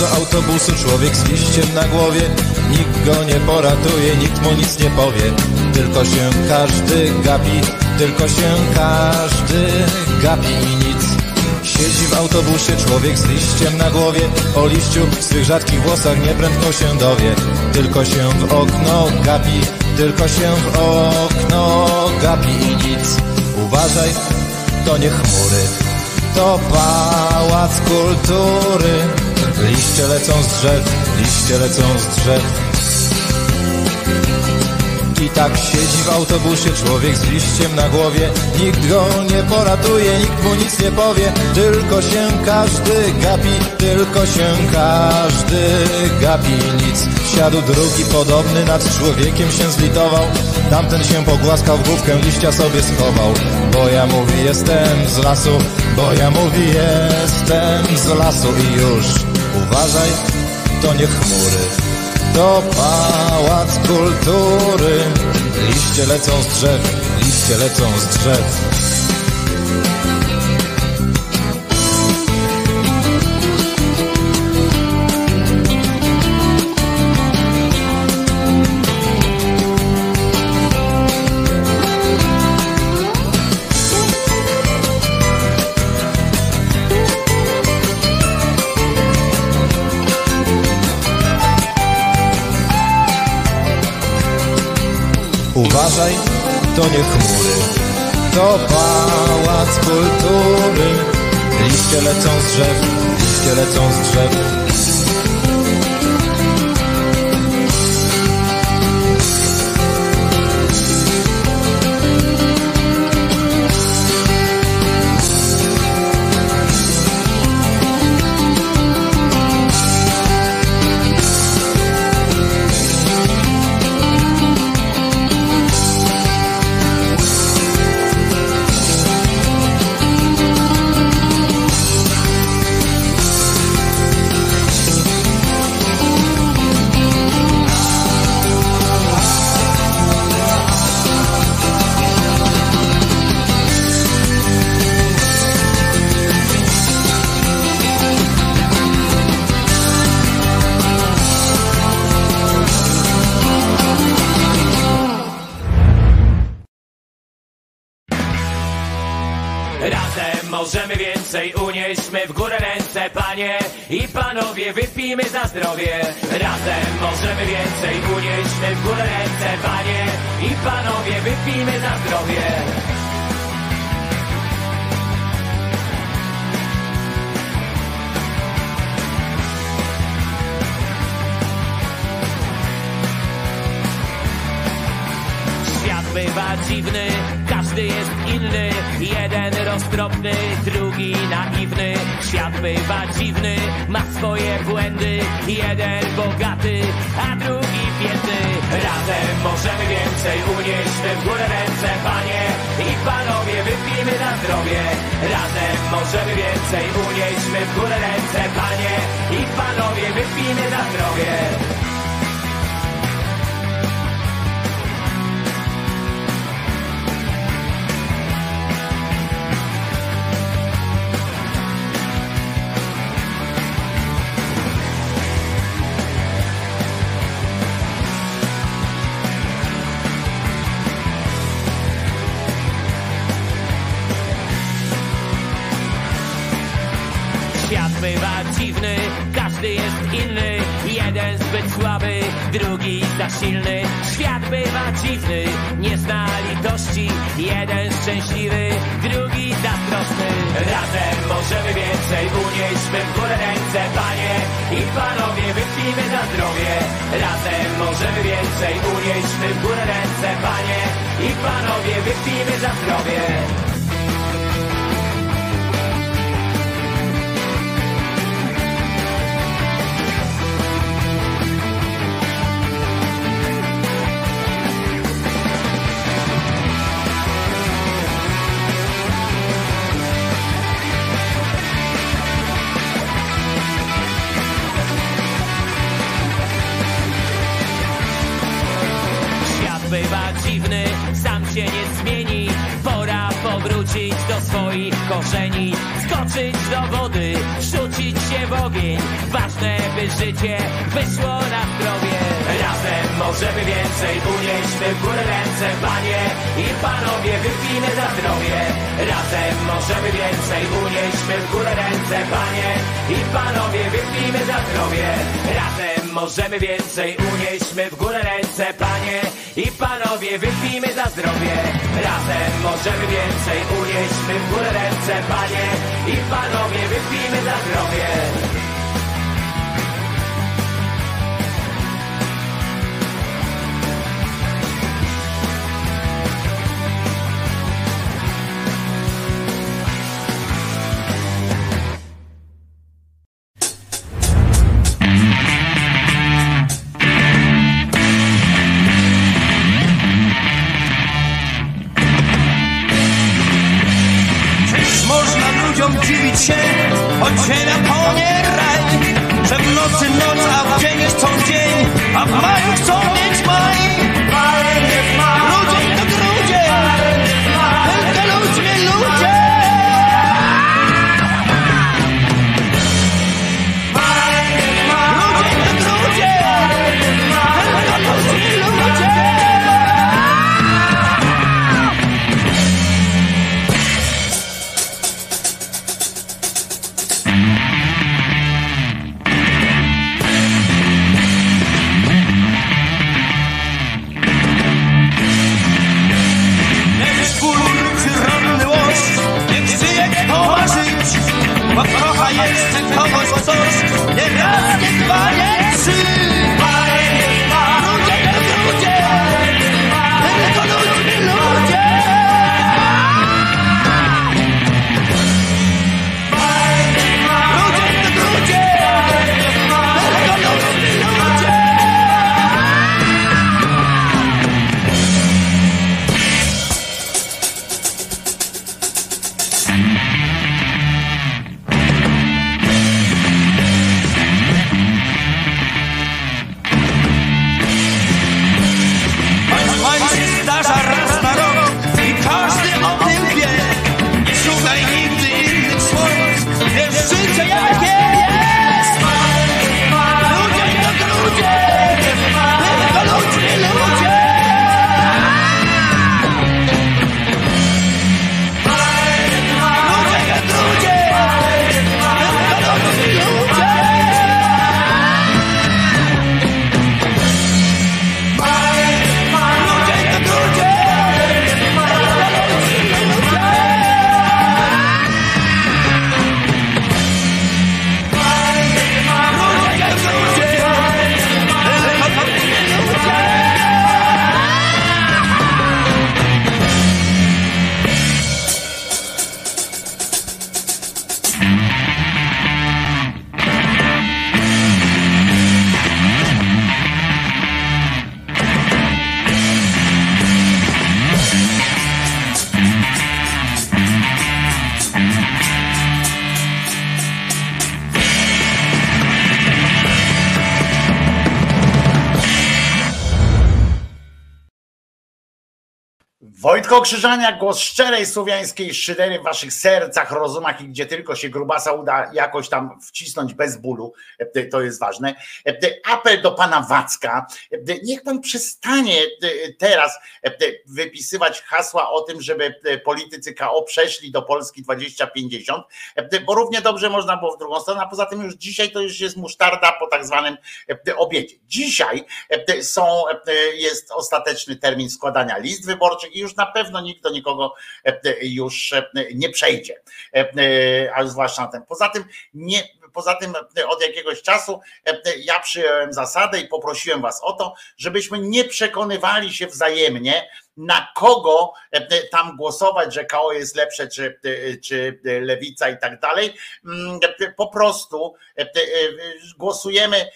do autobusu człowiek z liściem na głowie. Nikt go nie poratuje, nikt mu nic nie powie. Tylko się każdy gapi, tylko się każdy gapi i nic. Siedzi w autobusie człowiek z liściem na głowie. O liściu w swych rzadkich włosach nieprędko się dowie. Tylko się w okno gapi, tylko się w okno gapi i nic. Uważaj, to nie chmury, to pałac kultury. Liście lecą z drzew, liście lecą z drzew. I tak siedzi w autobusie człowiek z liściem na głowie. Nikt go nie poratuje, nikt mu nic nie powie. Tylko się każdy gapi, tylko się każdy gapi Nic, wsiadł drugi podobny nad człowiekiem się zlitował. Tamten się pogłaskał w główkę, liścia sobie schował. Bo ja mówi jestem z lasu, bo ja mówi jestem z lasu I już uważaj, to nie chmury to pałac kultury. Liście lecą z drzew, liście lecą z drzew. Uważaj, to nie chmury, to pałac kultury. Liście lecą z drzew, liście lecą z drzew. Wypijmy za zdrowie. Razem możemy więcej, unieśmy w górę ręce, panie i panowie, wypijmy za zdrowie. Bywa dziwny, każdy jest inny Jeden roztropny, drugi naiwny Świat bywa dziwny, ma swoje bogaty, a drugi biedny Razem możemy więcej, unieśmy w górę ręce Panie i panowie, wypijmy na zdrowie. Razem możemy więcej, unieśmy w górę ręce silny. Świat bywa dziwny, nie zna litości Jeden szczęśliwy, drugi zazdrosny. Razem możemy więcej, unieśmy w górę ręce Panie i panowie, wypijmy za zdrowie. Razem możemy więcej, unieśmy w górę ręce Panie i panowie, wypijmy za zdrowie korzeni Skoczyć do wody, rzucić się w ogień. Ważne by życie wyszło na zdrowie. Razem możemy więcej, unieśmy w górę ręce Panie i panowie, wypijmy za zdrowie. Razem możemy więcej, unieśmy w górę ręce Panie i panowie, wypijmy za zdrowie. Razem możemy więcej, unieśmy w górę ręce, panie i panowie, wypijmy za zdrowie. Razem możemy więcej, unieśmy w górę ręce, panie i panowie, wypijmy za zdrowie. Wojtko Krzyżania, głos szczerej słowiańskiej szydery w waszych sercach, rozumach i gdzie tylko się grubasa uda jakoś tam wcisnąć bez bólu, to jest ważne. E, Apel do pana Wacka, e, niech pan przestanie teraz wypisywać hasła o tym, żeby politycy KO przeszli do Polski 2050, bo równie dobrze można było w drugą stronę, a poza tym już dzisiaj to już jest musztarda po tak zwanym obiedzie. Dzisiaj są, jest ostateczny termin składania list wyborczych i już na pewno nikt do nikogo już nie przejdzie, a zwłaszcza na ten. Poza tym nie, poza tym od jakiegoś czasu ja przyjąłem zasadę i poprosiłem was o to, żebyśmy nie przekonywali się wzajemnie, na kogo tam głosować, że KO jest lepsze, czy, czy lewica i tak dalej. Po prostu głosujemy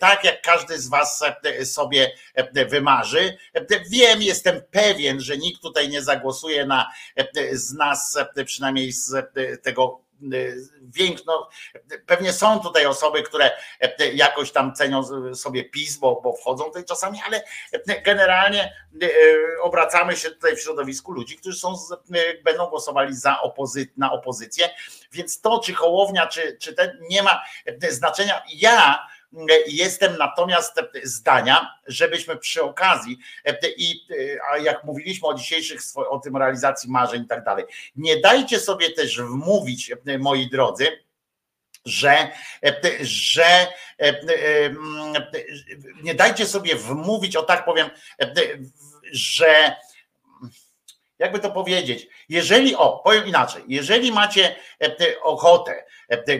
tak, jak każdy z Was sobie wymarzy. Wiem, jestem pewien, że nikt tutaj nie zagłosuje na z nas, przynajmniej z tego większość, no, pewnie są tutaj osoby, które jakoś tam cenią sobie PiS, bo, bo wchodzą tutaj czasami, ale generalnie obracamy się tutaj w środowisku ludzi, którzy są, będą głosowali za opozy, na opozycję, więc to czy Hołownia, czy, czy ten nie ma znaczenia. Ja Jestem natomiast zdania, żebyśmy przy okazji, i a jak mówiliśmy o dzisiejszych, o tym realizacji marzeń i tak dalej, nie dajcie sobie też wmówić, moi drodzy, że, że nie dajcie sobie wmówić, o tak powiem, że jakby to powiedzieć, jeżeli, o, powiem inaczej, jeżeli macie ochotę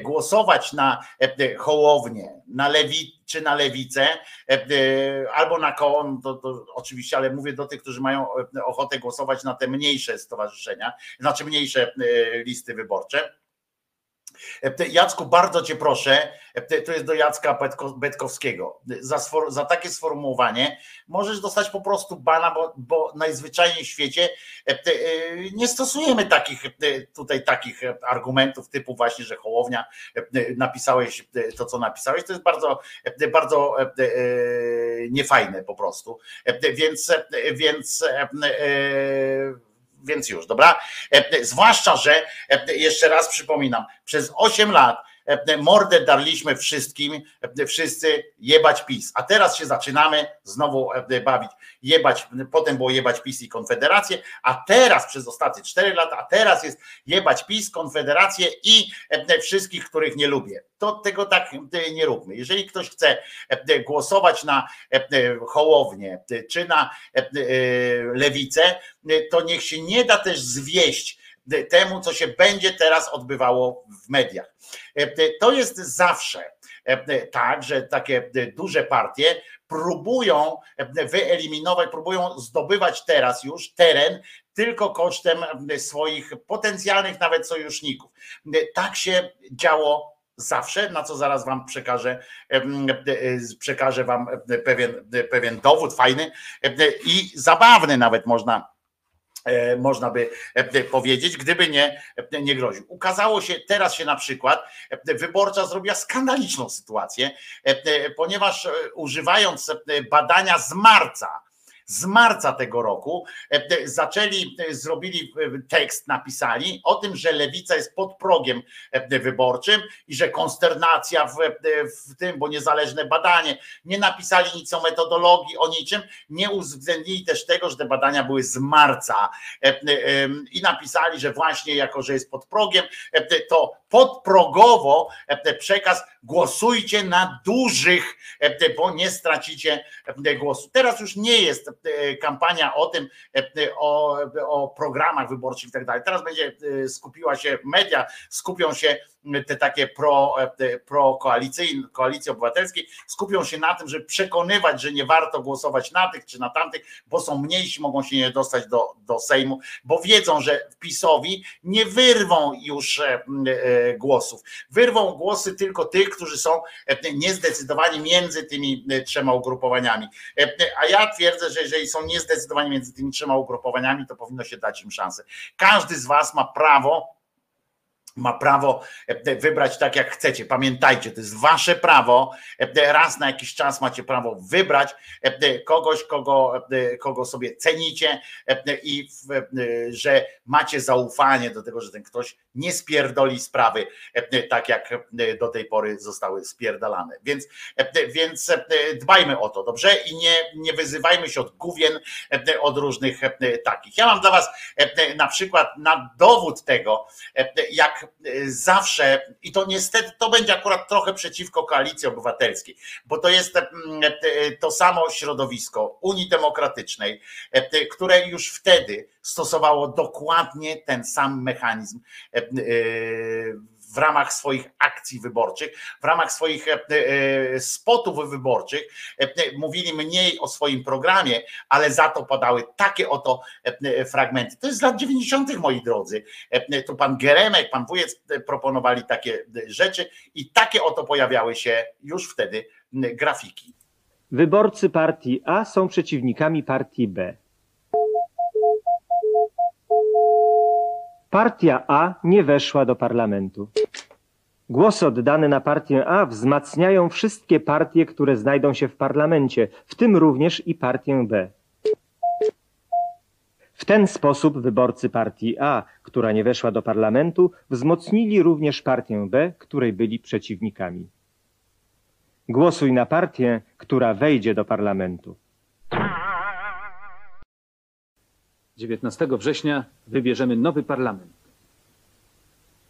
głosować na Hołownię, na lewi, czy na lewicę, albo na koło, no to, to oczywiście, ale mówię do tych, którzy mają ochotę głosować na te mniejsze stowarzyszenia, znaczy mniejsze listy wyborcze, Jacku, bardzo cię proszę, to jest do Jacka Betkowskiego, za, za takie sformułowanie możesz dostać po prostu bana, bo, bo najzwyczajniej w świecie nie stosujemy takich tutaj takich argumentów typu właśnie, że Hołownia napisałeś to, co napisałeś, to jest bardzo, bardzo niefajne po prostu, więc, więc więc już, dobra? Zwłaszcza, że jeszcze raz przypominam, przez 8 lat mordę darliśmy wszystkim, wszyscy jebać PiS. A teraz się zaczynamy znowu bawić, jebać, potem było jebać PiS i Konfederację, a teraz przez ostatnie 4 lata, a teraz jest jebać PiS, Konfederację i wszystkich, których nie lubię. To tego tak nie róbmy. Jeżeli ktoś chce głosować na Hołownię czy na Lewicę, to niech się nie da też zwieść temu, co się będzie teraz odbywało w mediach. To jest zawsze tak, że takie duże partie próbują wyeliminować, próbują zdobywać teraz już teren tylko kosztem swoich potencjalnych nawet sojuszników. Tak się działo zawsze, na co zaraz wam przekażę, przekażę wam pewien, pewien dowód fajny i zabawny nawet można można by powiedzieć, gdyby nie, nie groził. Ukazało się, teraz się na przykład wyborcza zrobiła skandaliczną sytuację, ponieważ używając badania z marca, z marca tego roku zaczęli, zrobili tekst, napisali o tym, że lewica jest pod progiem wyborczym i że konsternacja w, w tym, bo niezależne badanie, nie napisali nic o metodologii, o niczym, nie uwzględnili też tego, że te badania były z marca i napisali, że właśnie jako, że jest pod progiem, to podprogowo przekaz głosujcie na dużych, bo nie stracicie głosu. Teraz już nie jest kampania o tym, o, o programach wyborczych i tak dalej. Teraz będzie skupiła się media, skupią się te takie pro, pro koalicyjne, koalicji obywatelskiej, skupią się na tym, żeby przekonywać, że nie warto głosować na tych czy na tamtych, bo są mniejsi, mogą się nie dostać do, do Sejmu, bo wiedzą, że PiSowi nie wyrwą już głosów. Wyrwą głosy tylko tych, którzy są niezdecydowani między tymi trzema ugrupowaniami. A ja twierdzę, że jeżeli są niezdecydowani między tymi trzema ugrupowaniami, to powinno się dać im szansę. Każdy z Was ma prawo ma prawo wybrać tak, jak chcecie. Pamiętajcie, to jest wasze prawo. Raz na jakiś czas macie prawo wybrać kogoś, kogo, kogo sobie cenicie i że macie zaufanie do tego, że ten ktoś nie spierdoli sprawy tak, jak do tej pory zostały spierdalane. Więc, więc dbajmy o to, dobrze? I nie, nie wyzywajmy się od główien, od różnych takich. Ja mam dla was na przykład na dowód tego, jak zawsze, i to niestety to będzie akurat trochę przeciwko koalicji obywatelskiej, bo to jest to samo środowisko Unii Demokratycznej, które już wtedy stosowało dokładnie ten sam mechanizm w ramach swoich akcji wyborczych, w ramach swoich spotów wyborczych mówili mniej o swoim programie, ale za to podały takie oto fragmenty. To jest z lat 90., moi drodzy. Tu pan Geremek, pan Wujec proponowali takie rzeczy i takie oto pojawiały się już wtedy grafiki. Wyborcy partii A są przeciwnikami partii B. Partia A nie weszła do parlamentu. Głosy oddane na partię A wzmacniają wszystkie partie, które znajdą się w parlamencie, w tym również i partię B. W ten sposób wyborcy partii A, która nie weszła do parlamentu, wzmocnili również partię B, której byli przeciwnikami. Głosuj na partię, która wejdzie do parlamentu. 19 września wybierzemy nowy parlament.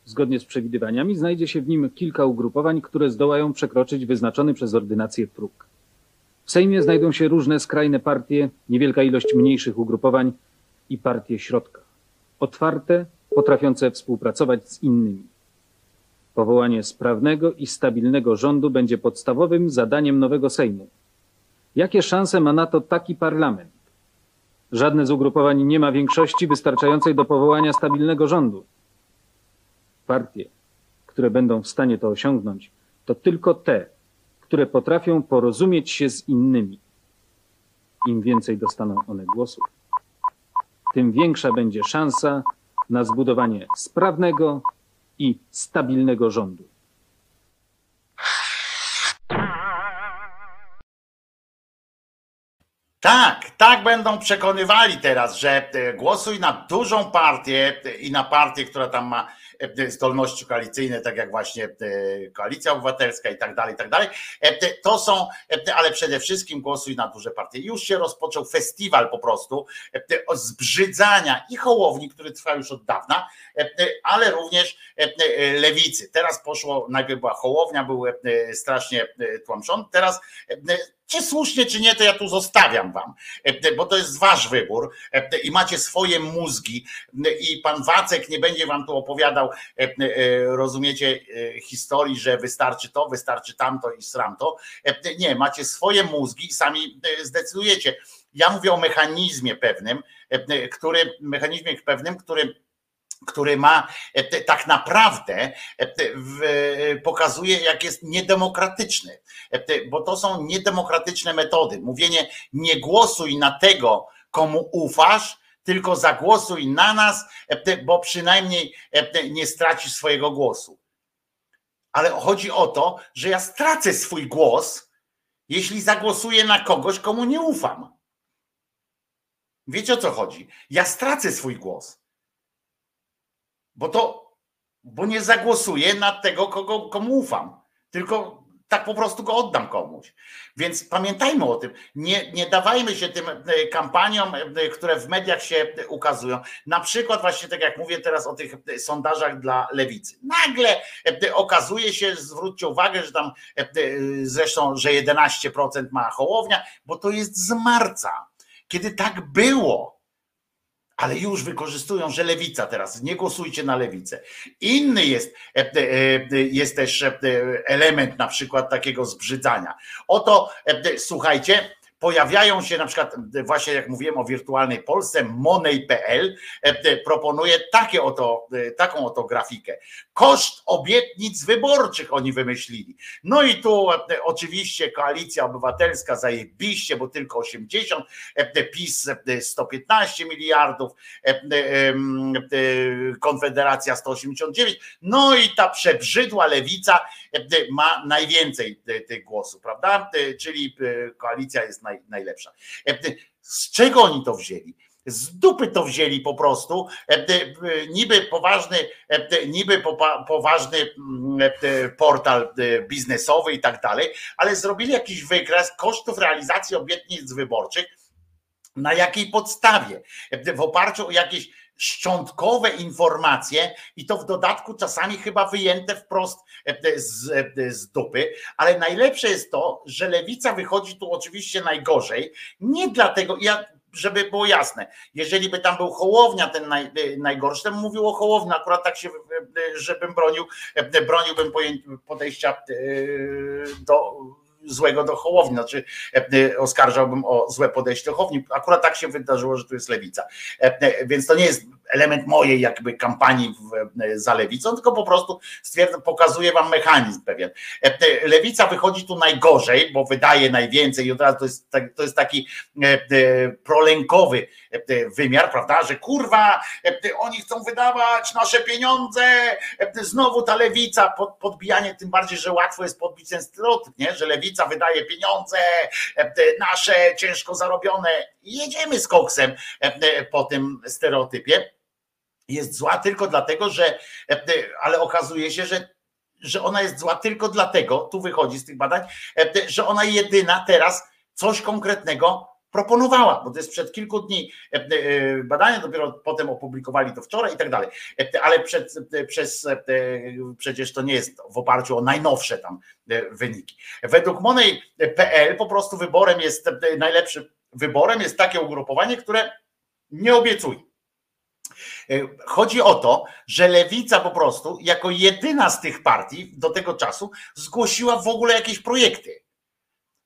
Zgodnie z przewidywaniami znajdzie się w nim kilka ugrupowań, które zdołają przekroczyć wyznaczony przez ordynację próg. W Sejmie znajdą się różne skrajne partie, niewielka ilość mniejszych ugrupowań i partie środka. Otwarte, potrafiące współpracować z innymi. Powołanie sprawnego i stabilnego rządu będzie podstawowym zadaniem nowego Sejmu. Jakie szanse ma na to taki parlament? Żadne z ugrupowań nie ma większości wystarczającej do powołania stabilnego rządu. Partie, które będą w stanie to osiągnąć, to tylko te, które potrafią porozumieć się z innymi. Im więcej dostaną one głosów, tym większa będzie szansa na zbudowanie sprawnego i stabilnego rządu. Tak, tak będą przekonywali teraz, że e, głosuj na dużą partię e, i na partię, która tam ma e, zdolności koalicyjne, tak jak właśnie Koalicja Obywatelska i tak dalej, i tak dalej. To są, ale przede wszystkim głosuj na duże partie. Już się rozpoczął festiwal po prostu zbrzydzania i Hołowni, który trwa już od dawna, ale również lewicy. Teraz poszło, najpierw była Hołownia, był strasznie tłamszony, teraz czy słusznie, czy nie, to ja tu zostawiam wam, bo to jest wasz wybór i macie swoje mózgi i pan Wacek nie będzie wam tu opowiadał, rozumiecie, historii, że wystarczy to, wystarczy tamto i sramto. Nie, macie swoje mózgi i sami zdecydujecie. Ja mówię o mechanizmie pewnym, który, mechanizmie pewnym, który który ma e, tak naprawdę e, pokazuje, jak jest niedemokratyczny, e, bo to są niedemokratyczne metody. Mówienie nie głosuj na tego, komu ufasz, tylko zagłosuj na nas, bo przynajmniej nie stracisz swojego głosu. Ale chodzi o to, że ja stracę swój głos, jeśli zagłosuję na kogoś, komu nie ufam. Wiecie o co chodzi? Ja stracę swój głos bo to, bo nie zagłosuję na tego, kogo, komu ufam, tylko tak po prostu go oddam komuś. Więc pamiętajmy o tym. Nie, nie dawajmy się tym e, kampaniom, e, które w mediach się ukazują. Na przykład, właśnie tak jak mówię teraz o tych e, sondażach dla lewicy. Nagle okazuje się, zwróćcie uwagę, że tam zresztą, że 11% ma hołownia, bo to jest z marca, kiedy tak było ale już wykorzystują, że lewica teraz, nie głosujcie na lewicę. Inny jest, e, e, jest też e, element na przykład takiego zbrzydzania. Oto, słuchajcie, pojawiają się na przykład, właśnie jak mówiłem o wirtualnej Polsce, Money.pl proponuje takie oto, taką oto grafikę. Koszt obietnic wyborczych oni wymyślili. No i tu oczywiście koalicja obywatelska zajebiście, bo tylko 80, PiS 115 miliardów, Konfederacja 189, no i ta przebrzydła lewica ma najwięcej tych głosów, prawda? Czyli koalicja jest naj, najlepsza. Z czego oni to wzięli? z dupy to wzięli po prostu, niby poważny, niby poważny mm, portal biznesowy i tak dalej, ale zrobili jakiś wykres kosztów realizacji obietnic wyborczych, na jakiej podstawie, w oparciu o jakieś szczątkowe informacje i to w dodatku czasami chyba wyjęte wprost z, z dupy, ale najlepsze jest to, że lewica wychodzi tu oczywiście najgorzej, nie dlatego, ja żeby było jasne, jeżeli by tam był Hołownia ten naj, najgorszy, bym mówił o Hołowni, akurat tak się, żebym bronił, broniłbym podejścia do złego do Hołowni, znaczy e, oskarżałbym o złe podejście do Hołowni. Akurat tak się wydarzyło, że tu jest lewica. E, e, więc to nie jest element mojej jakby kampanii za lewicą, tylko po prostu stwierdzam, pokazuję wam mechanizm pewien. Lewica wychodzi tu najgorzej, bo wydaje najwięcej i od razu to jest, to jest taki prolękowy wymiar, prawda, że kurwa, oni chcą wydawać nasze pieniądze, znowu ta lewica, podbijanie, tym bardziej, że łatwo jest podbić ten stereotyp, nie? że lewica wydaje pieniądze nasze ciężko zarobione jedziemy z koksem po tym stereotypie. Jest zła tylko dlatego, że, ale okazuje się, że że ona jest zła tylko dlatego, tu wychodzi z tych badań, że ona jedyna teraz coś konkretnego proponowała, bo to jest przed kilku dni badania, dopiero potem opublikowali to wczoraj i tak dalej, ale przed, przez, przecież to nie jest w oparciu o najnowsze tam wyniki. Według Monej.pl po prostu wyborem jest najlepszym wyborem jest takie ugrupowanie, które nie obiecuje. Chodzi o to, że lewica po prostu jako jedyna z tych partii do tego czasu zgłosiła w ogóle jakieś projekty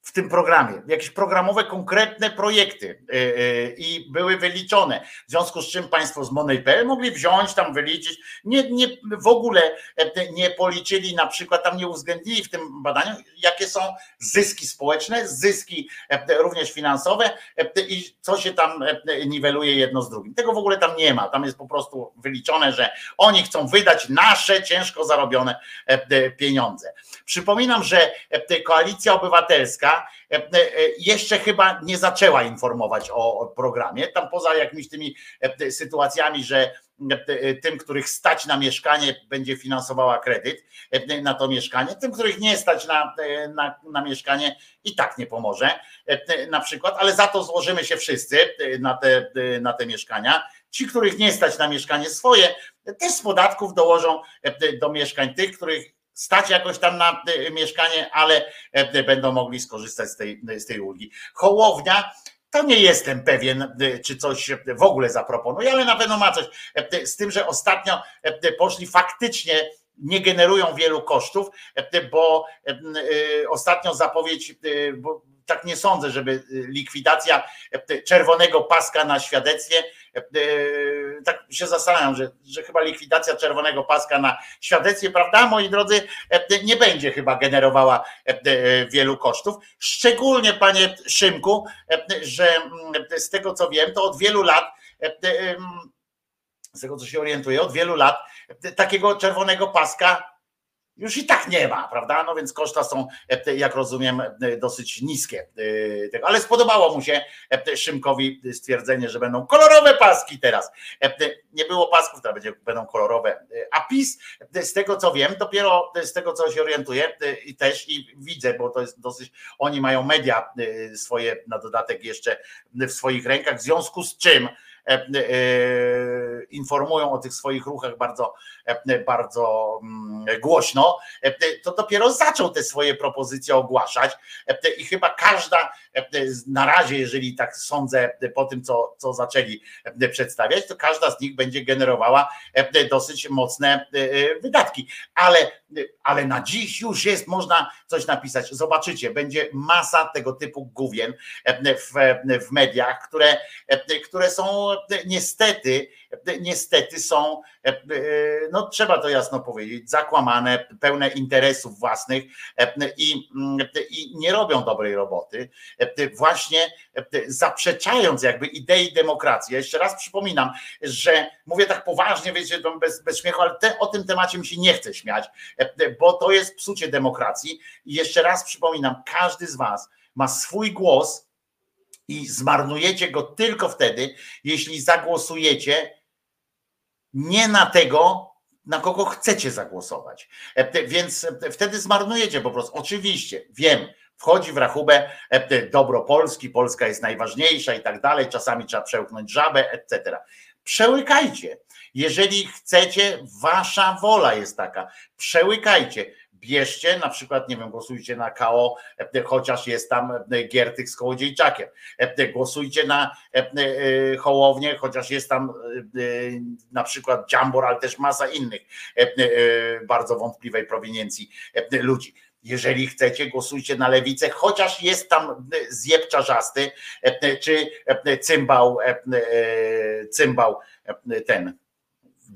w tym programie, jakieś programowe, konkretne projekty e, e, i były wyliczone. W związku z czym Państwo z Monej.pl mogli wziąć, tam wyliczyć, nie, nie, w ogóle e, nie policzyli, na przykład tam nie uwzględnili w tym badaniu, jakie są zyski społeczne, zyski również finansowe i co się tam niweluje jedno z drugim. Tego w ogóle tam nie ma. Tam jest po prostu wyliczone, że oni chcą wydać nasze ciężko zarobione pieniądze. Przypominam, że koalicja obywatelska E, e, jeszcze chyba nie zaczęła informować o programie. Tam poza jakimiś tymi e, sytuacjami, że tym, których stać na mieszkanie, będzie finansowała kredyt na to mieszkanie, tym, których nie stać na, na, na mieszkanie, i tak nie pomoże na przykład, ale za to złożymy się wszyscy na te, na te mieszkania. Ci, których nie stać na mieszkanie swoje, też z podatków dołożą do mieszkań tych, których stać jakoś tam na e, mieszkanie, ale e, będą mogli skorzystać z tej, z tej ulgi. Hołownia to nie jestem pewien, e, czy coś w ogóle zaproponuje, ale na pewno ma coś. Z tym, że ostatnio poszli faktycznie nie generują wielu kosztów, bo ostatnio zapowiedź, bo tak nie sądzę, żeby likwidacja czerwonego paska na świadectwie E, tak się zastanawiam, że, że chyba likwidacja czerwonego paska na świadectwie, prawda, moi drodzy, e, nie będzie chyba generowała e, wielu kosztów. Szczególnie, panie Szymku, że mm, z tego co wiem, to od wielu lat z tego co się orientuję, od wielu lat takiego czerwonego paska już i tak nie ma, prawda? No więc koszta są, e, jak rozumiem, e, dosyć niskie. E, ale spodobało mu się Szymkowi stwierdzenie, że będą kolorowe paski teraz. Nie było pasków, teraz będą kolorowe. A PiS, z tego co wiem, dopiero z tego co się orientuję i też i widzę, bo to jest dosyć, oni mają media swoje na dodatek jeszcze w swoich rękach, w związku z czym informują o tych swoich ruchach bardzo, bardzo mm, głośno, to dopiero zaczął te swoje propozycje ogłaszać i chyba każda na razie, jeżeli tak sądzę po tym, co, co zaczęli przedstawiać, to każda z nich będzie generowała dosyć mocne wydatki. Ale, ale na dziś już jest, można coś napisać. Zobaczycie, będzie masa tego typu główien w, w mediach, które, które są niestety, niestety są, no trzeba to jasno powiedzieć, zakłamane, pełne interesów własnych i, i nie robią dobrej roboty, właśnie zaprzeczając jakby idei demokracji. Ja jeszcze raz przypominam, że mówię tak poważnie, wiecie, bez, bez śmiechu, ale te, o tym temacie mi się nie chce śmiać, bo to jest psucie demokracji. I jeszcze raz przypominam, każdy z was ma swój głos, i zmarnujecie go tylko wtedy, jeśli zagłosujecie nie na tego, na kogo chcecie zagłosować. E, więc wtedy zmarnujecie po prostu. Oczywiście, wiem, wchodzi w rachubę e, dobro Polski, Polska jest najważniejsza i tak dalej, czasami trzeba przełknąć żabę, etc. Przełykajcie. Jeżeli chcecie, wasza wola jest taka. Przełykajcie bierzcie, na przykład, nie wiem, głosujcie na KO, e, chociaż jest tam e, Giertych z Kołodziejczakiem. E, głosujcie na Hołownię, chociaż jest tam na przykład Dziambor, ale też masa innych bardzo wątpliwej prowiniencji ludzi. Jeżeli chcecie, głosujcie na lewicę, chociaż jest tam zjeb czarzasty, czy cymbał, cymbał ten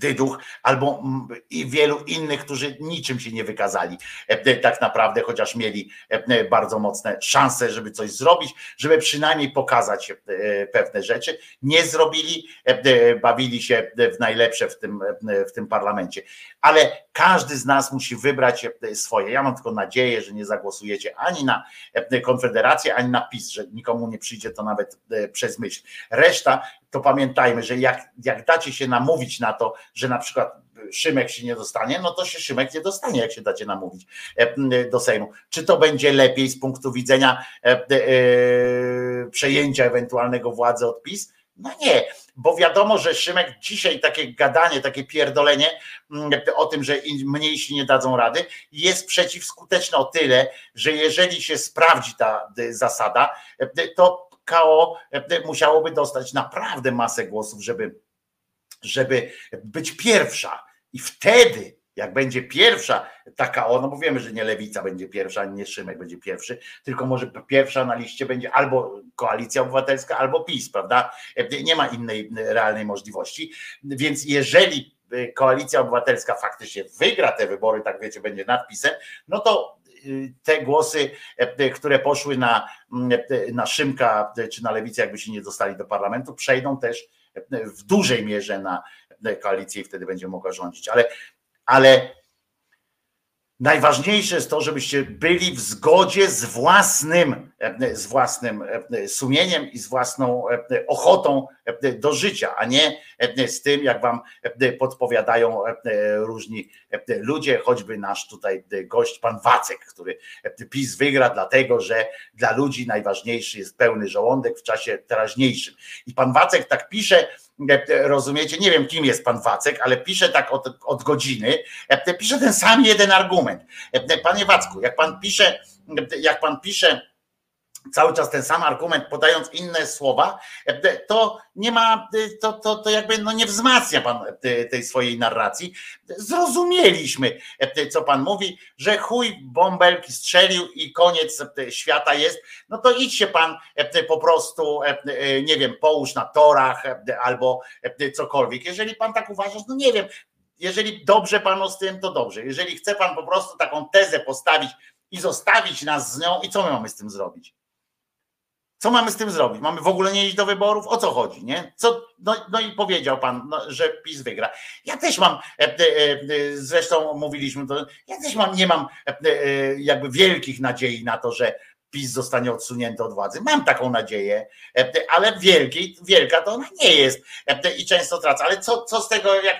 Dyduch albo i wielu innych, którzy niczym się nie wykazali e, tak naprawdę, chociaż mieli e, bardzo mocne szanse, żeby coś zrobić, żeby przynajmniej pokazać e, pewne rzeczy. Nie zrobili, bawili się w najlepsze w tym, w tym parlamencie. Ale każdy z nas musi wybrać swoje. Ja mam tylko nadzieję, że nie zagłosujecie ani na Konfederację, ani na PiS, że nikomu nie przyjdzie to nawet przez myśl. Reszta to pamiętajmy, że jak, jak dacie się namówić na to, że na przykład Szymek się nie dostanie, no to się Szymek nie dostanie, jak się dacie namówić e, do Sejmu. Czy to będzie lepiej z punktu widzenia e, e, przejęcia ewentualnego władzy od PiS? No nie, bo wiadomo, że Szymek dzisiaj takie gadanie, takie pierdolenie o tym, że mniejsi nie dadzą rady, jest przeciwskuteczne o tyle, że jeżeli się sprawdzi ta zasada, to KO musiałoby dostać naprawdę masę głosów, żeby, żeby być pierwsza. I wtedy, jak będzie pierwsza taka ona, bo wiemy, że nie lewica będzie pierwsza, ani nie Szymek będzie pierwszy, tylko może pierwsza na liście będzie albo koalicja obywatelska, albo PiS, prawda? Nie ma innej realnej możliwości. Więc jeżeli koalicja obywatelska faktycznie wygra te wybory, tak wiecie, będzie nadpisem, no to te głosy, które poszły na, na Szymka czy na lewicę, jakby się nie dostali do parlamentu, przejdą też w dużej mierze na koalicję i wtedy będzie mogła rządzić. Ale, ale najważniejsze jest to, żebyście byli w zgodzie z własnym, z własnym sumieniem i z własną ochotą do życia, a nie z tym, jak wam podpowiadają różni ludzie, choćby nasz tutaj gość, pan Wacek, który PiS wygra, dlatego że dla ludzi najważniejszy jest pełny żołądek w czasie teraźniejszym. I pan Wacek tak pisze, rozumiecie, nie wiem kim jest pan Wacek, ale pisze tak od, od godziny, pisze ten sam jeden argument. Panie Wacku, jak pan pisze, jak pan pisze cały czas ten sam argument, podając inne słowa, to nie ma, to, to, to jakby no nie wzmacnia pan tej swojej narracji. Zrozumieliśmy, co pan mówi, że chuj bąbelki strzelił i koniec świata jest, no to idźcie pan po prostu, nie wiem, połóż na torach albo cokolwiek. Jeżeli pan tak uważa, no nie wiem, jeżeli dobrze panu z tym, to dobrze. Jeżeli chce pan po prostu taką tezę postawić i zostawić nas z nią, i co my mamy z tym zrobić? Co mamy z tym zrobić? Mamy w ogóle nie iść do wyborów? O co chodzi? Nie? Co, no, no i powiedział pan, no, że PiS wygra. Ja też mam, e, e, e, zresztą mówiliśmy to, ja też mam, nie mam jakby wielkich nadziei na to, że PiS zostanie odsunięty od władzy. Mam taką nadzieję, ale wielki, wielka to ona nie jest i często tracę. Ale co, co z tego, jak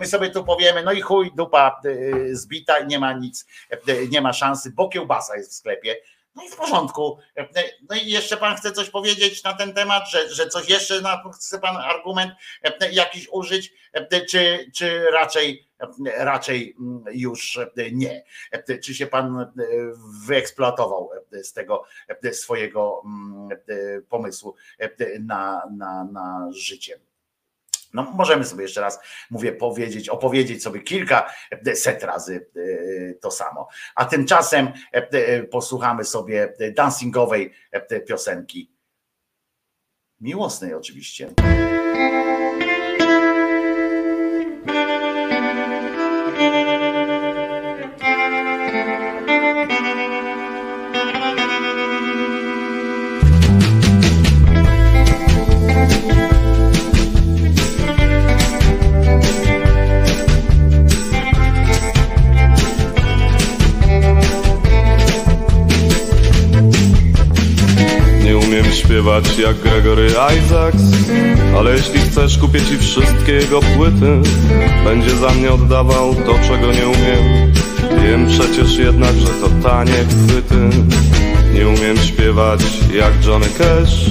my sobie tu powiemy, no i chuj, dupa zbita, nie ma nic, nie ma szansy, bo kiełbasa jest w sklepie no i w porządku. No i jeszcze pan chce coś powiedzieć na ten temat, że, że coś jeszcze na, chce pan argument jakiś użyć, czy, czy raczej, raczej już nie? Czy się pan wyeksploatował z tego swojego pomysłu na, na, na życie? No, możemy sobie jeszcze raz, mówię, powiedzieć, opowiedzieć sobie kilka set razy e, to samo. A tymczasem e, e, posłuchamy sobie dancingowej piosenki. Miłosnej oczywiście. Śpiewać jak Gregory Isaacs. Ale jeśli chcesz kupię ci wszystkie jego płyty Będzie za mnie oddawał to czego nie umiem. Wiem przecież jednak, że to tanie chwyty. Nie umiem śpiewać jak Johnny Cash.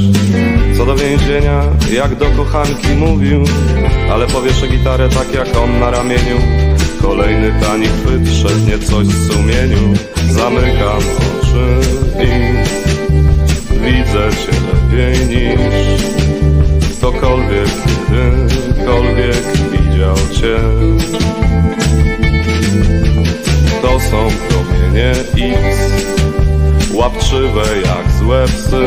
Co do więzienia, jak do kochanki mówił Ale powieszę gitarę tak jak on na ramieniu. Kolejny tani chwyt, szednie coś w sumieniu. Zamykam oczy i widzę cię lepiej niż ktokolwiek, kiedykolwiek widział cię. To są promienie X, łapczywe jak złe psy,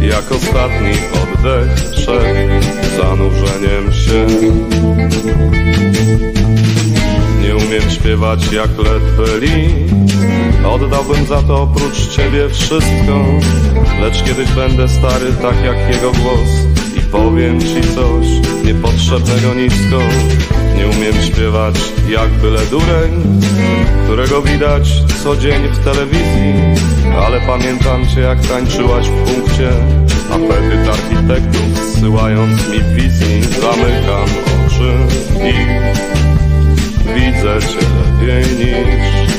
jak ostatni oddech przed zanurzeniem się. Nie umiem śpiewać jak Led Belly Oddałbym za to oprócz ciebie wszystko. Lecz kiedyś będę stary tak jak jego głos. I powiem ci coś niepotrzebnego nisko. Nie umiem śpiewać jak byle dureń Którego widać co dzień w telewizji. Ale pamiętam cię jak tańczyłaś w punkcie. Apetyt architektów zsyłając mi wizji. Zamykam oczy i widzę cię lepiej niż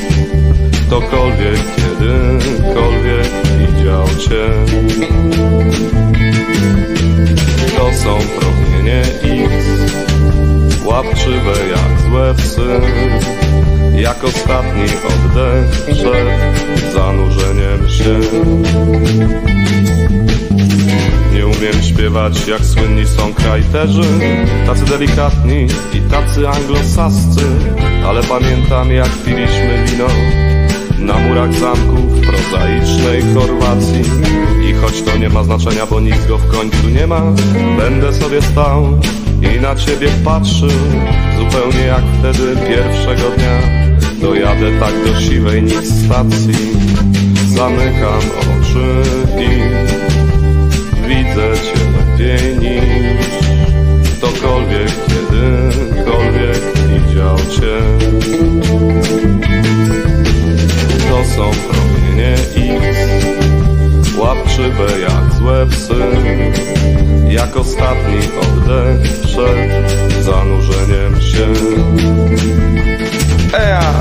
ktokolwiek kiedykolwiek widział cię. To są promienie X, łapczywe jak złe psy, jak ostatni oddech przed zanurzeniem się. Nie umiem śpiewać jak słynni są krajterzy. Tacy delikatni i tacy anglosascy. Ale pamiętam jak piliśmy wino Na murach zamków w prozaicznej Chorwacji. I choć to nie ma znaczenia, bo nic go w końcu nie ma Będę sobie stał i na ciebie patrzył Zupełnie jak wtedy pierwszego dnia. Dojadę tak do siwej nic stacji Zamykam oczy i widzę cię lepiej niż ktokolwiek kiedykolwiek widział cię. To są promienie X, łapczywe jak złe psy, jak ostatni oddech przed zanurzeniem się. Ea!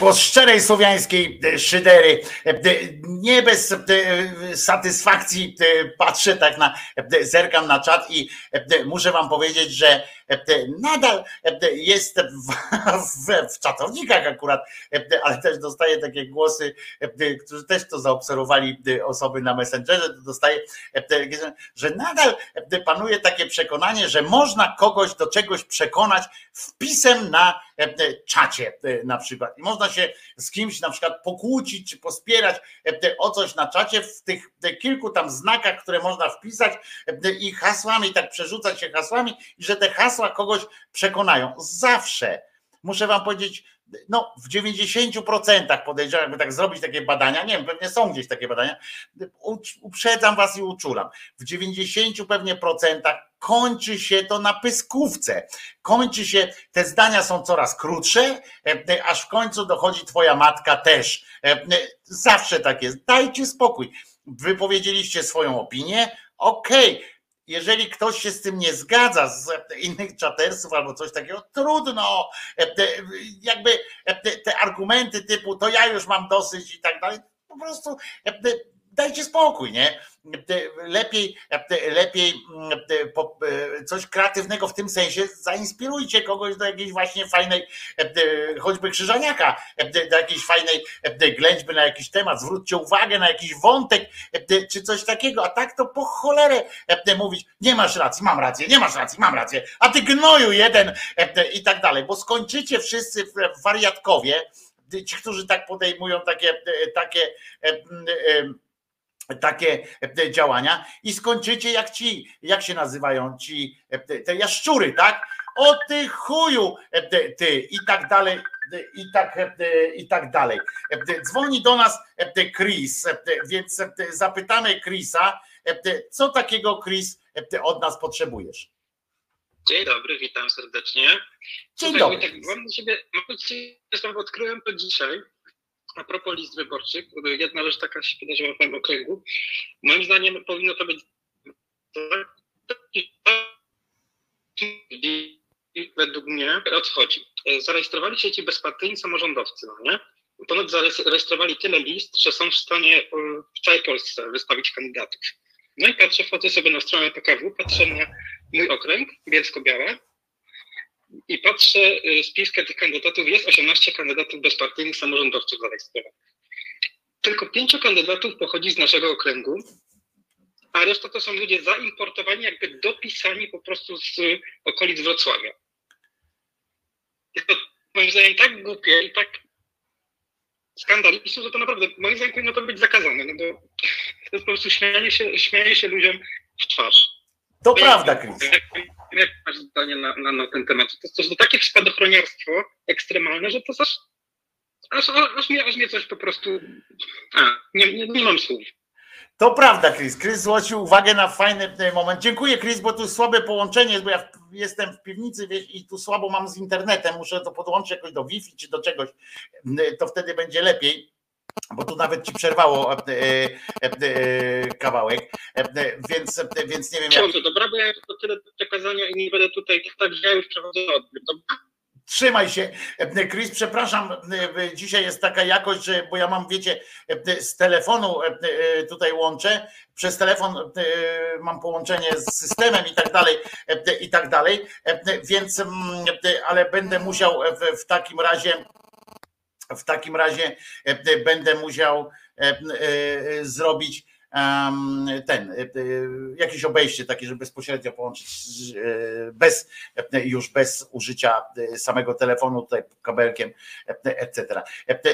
Głos szczerej słowiańskiej e, szydery. E, e, Nie bez satysfakcji patrzę tak na, zerkam na czat i muszę wam powiedzieć, że nadal jest w, w, w czatownikach akurat, ale też dostaję takie głosy, którzy też to zaobserwowali osoby na Messengerze, dostaję, że nadal panuje takie przekonanie, że można kogoś do czegoś przekonać wpisem na czacie na przykład. I można się z kimś na przykład pokłócić czy pospierać o coś na czacie w tych kilku tam znakach, które można wpisać i hasłami, tak przerzucać się hasłami i że te hasła kogoś przekonają. Zawsze. Muszę wam powiedzieć, no w 90% podejrzewam, jakby tak zrobić takie badania, nie wiem, pewnie są gdzieś takie badania, uprzedzam was i uczulam, w 90 pewnie procentach kończy się to na pyskówce. Kończy się, te zdania są coraz krótsze, e, aż w końcu dochodzi twoja matka też. E, zawsze tak jest. Dajcie spokój. Wypowiedzieliście swoją opinię, okej. Okay jeżeli ktoś się z tym nie zgadza, z innych czatersów albo coś takiego, trudno. Jakby te argumenty typu to ja już mam dosyć i tak dalej, po prostu dajcie spokój, nie? Lepiej, lepiej coś kreatywnego w tym sensie, zainspirujcie kogoś do jakiejś właśnie fajnej, choćby krzyżaniaka, do jakiejś fajnej ględźby na jakiś temat, zwróćcie uwagę na jakiś wątek, czy coś takiego, a tak to po cholerę mówić, nie masz racji, mam rację, nie masz racji, mam rację, a ty gnoju jeden i tak dalej, bo skończycie wszyscy wariatkowie, ci, którzy tak podejmują takie, takie takie e, działania i skończycie jak ci, jak się nazywają ci, e, te jaszczury, tak? O ty chuju, e, ty i tak dalej, i tak, i tak dalej. Dzwoni do nas Chris, więc zapytamy Chrisa, co takiego Chris od nas potrzebujesz? Dzień dobry, witam serdecznie. Dzień dobry. Tak, mam do ciebie, mam do ciebie, odkryłem to dzisiaj, a propos list wyborczych, jedna rzecz taka się wydarzyła w moim okręgu. Moim zdaniem powinno to być według mnie odchodzi. Zarejestrowali się ci bezpartyjni samorządowcy, no nie? Ponad zarejestrowali tyle list, że są w stanie w całej Polsce wystawić kandydatów. No i patrzę, wchodzę sobie na stronę PKW, patrzę na mój okręg, Bielsko-Białe, i patrzę y, spiskę tych kandydatów, jest 18 kandydatów bezpartyjnych samorządowców zarejestrowanych. Tylko pięciu kandydatów pochodzi z naszego okręgu, a reszta to są ludzie zaimportowani, jakby dopisani po prostu z okolic Wrocławia. Jest to moim zdaniem tak głupie i tak skandaliczne, że to naprawdę moim zdaniem powinno to być zakazane, no bo to jest po prostu śmianie się, śmianie się ludziom w twarz. To prawda, Chris jak masz zdanie na, na, na, ten temat? To jest to takie spadochroniarstwo ekstremalne, że to aż, aż, aż, mnie, aż mnie coś po prostu... A, nie, nie, nie mam słów. To prawda, Chris. Chris zwrócił uwagę na fajny moment. Dziękuję, Chris, bo tu słabe połączenie bo ja jestem w piwnicy i tu słabo mam z internetem. Muszę to podłączyć jakoś do Wi-Fi czy do czegoś. To wtedy będzie lepiej bo tu nawet ci przerwało e, e, e, kawałek, więc, więc nie wiem. Jak... To dobra, bo ja to tyle przekazania i nie będę tutaj tak ja już przechodzę odbiór. Trzymaj się. Chris, przepraszam, dzisiaj jest taka jakość, że bo ja mam, wiecie, z telefonu tutaj łączę, przez telefon mam połączenie z systemem i tak dalej, i tak dalej, więc, ale będę musiał w takim razie w takim razie e, e, będę musiał e, zrobić ten, jakieś obejście takie, żeby bezpośrednio połączyć bez, już bez użycia samego telefonu tutaj kabelkiem, etc.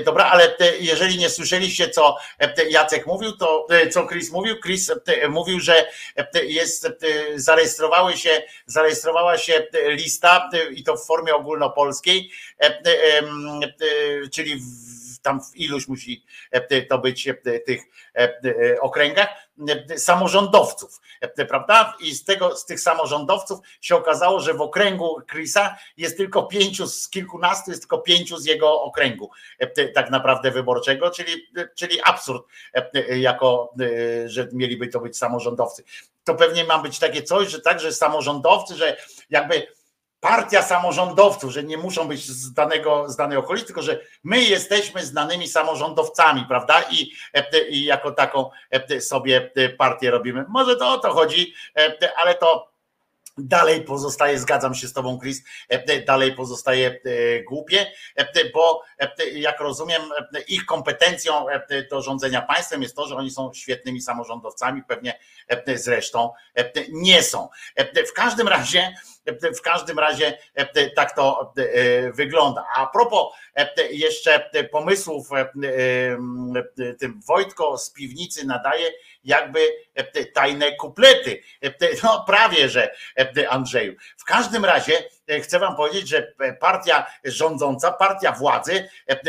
Dobra, ale jeżeli nie słyszeliście, co Jacek mówił, to co Chris mówił, Chris mówił, że jest, zarejestrowały się, zarejestrowała się lista i to w formie ogólnopolskiej, czyli w tam w iluś musi e, to być e, tych e, okręgach, samorządowców, prawda? I z tego, z tych samorządowców się okazało, że w okręgu Chrisa jest tylko pięciu z kilkunastu, jest tylko pięciu z jego okręgu tak naprawdę wyborczego, czyli, czyli absurd, jako, że mieliby to być samorządowcy. To pewnie ma być takie coś, że tak, że samorządowcy, że jakby partia samorządowców, że nie muszą być z, danego, z danej okolicy, tylko że my jesteśmy znanymi samorządowcami, prawda? I, i jako taką sobie partię robimy. Może to o to chodzi, ale to dalej pozostaje, zgadzam się z Tobą, Chris, dalej pozostaje głupie, bo jak rozumiem, ich kompetencją do rządzenia państwem jest to, że oni są świetnymi samorządowcami, pewnie zresztą nie są. W każdym razie, w każdym razie tak to wygląda. A propos jeszcze pomysłów, tym Wojtko z piwnicy nadaje jakby tajne kuplety. No prawie, że Andrzeju. W każdym razie chcę wam powiedzieć, że partia rządząca, partia władzy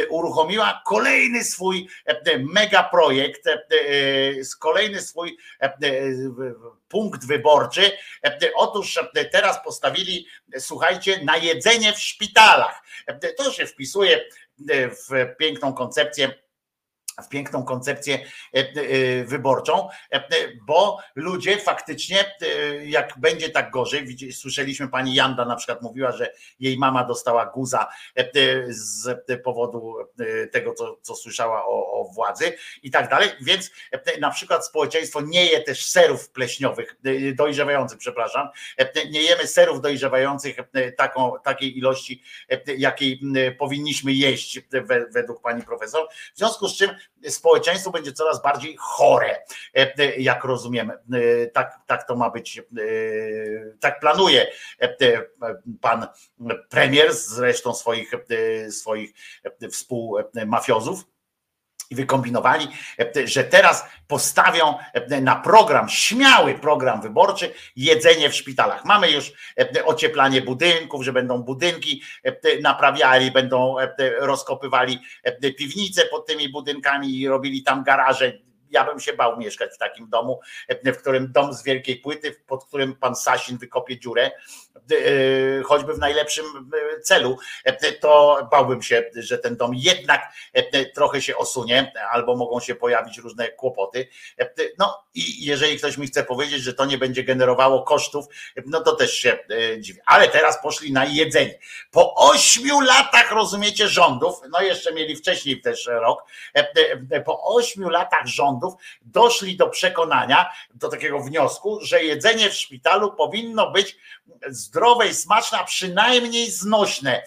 uruchomiła kolejny swój mega projekt, kolejny swój punkt wyborczy. Otóż teraz postawili, słuchajcie, na jedzenie w szpitalach. To się wpisuje w piękną koncepcję w piękną koncepcję e, e, wyborczą, e, bo ludzie faktycznie, jak będzie tak gorzej, słyszeliśmy pani Janda na przykład mówiła, że jej mama dostała guza z powodu tego, co, co słyszała o, o władzy i tak dalej, więc na przykład społeczeństwo nie je też serów pleśniowych, dojrzewających, przepraszam, nie jemy serów dojrzewających taką, takiej ilości, jakiej powinniśmy jeść według pani profesor, w związku z czym społeczeństwo będzie coraz bardziej chore, e, jak rozumiem. E, tak, tak to ma być, e, tak planuje pan premier z resztą swoich, swoich współmafiozów i wykombinowali, że teraz postawią na program, śmiały program wyborczy, jedzenie w szpitalach. Mamy już ocieplanie budynków, że będą budynki naprawiali, będą rozkopywali piwnice pod tymi budynkami i robili tam garaże ja bym się bał mieszkać w takim domu, w którym dom z wielkiej płyty, pod którym pan Sasin wykopie dziurę, e, choćby w najlepszym e, celu, to bałbym się, że ten dom jednak e, trochę się osunie, albo mogą się pojawić różne kłopoty. No i jeżeli ktoś mi chce powiedzieć, że to nie będzie generowało kosztów, no to też się dziwię. Ale teraz poszli na jedzenie. Po ośmiu latach, rozumiecie, rządów, no jeszcze mieli wcześniej też rok, po ośmiu latach rządów, doszli do przekonania, do takiego wniosku, że jedzenie w szpitalu powinno być zdrowe i smaczne, a przynajmniej znośne.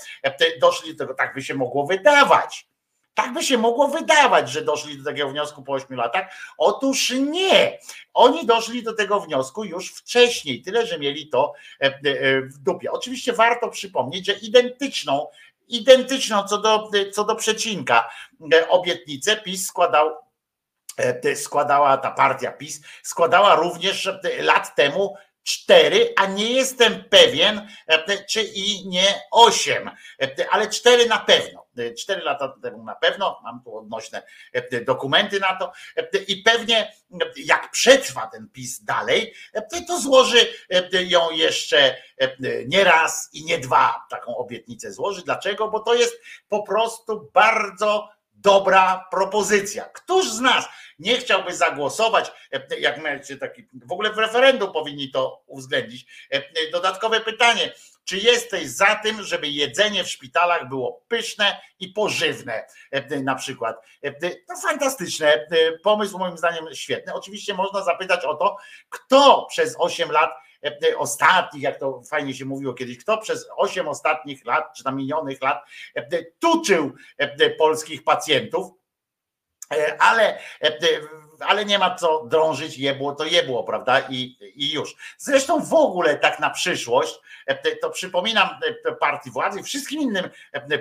Doszli do tego, tak by się mogło wydawać. Tak by się mogło wydawać, że doszli do takiego wniosku po 8 latach. Otóż nie. Oni doszli do tego wniosku już wcześniej, tyle że mieli to e, e, w dupie. Oczywiście warto przypomnieć, że identyczną, identyczną co do, co do przecinka e, obietnicę PiS składał E, składała ta partia PiS, składała również e, lat temu cztery, a nie jestem pewien, e, czy i nie osiem, ale cztery na pewno. Cztery lata temu na pewno, mam tu odnośne dokumenty na to i pewnie jak przetrwa ten PiS dalej, to złoży ją jeszcze nie raz i nie dwa, taką obietnicę złoży. Dlaczego? Bo to jest po prostu bardzo dobra propozycja. Któż z nas nie chciałby zagłosować, jak macie taki, w ogóle w referendum powinni to uwzględnić. Dodatkowe pytanie, czy jesteś za tym, żeby jedzenie w szpitalach było pyszne i pożywne na przykład? To fantastyczne, pomysł moim zdaniem świetny. Oczywiście można zapytać o to, kto przez 8 lat ostatnich, jak to fajnie się mówiło kiedyś, kto przez 8 ostatnich lat, czy tam minionych lat tuczył polskich pacjentów, E, ale, e, ale nie ma co drążyć, jebło to jebło, prawda? I, I już. Zresztą w ogóle tak na przyszłość, e, to przypominam partii władzy, wszystkim innym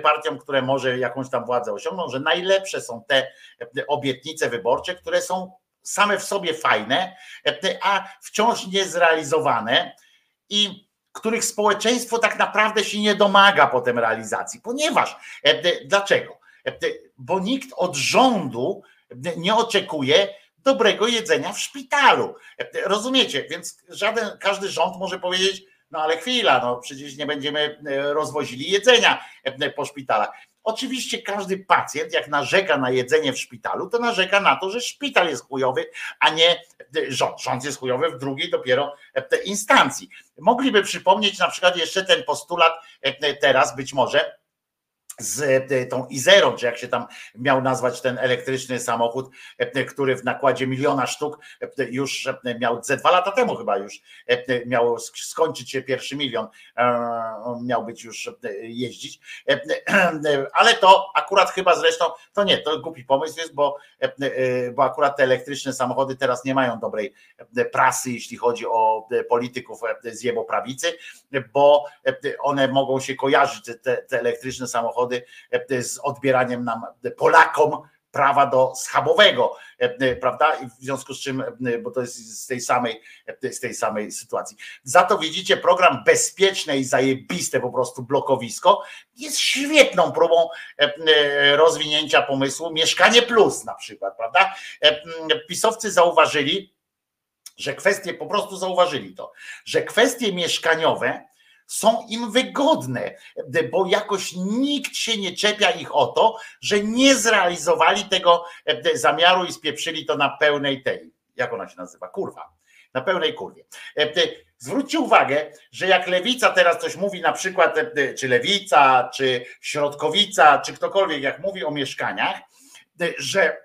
partiom, które może jakąś tam władzę osiągną, że najlepsze są te obietnice wyborcze, które są same w sobie fajne, a wciąż niezrealizowane i których społeczeństwo tak naprawdę się nie domaga potem realizacji. Ponieważ, dlaczego? bo nikt od rządu nie oczekuje dobrego jedzenia w szpitalu. Rozumiecie? Więc żaden, każdy rząd może powiedzieć, No ale chwila, no przecież nie będziemy rozwozili jedzenia po szpitalach. Oczywiście każdy pacjent, jak narzeka na jedzenie w szpitalu, to narzeka na to, że szpital jest chujowy, a nie rząd. Rząd jest chujowy w drugiej dopiero instancji. Mogliby przypomnieć na przykład jeszcze ten postulat teraz być może, z e, tą Izerą, czy jak się tam miał nazwać ten elektryczny samochód, e, który w nakładzie miliona sztuk e, już miał ze dwa lata temu chyba już miał skończyć się pierwszy milion, miał być już jeździć, ale to akurat chyba zresztą, to nie, to głupi pomysł jest, bo, bo akurat te elektryczne samochody teraz nie mają dobrej prasy, jeśli chodzi o polityków z jego prawicy, bo one mogą się kojarzyć, te, te elektryczne samochody samochody e, z odbieraniem nam e, Polakom prawa do schabowego, e, prawda? I w związku z czym, bo to jest z tej samej, z tej samej sytuacji. Za to widzicie, program bezpieczne i zajebiste po prostu blokowisko jest świetną próbą rozwinięcia pomysłu Mieszkanie Plus na przykład, prawda? Pisowcy zauważyli, że kwestie, po prostu zauważyli to, że kwestie mieszkaniowe są im wygodne, bo jakoś nikt się nie czepia ich o to, że nie zrealizowali tego e, zamiaru i spieprzyli to na pełnej tej, jak ona się nazywa, kurwa, na pełnej kurwie. E, zwróćcie uwagę, że jak lewica teraz coś mówi, na przykład, e, czy lewica, czy środkowica, czy ktokolwiek, jak mówi o mieszkaniach, że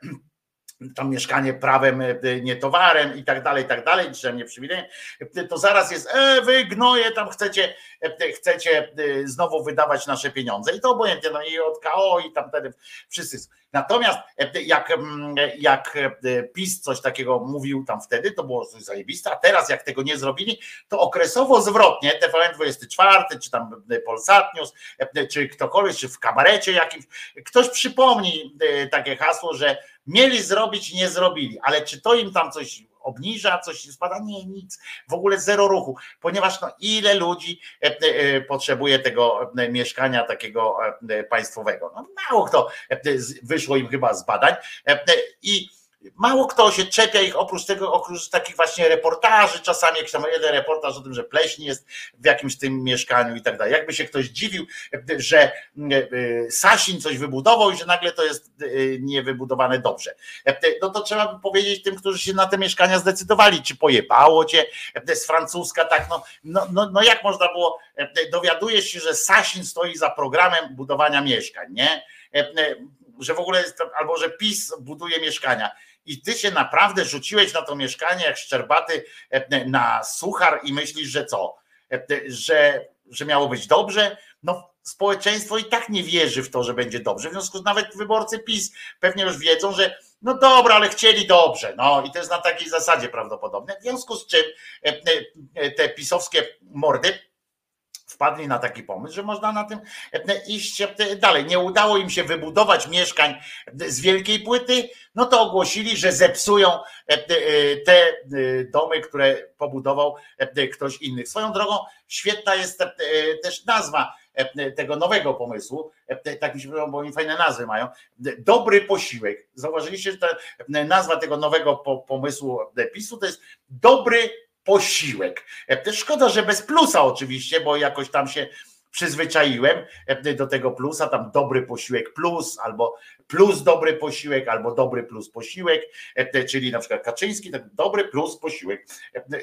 tam mieszkanie prawem, e, nie towarem i tak dalej, i tak dalej, czy nie przywilejem, to zaraz jest, e, wy gnoje, tam chcecie, e, chcecie znowu wydawać nasze pieniądze i to obojętnie, no i od KO i tam wtedy wszyscy. Natomiast jak, jak PiS coś takiego mówił tam wtedy, to było coś zajebiste, a teraz jak tego nie zrobili, to okresowo zwrotnie, TVN24, czy tam Polsat News, czy ktokolwiek, czy w kabarecie jakimś, ktoś przypomni takie hasło, że Mieli zrobić, nie zrobili, ale czy to im tam coś obniża, coś spada? Nie, nic. W ogóle zero ruchu, ponieważ no, ile ludzi e, e, potrzebuje tego e, mieszkania takiego państwowego? No, mało kto wyszło im chyba z badań i Mało kto się czepia ich oprócz tego, oprócz takich właśnie reportaży, czasami jakiś tam jeden reportaż o tym, że pleśń jest w jakimś tym mieszkaniu i tak dalej. Jakby się ktoś dziwił, że e, e, Sasin coś wybudował i że nagle to jest e, niewybudowane dobrze. No to trzeba by powiedzieć tym, którzy się na te mieszkania zdecydowali, czy pojebało cię z francuska, tak, no, no, no, no jak można było, dowiadujesz się, że Sasin stoi za programem budowania mieszkań, nie? Że w ogóle jest, albo że PiS buduje mieszkania i ty się naprawdę rzuciłeś na to mieszkanie jak szczerbaty e, na suchar i myślisz, że co? E, że, że miało być dobrze? No społeczeństwo i tak nie wierzy w to, że będzie dobrze. W związku z nawet wyborcy PiS pewnie już wiedzą, że no dobra, ale chcieli dobrze. No i to jest na takiej zasadzie prawdopodobne. W związku z czym e, te pisowskie mordy wpadli na taki pomysł, że można na tym e, iść e, dalej. Nie udało im się wybudować mieszkań z wielkiej płyty, no to ogłosili, że zepsują e, te domy, które pobudował ktoś inny. Swoją drogą świetna jest też nazwa tego nowego pomysłu, tak mi się podoba, bo oni fajne nazwy mają, dobry posiłek. Zauważyliście, że ta nazwa tego nowego pomysłu PiSu to jest dobry posiłek. E, szkoda, że bez plusa oczywiście, bo jakoś tam się przyzwyczaiłem e, do tego plusa, tam dobry posiłek plus, albo plus dobry posiłek, albo dobry plus posiłek, e, czyli na przykład Kaczyński, tak dobry plus posiłek,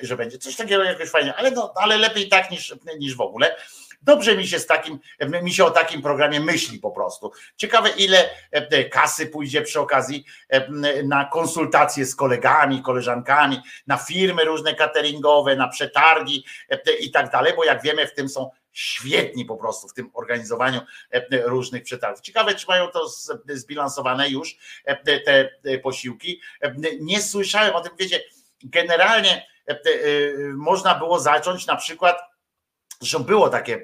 że będzie coś takiego jakoś fajnie, ale, no, ale lepiej tak niż, niż w ogóle. Dobrze mi się z takim, mi się o takim programie myśli po prostu. Ciekawe, ile e, kasy pójdzie przy okazji e, na konsultacje z kolegami, koleżankami, na firmy różne cateringowe, na przetargi e, i tak dalej, bo jak wiemy, w tym są świetni po prostu w tym organizowaniu różnych przetargów. Ciekawe, czy mają to zbilansowane już te posiłki. Nie słyszałem o tym, wiecie, generalnie można było zacząć na przykład Zresztą było takie, e,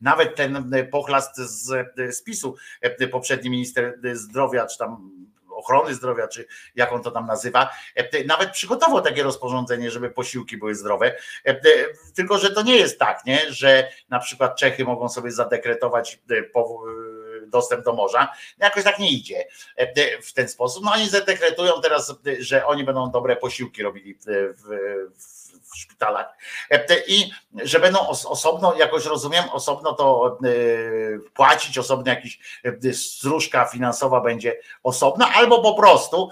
nawet ten pochlast z, z PiSu, e, poprzedni minister zdrowia, czy tam ochrony zdrowia, czy jak on to tam nazywa, e, nawet przygotował takie rozporządzenie, żeby posiłki były zdrowe. Tylko, że to nie jest tak, nie? że na przykład Czechy mogą sobie zadekretować dostęp do morza. Jakoś tak nie idzie w ten sposób. No oni zadekretują teraz, że oni będą dobre posiłki robili w, w szpitalach i że będą osobno, jakoś rozumiem, osobno to płacić, osobno jakiś stróżka finansowa będzie osobna, albo po prostu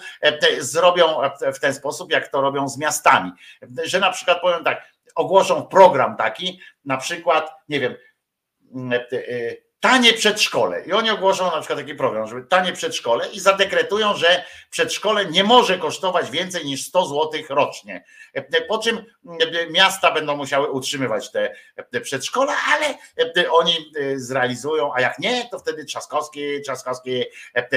zrobią w ten sposób, jak to robią z miastami, że na przykład powiem tak, ogłoszą program taki, na przykład, nie wiem, tanie przedszkole. I oni ogłoszą na przykład taki program, żeby tanie przedszkole i zadekretują, że przedszkole nie może kosztować więcej niż 100 zł rocznie. Po czym miasta będą musiały utrzymywać te, te przedszkola, ale oni zrealizują, a jak nie, to wtedy Trzaskowski, Trzaskowski,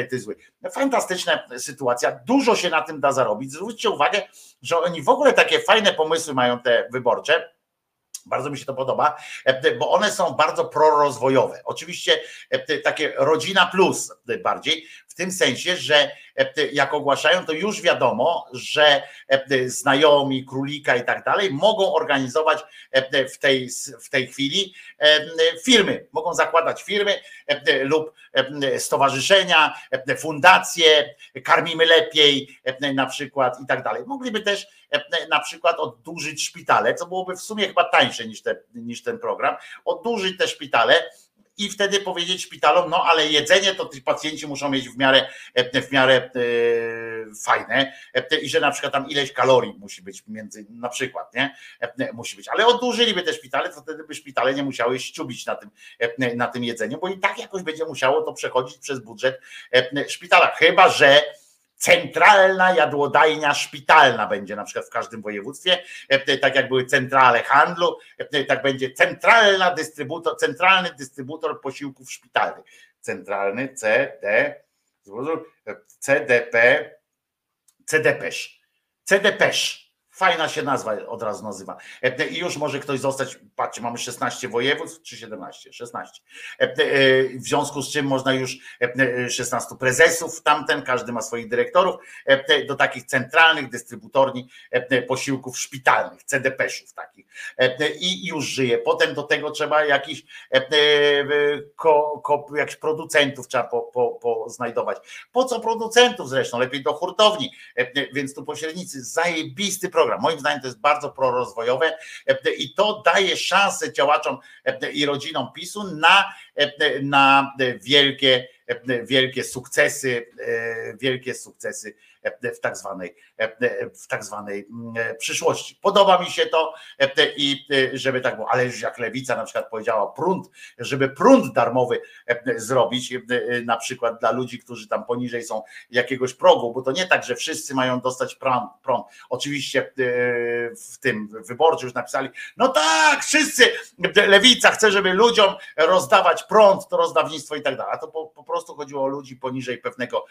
ty zły. Fantastyczna sytuacja, dużo się na tym da zarobić. Zwróćcie uwagę, że oni w ogóle takie fajne pomysły mają te wyborcze bardzo mi się to podoba, e, bo one są bardzo prorozwojowe. Oczywiście e, takie rodzina plus bardziej, w tym sensie, że e, jak ogłaszają, to już wiadomo, że znajomi, królika i tak dalej mogą organizować w tej, w tej chwili firmy, mogą zakładać firmy lub stowarzyszenia, fundacje, karmimy lepiej na przykład i tak dalej. Mogliby też na przykład oddłużyć szpitale, co byłoby w sumie chyba tańsze niż, te, niż ten program, oddłużyć te szpitale i wtedy powiedzieć szpitalom, no ale jedzenie to ci pacjenci muszą mieć w miarę, w miarę e, fajne i że na przykład tam ileś kalorii musi być między, na przykład, nie? Musi być, ale oddłużyliby te szpitale, to wtedy by szpitale nie musiały ściubić na tym, na tym jedzeniu, bo i tak jakoś będzie musiało to przechodzić przez budżet szpitala, chyba że centralna jadłodajnia szpitalna będzie na przykład w każdym województwie, e, tak jak były centrale handlu, e, tak będzie centralna dystrybutor, centralny dystrybutor posiłków szpitalnych. Centralny CD, CDP, CDPesz, CDPesz Fajna się nazwa od razu nazywa. E, I już może ktoś zostać, patrzcie, mamy 16 województw, czy 17? 16. E, e, w związku z czym można już 16 prezesów tamten, każdy ma swoich dyrektorów, do takich centralnych dystrybutorni posiłków szpitalnych, CDP-ów takich. I już żyje. Potem do tego trzeba jakiś, ko, ko, jakichś producentów trzeba po, po, po znajdować. Po co producentów zresztą? Lepiej do hurtowni. Więc tu pośrednicy, zajebisty program program. Moim zdaniem to jest bardzo prorozwojowe e, i to daje szansę działaczom e, i rodzinom PiSu na, na wielkie, wielkie sukcesy, wielkie sukcesy w tak zwanej, w tak zwanej mm, przyszłości. Podoba mi się to i żeby tak było, ale już jak lewica na przykład powiedziała prąd, żeby prąd darmowy zrobić, na przykład dla ludzi, którzy tam poniżej są jakiegoś progu, bo to nie tak, że wszyscy mają dostać prąd. prąd. Oczywiście w tym wyborczy już napisali, no tak, wszyscy, lewica chce, żeby ludziom rozdawać prąd, to rozdawnictwo i tak dalej. A to po, po prostu chodziło o ludzi poniżej pewnego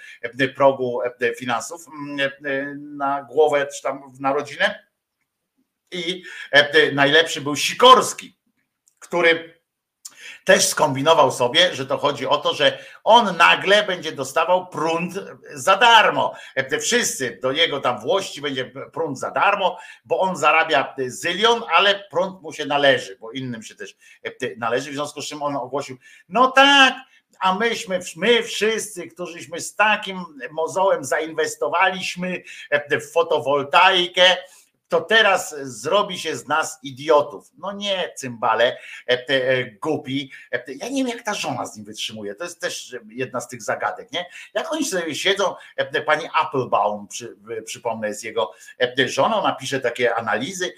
progu finansów Mm, e, na głowę czy tam na rodzinę. I e, najlepszy był Sikorski, który też skombinował sobie, że to chodzi o to, że on nagle będzie dostawał prąd za darmo. E, wszyscy do jego tam włości będzie prąd za darmo, bo on zarabia zylion, ale prąd mu się należy, bo innym się też należy, w związku z czym on ogłosił, no tak, a myśmy, my wszyscy, którzyśmy z takim mozołem zainwestowaliśmy w fotowoltaikę, to teraz zrobi się z nas idiotów. No nie, cymbale, e, e, głupi. E, ja nie wiem, jak ta żona z nim wytrzymuje. To jest też jedna z tych zagadek, nie? Jak oni sobie siedzą, pani Applebaum, przy, przypomnę, jest jego żoną, napisze takie analizy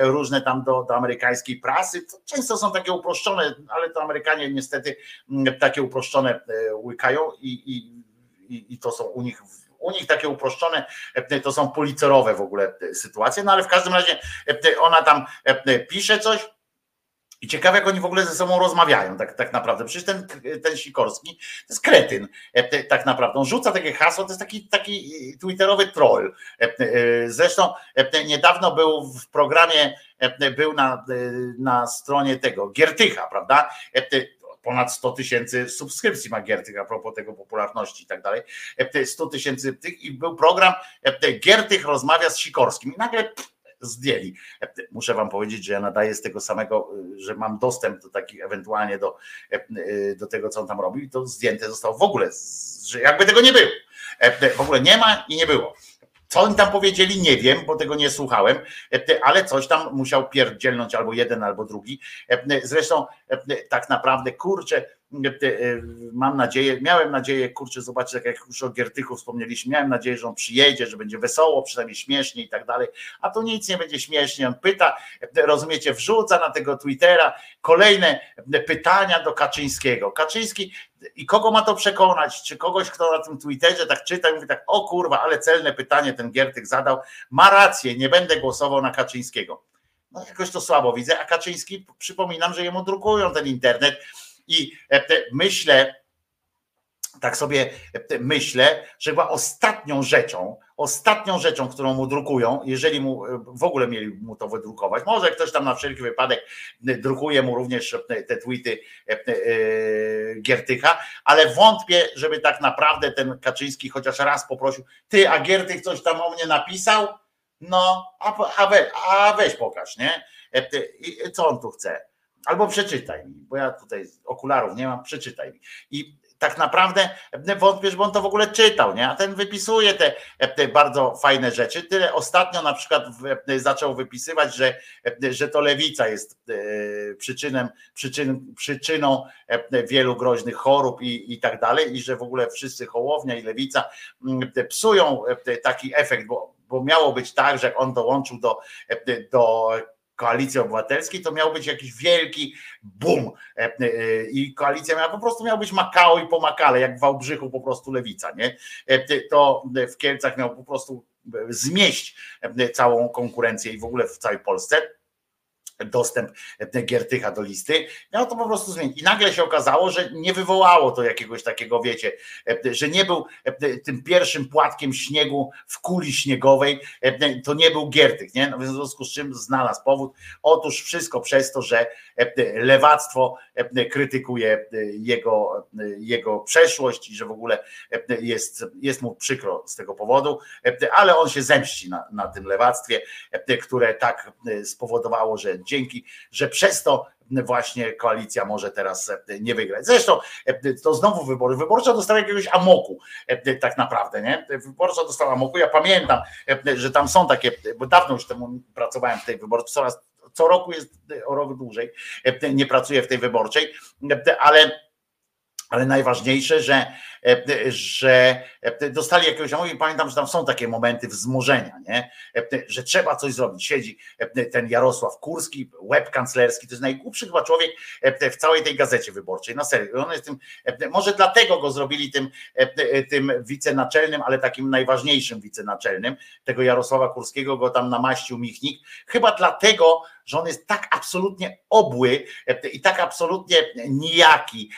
różne tam do, do amerykańskiej prasy. To często są takie uproszczone, ale to Amerykanie niestety takie uproszczone łykają i, i, i to są u nich u nich takie uproszczone e, to są policerowe w ogóle e, sytuacje, no ale w każdym razie e, ona tam pisze coś, i ciekawe, jak oni w ogóle ze sobą rozmawiają, tak, tak naprawdę. Przecież ten, ten Sikorski to jest kretyn, tak naprawdę. On rzuca takie hasło, to jest taki, taki twitterowy troll. Zresztą niedawno był w programie, był na, na stronie tego Giertycha, prawda? Ponad 100 tysięcy subskrypcji ma Giertych a propos tego popularności i tak dalej. 100 tysięcy tych i był program Giertych rozmawia z Sikorskim i nagle zdjęli. Muszę wam powiedzieć, że ja nadaję z tego samego, że mam dostęp do takich ewentualnie do, do tego, co on tam robił i to zdjęte zostało w ogóle, że jakby tego nie było. W ogóle nie ma i nie było. Co oni tam powiedzieli, nie wiem, bo tego nie słuchałem, ale coś tam musiał pierdzielnąć albo jeden, albo drugi. Zresztą tak naprawdę, kurczę, mam nadzieję, miałem nadzieję, kurczę, zobaczyć, tak jak już o Giertychu wspomnieliśmy, miałem nadzieję, że on przyjedzie, że będzie wesoło, przynajmniej śmiesznie i tak dalej, a to nic nie będzie śmiesznie. On pyta, rozumiecie, wrzuca na tego Twittera kolejne pytania do Kaczyńskiego. Kaczyński i kogo ma to przekonać? Czy kogoś, kto na tym Twitterze tak czyta i mówi tak, o kurwa, ale celne pytanie ten Giertych zadał, ma rację, nie będę głosował na Kaczyńskiego. No jakoś to słabo widzę, a Kaczyński, przypominam, że jemu drukują ten internet i myślę, tak sobie myślę, że chyba ostatnią rzeczą, ostatnią rzeczą, którą mu drukują, jeżeli mu w ogóle mieli mu to wydrukować, może ktoś tam na wszelki wypadek drukuje mu również te tweety Giertycha, ale wątpię, żeby tak naprawdę ten Kaczyński chociaż raz poprosił, ty, a Giertych coś tam o mnie napisał? No, a, a, we, a weź pokaż, nie? Co on tu chce? Albo przeczytaj mi, bo ja tutaj okularów nie mam, przeczytaj mi. I tak naprawdę wątpię, żeby on to w ogóle czytał, nie? A ten wypisuje te, te bardzo fajne rzeczy. Tyle ostatnio na przykład zaczął wypisywać, że, że to lewica jest e, przyczynem, przyczyn, przyczyną wielu groźnych chorób i, i tak dalej, i że w ogóle wszyscy Hołownia i lewica mm, psują taki efekt, bo, bo miało być tak, że jak on dołączył do, do koalicji obywatelskiej, to miał być jakiś wielki boom e, e, i koalicja miała po prostu miał być Makao i pomakale, jak w Wałbrzychu po prostu lewica, nie? E, to w Kielcach miał po prostu zmieść całą konkurencję i w ogóle w całej Polsce dostęp Giertycha do listy, miał to po prostu zmienić. I nagle się okazało, że nie wywołało to jakiegoś takiego, wiecie, że nie był tym pierwszym płatkiem śniegu w kuli śniegowej, to nie był Giertych, nie? No w związku z czym znalazł powód. Otóż wszystko przez to, że lewactwo krytykuje jego, jego przeszłość i że w ogóle jest, jest mu przykro z tego powodu, ale on się zemści na, na tym lewactwie, które tak spowodowało, że dzięki, że przez to właśnie koalicja może teraz nie wygrać. Zresztą to znowu wybory. Wyborcza dostała jakiegoś amoku tak naprawdę, nie? Wyborcza dostała amoku. Ja pamiętam, że tam są takie, bo dawno już temu pracowałem w tej wyborczej, coraz co roku jest o rok dłużej, nie pracuję w tej wyborczej, ale ale najważniejsze, że, że dostali jakiegoś, ja pamiętam, że tam są takie momenty wzmożenia, nie? że trzeba coś zrobić. Siedzi ten Jarosław Kurski, łeb kanclerski, to jest najgłupszy chyba człowiek w całej tej gazecie wyborczej, na serio. On jest tym, może dlatego go zrobili tym, tym wicenaczelnym, ale takim najważniejszym wicenaczelnym, tego Jarosława Kurskiego go tam namaścił Michnik, chyba dlatego, że on jest tak absolutnie obły i tak absolutnie nijaki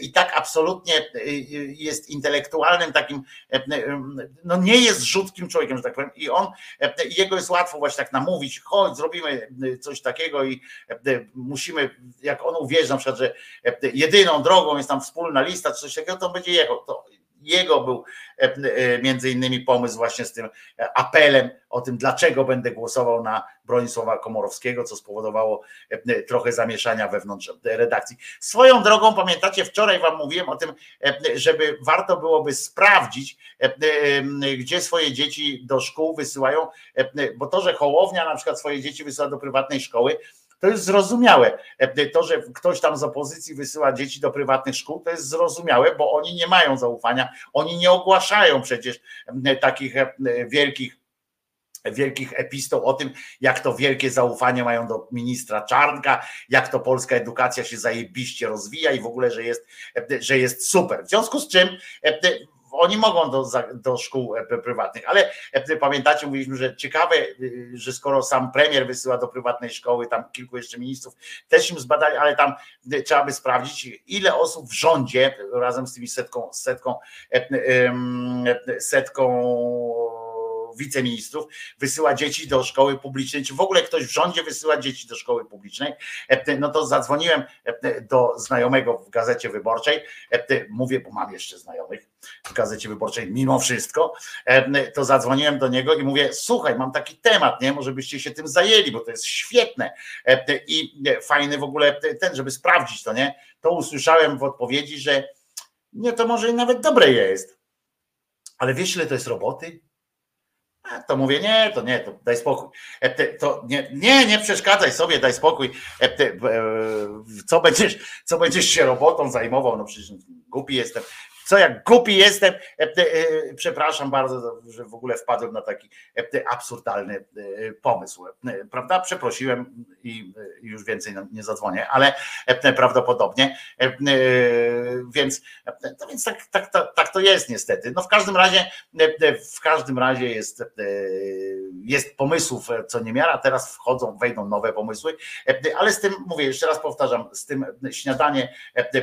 i tak absolutnie jest intelektualnym takim, no nie jest rzutkim człowiekiem, że tak powiem i on, jego jest łatwo właśnie tak namówić, chodź zrobimy coś takiego i musimy, jak on uwierzy na przykład, że jedyną drogą jest tam wspólna lista czy coś takiego, to będzie jechał, to jego był e, e, między innymi pomysł właśnie z tym apelem o tym, dlaczego będę głosował na Bronisława Komorowskiego, co spowodowało e, trochę zamieszania wewnątrz redakcji. Swoją drogą, pamiętacie, wczoraj wam mówiłem o tym, żeby warto byłoby sprawdzić, gdzie swoje dzieci do szkół wysyłają, bo to, że Hołownia na przykład swoje dzieci wysyła do prywatnej szkoły, to jest zrozumiałe. To, że ktoś tam z opozycji wysyła dzieci do prywatnych szkół, to jest zrozumiałe, bo oni nie mają zaufania, oni nie ogłaszają przecież takich wielkich wielkich epistoł o tym, jak to wielkie zaufanie mają do ministra Czarnka, jak to polska edukacja się zajebiście rozwija i w ogóle, że jest, że jest super. W związku z czym oni mogą do, do szkół e, prywatnych, ale e, pamiętacie, mówiliśmy, że ciekawe, y, że skoro sam premier wysyła do prywatnej szkoły, tam kilku jeszcze ministrów też im zbadali, ale tam y, trzeba by sprawdzić, ile osób w rządzie razem z tymi setką, setką, e, setką wiceministrów wysyła dzieci do szkoły publicznej, czy w ogóle ktoś w rządzie wysyła dzieci do szkoły publicznej, no to zadzwoniłem do znajomego w gazecie wyborczej, mówię, bo mam jeszcze znajomych, w Gazecie Wyborczej mimo wszystko, to zadzwoniłem do niego i mówię, słuchaj, mam taki temat, nie, może byście się tym zajęli, bo to jest świetne. I fajny w ogóle ten, żeby sprawdzić to, nie, to usłyszałem w odpowiedzi, że nie, to może i nawet dobre jest, ale wiesz ile to jest roboty? A to mówię, nie, to nie, to daj spokój. To nie, nie, nie przeszkadzaj sobie, daj spokój. Co będziesz, co będziesz się robotą zajmował? No przecież głupi jestem co jak głupi jestem, e, e, przepraszam bardzo, że w ogóle wpadłem na taki e, absurdalny pomysł, prawda? Przeprosiłem i już więcej nie zadzwonię, ale prawdopodobnie, więc, no więc tak, tak, tak, tak to jest niestety. No w każdym razie, w każdym razie jest, jest pomysłów co niemiara, teraz wchodzą, wejdą nowe pomysły, ale z tym, mówię jeszcze raz powtarzam, z tym śniadanie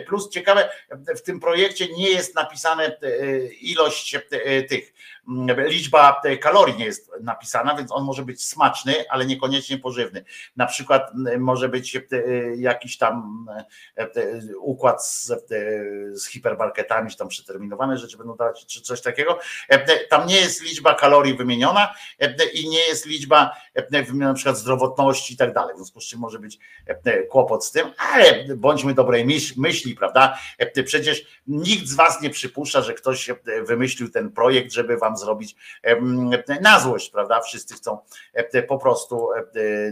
plus, ciekawe, w tym projekcie nie jest napisane e, ilość e, tych, liczba kalorii nie jest napisana, więc on może być smaczny, ale niekoniecznie pożywny. Na przykład może być e, jakiś tam układ z, z hipermarketami, czy tam przeterminowane rzeczy będą dawać, czy coś takiego. Tam nie jest liczba kalorii wymieniona i nie jest liczba na przykład zdrowotności i tak dalej. W związku z czym może być kłopot z tym, ale bądźmy dobrej myśli, prawda? Przecież nikt z was nie przypuszcza, że ktoś wymyślił ten projekt, żeby wam zrobić na złość, prawda? Wszyscy chcą po prostu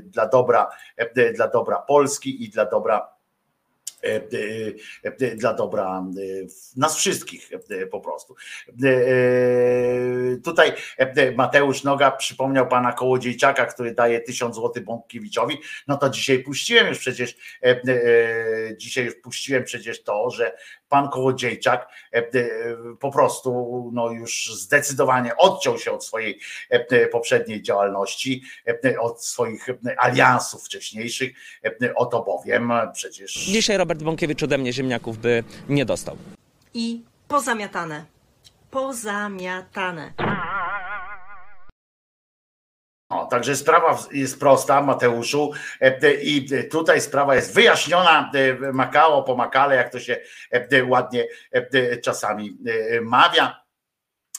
dla dobra, dla dobra Polski i dla dobra dla dobra nas wszystkich po prostu. Tutaj Mateusz Noga przypomniał pana Kołodziejczaka, który daje tysiąc złotych Bąkiewiczowi. No to dzisiaj puściłem już przecież, dzisiaj już puściłem przecież to, że pan Kołodziejczak po prostu no już zdecydowanie odciął się od swojej poprzedniej działalności, od swoich aliansów wcześniejszych. Oto bowiem przecież. Dzisiaj Robert Bąkiewicz ode mnie ziemniaków by nie dostał. I pozamiatane. Pozamiatane. O, także sprawa jest prosta, Mateuszu, e, i tutaj sprawa jest wyjaśniona e, Makao po Makale, jak to się e, ładnie czasami mawia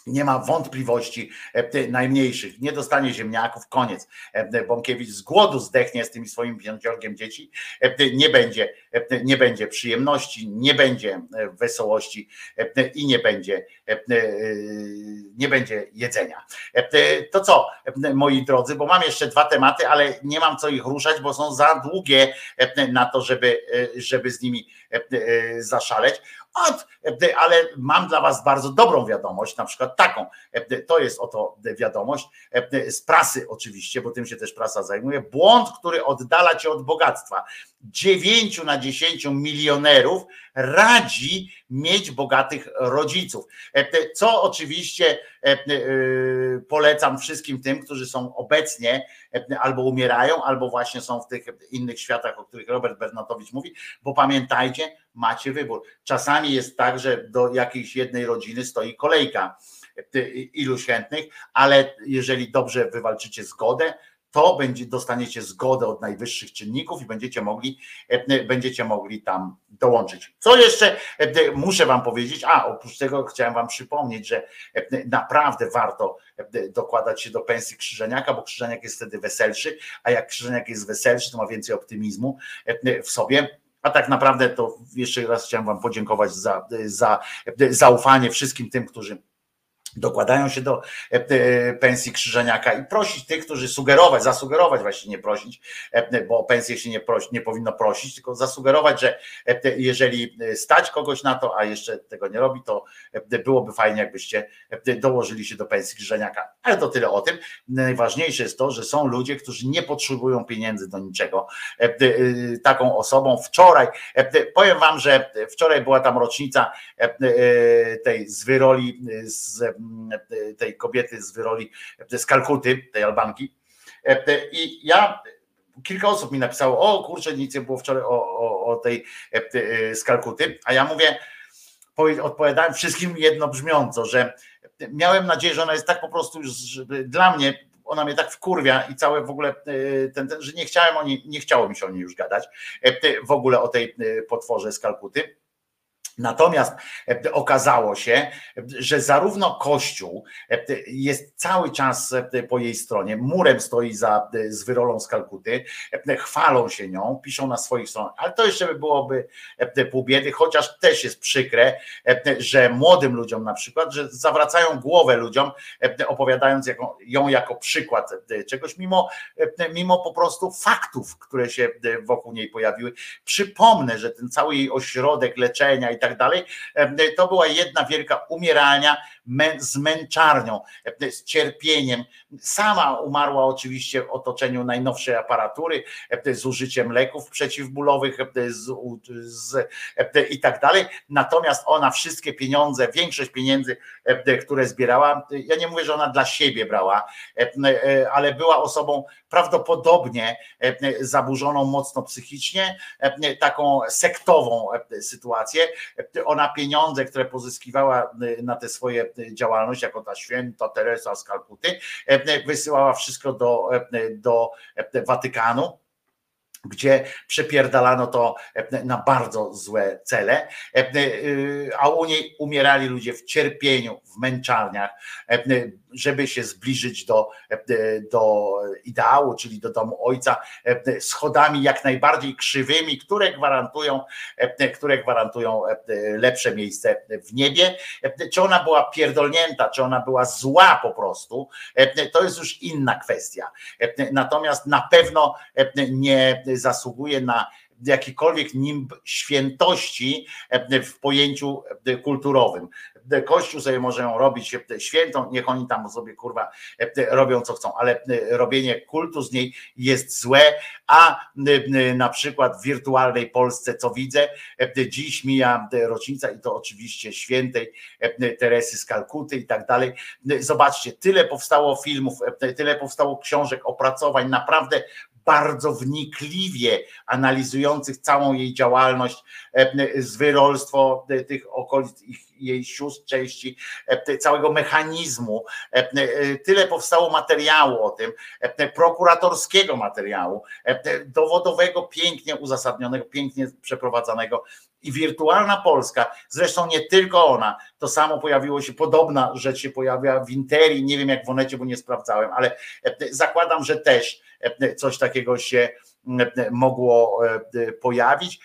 nie ma wątpliwości e, najmniejszych. Nie dostanie ziemniaków, koniec. E, Bąkiewicz z głodu zdechnie z tymi swoim pięciorgiem dzieci. E, nie będzie, nie będzie przyjemności, nie będzie wesołości i nie będzie, nie będzie jedzenia. To co, moi drodzy, bo mam jeszcze dwa tematy, ale nie mam co ich ruszać, bo są za długie na to, żeby, żeby z nimi zaszaleć. Od, ale mam dla Was bardzo dobrą wiadomość, na przykład taką. To jest oto wiadomość z prasy, oczywiście, bo tym się też prasa zajmuje. Błąd, który oddala cię od bogactwa. 9 na 10 milionerów radzi mieć bogatych rodziców. Co oczywiście polecam wszystkim tym, którzy są obecnie albo umierają, albo właśnie są w tych innych światach, o których Robert Bernatowicz mówi, bo pamiętajcie, macie wybór. Czasami jest tak, że do jakiejś jednej rodziny stoi kolejka iluś chętnych, ale jeżeli dobrze wywalczycie zgodę, to będzie, dostaniecie zgodę od najwyższych czynników i będziecie mogli, będziecie mogli tam dołączyć. Co jeszcze muszę Wam powiedzieć? A oprócz tego chciałem Wam przypomnieć, że naprawdę warto dokładać się do pensji Krzyżeniaka, bo Krzyżeniak jest wtedy weselszy, a jak Krzyżeniak jest weselszy, to ma więcej optymizmu w sobie a tak naprawdę to jeszcze raz chciałem Wam podziękować za, za zaufanie wszystkim tym, którzy dokładają się do e, pensji Krzyżeniaka i prosić tych, którzy sugerować, zasugerować właśnie nie prosić, e, bo o pensję się nie, prosi, nie powinno prosić, tylko zasugerować, że e, jeżeli stać kogoś na to, a jeszcze tego nie robi, to byłoby fajnie, jakbyście dołożyli się do pensji Krzyżeniaka. Ale to tyle o tym. Najważniejsze jest to, że są ludzie, którzy nie potrzebują pieniędzy do niczego. Taką osobą wczoraj, powiem wam, że wczoraj była tam rocznica tej z wyroli z tej kobiety z wyroli, z Kalkuty, tej Albanki. I ja kilka osób mi napisało, o kurczę, nic nie było wczoraj o, o, o tej z Kalkuty, a ja mówię, odpowiadałem wszystkim jednobrzmiąco, że miałem nadzieję, że ona jest tak po prostu już dla mnie, ona mnie tak wkurwia i całe w ogóle ten, ten że nie chciałem o niej, nie chciało mi się o niej już gadać, w ogóle o tej potworze z Kalkuty Natomiast e, okazało się, e, że zarówno Kościół e, jest cały czas po jej stronie, murem stoi za, z wyrolą z Kalkuty, chwalą się nią, piszą na swoich stronach, ale to jeszcze by byłoby pół biedy, chociaż też jest przykre, że młodym ludziom na przykład, że zawracają głowę ludziom, opowiadając ją jako przykład czegoś, mimo, mimo po prostu faktów, które się wokół niej pojawiły. Przypomnę, że ten cały jej ośrodek leczenia i tak tak dalej. To była jedna wielka umieralnia z męczarnią, z cierpieniem. Sama umarła oczywiście w otoczeniu najnowszej aparatury, z użyciem leków przeciwbólowych z, z, i tak dalej. Natomiast ona wszystkie pieniądze, większość pieniędzy, które zbierała, ja nie mówię, że ona dla siebie brała, ale była osobą prawdopodobnie zaburzoną mocno psychicznie, taką sektową sytuację, ona pieniądze, które pozyskiwała y, na te swoje y, działalność, jako ta święta Teresa z Kalkuty, y, wysyłała wszystko do, do Watykanu gdzie przepierdalano to na bardzo złe cele, a u niej umierali ludzie w cierpieniu, w męczarniach, żeby się zbliżyć do, do ideału, czyli do domu ojca, schodami jak najbardziej krzywymi, które gwarantują, które gwarantują lepsze miejsce w niebie. Czy ona była pierdolnięta, czy ona była zła po prostu, to jest już inna kwestia. Natomiast na pewno nie zasługuje na jakikolwiek nimb świętości w pojęciu kulturowym. Kościół sobie może ją robić świętą, niech oni tam sobie kurwa robią co chcą, ale robienie kultu z niej jest złe, a na przykład w wirtualnej Polsce, co widzę, dziś mija rocznica i to oczywiście świętej Teresy z Kalkuty i tak dalej. Zobaczcie, tyle powstało filmów, tyle powstało książek, opracowań, naprawdę bardzo wnikliwie analizujących całą jej działalność, zwyrolstwo tych okolic, jej sióstr części, całego mechanizmu. Tyle powstało materiału o tym, prokuratorskiego materiału, dowodowego, pięknie uzasadnionego, pięknie przeprowadzanego. I wirtualna Polska, zresztą nie tylko ona, to samo pojawiło się, podobna rzecz się pojawia w Interi, nie wiem jak w Onecie, bo nie sprawdzałem, ale zakładam, że też coś takiego się mogło pojawić.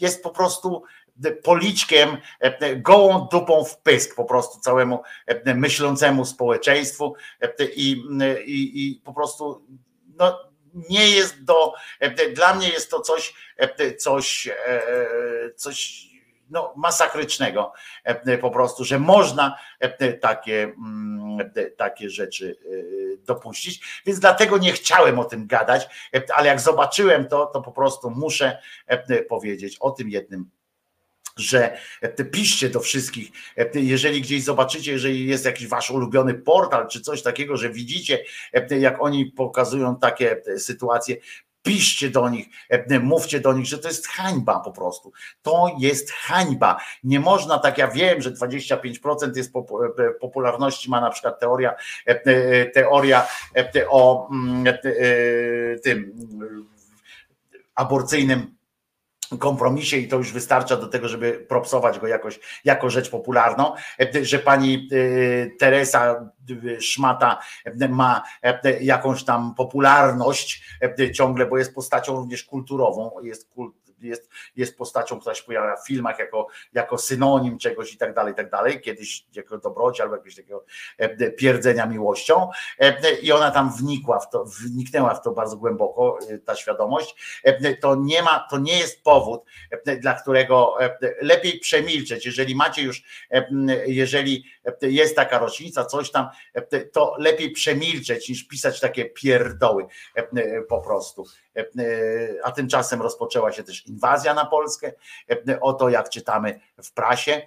Jest po prostu policzkiem, gołą dupą w pysk po prostu całemu myślącemu społeczeństwu i, i, i po prostu no, nie jest do, dla mnie jest to coś, coś, coś no, masakrycznego po prostu, że można takie, mm, takie rzeczy dopuścić, więc dlatego nie chciałem o tym gadać, ale jak zobaczyłem to, to po prostu muszę powiedzieć o tym jednym że piszcie do wszystkich, jeżeli gdzieś zobaczycie, jeżeli jest jakiś wasz ulubiony portal czy coś takiego, że widzicie, jak oni pokazują takie sytuacje, piszcie do nich, mówcie do nich, że to jest hańba po prostu. To jest hańba. Nie można tak, ja wiem, że 25% jest popularności ma na przykład teoria, teoria o mm, tym aborcyjnym kompromisie i to już wystarcza do tego, żeby propsować go jakoś jako rzecz popularną, że pani y, Teresa y, Szmata ma jakąś tam popularność ciągle, bo jest postacią również kulturową, jest kult, jest, jest postacią, która się pojawia w filmach jako, jako synonim czegoś i tak dalej, i tak dalej, kiedyś jako dobroci albo jakiegoś takiego e, pierdzenia miłością. E, i ona tam wnikła w to, wniknęła w to bardzo głęboko, e, ta świadomość, to nie ma, to nie jest powód, dla którego lepiej przemilczeć, jeżeli macie już, jeżeli jest taka rocznica, coś tam, to lepiej przemilczeć niż pisać takie pierdoły po prostu. A tymczasem rozpoczęła się też inwazja na Polskę. Oto jak czytamy w prasie,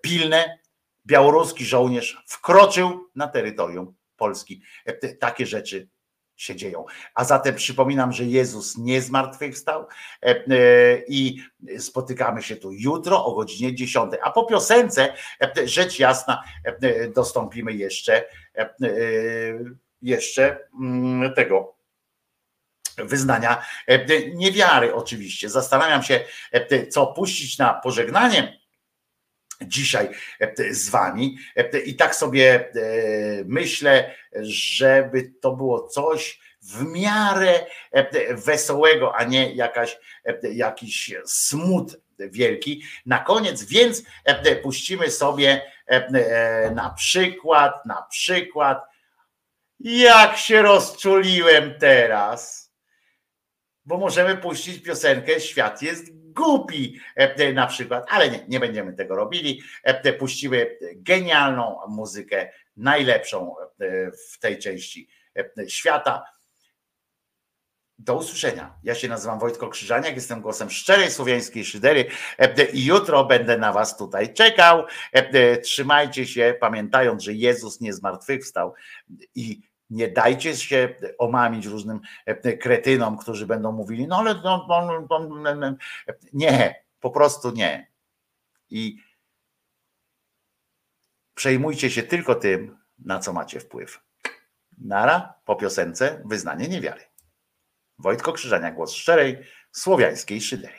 pilne białoruski żołnierz wkroczył na terytorium Polski. Takie rzeczy się dzieją. A zatem przypominam, że Jezus nie zmartwychwstał i spotykamy się tu jutro o godzinie 10. A po piosence, rzecz jasna, dostąpimy jeszcze, jeszcze tego wyznania e, niewiary oczywiście. Zastanawiam się, e, co puścić na pożegnanie dzisiaj e, z wami i tak sobie myślę, żeby to było coś w miarę wesołego, a nie jakaś, jakiś smut wielki. Na koniec, więc puścimy sobie na przykład, na przykład, jak się rozczuliłem teraz bo możemy puścić piosenkę Świat jest głupi e, na przykład, ale nie, nie będziemy tego robili. E, puścimy genialną muzykę, najlepszą e, w tej części świata. Do usłyszenia. Ja się nazywam Wojtko Krzyżaniak, jestem głosem szczerej słowiańskiej szydery i jutro będę na was tutaj czekał. Trzymajcie się, pamiętając, że Jezus nie zmartwychwstał i nie dajcie się omamić różnym e, kretynom, którzy będą mówili, no ale no, nie, po prostu nie. I przejmujcie się tylko tym, na co macie wpływ. Nara po piosence wyznanie niewiary. Wojtko Krzyżania, głos szczerej, słowiańskiej szydery.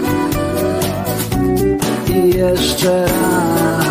jeszcze raz.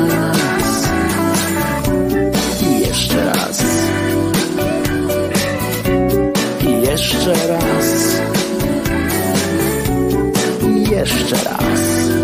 Jeszcze raz.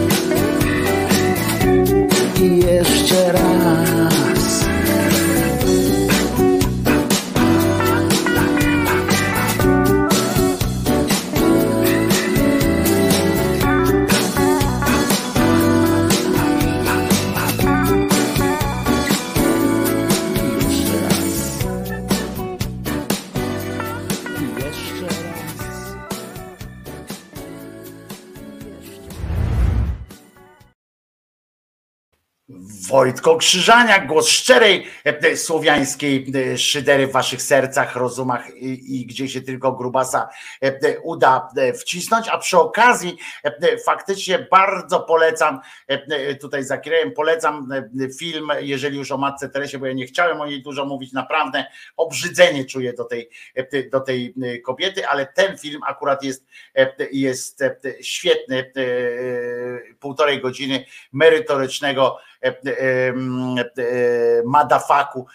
Wojtko Krzyżaniak, głos szczerej e, słowiańskiej e, szydery w waszych sercach, rozumach i, i gdzie się tylko grubasa e, uda wcisnąć, a przy okazji faktycznie bardzo polecam, tutaj za Kirejem polecam film, jeżeli już o Matce Teresie, bo ja nie chciałem o niej dużo mówić, naprawdę obrzydzenie czuję do tej, do tej kobiety, ale ten film akurat jest, jest świetny, półtorej godziny merytorycznego madafaku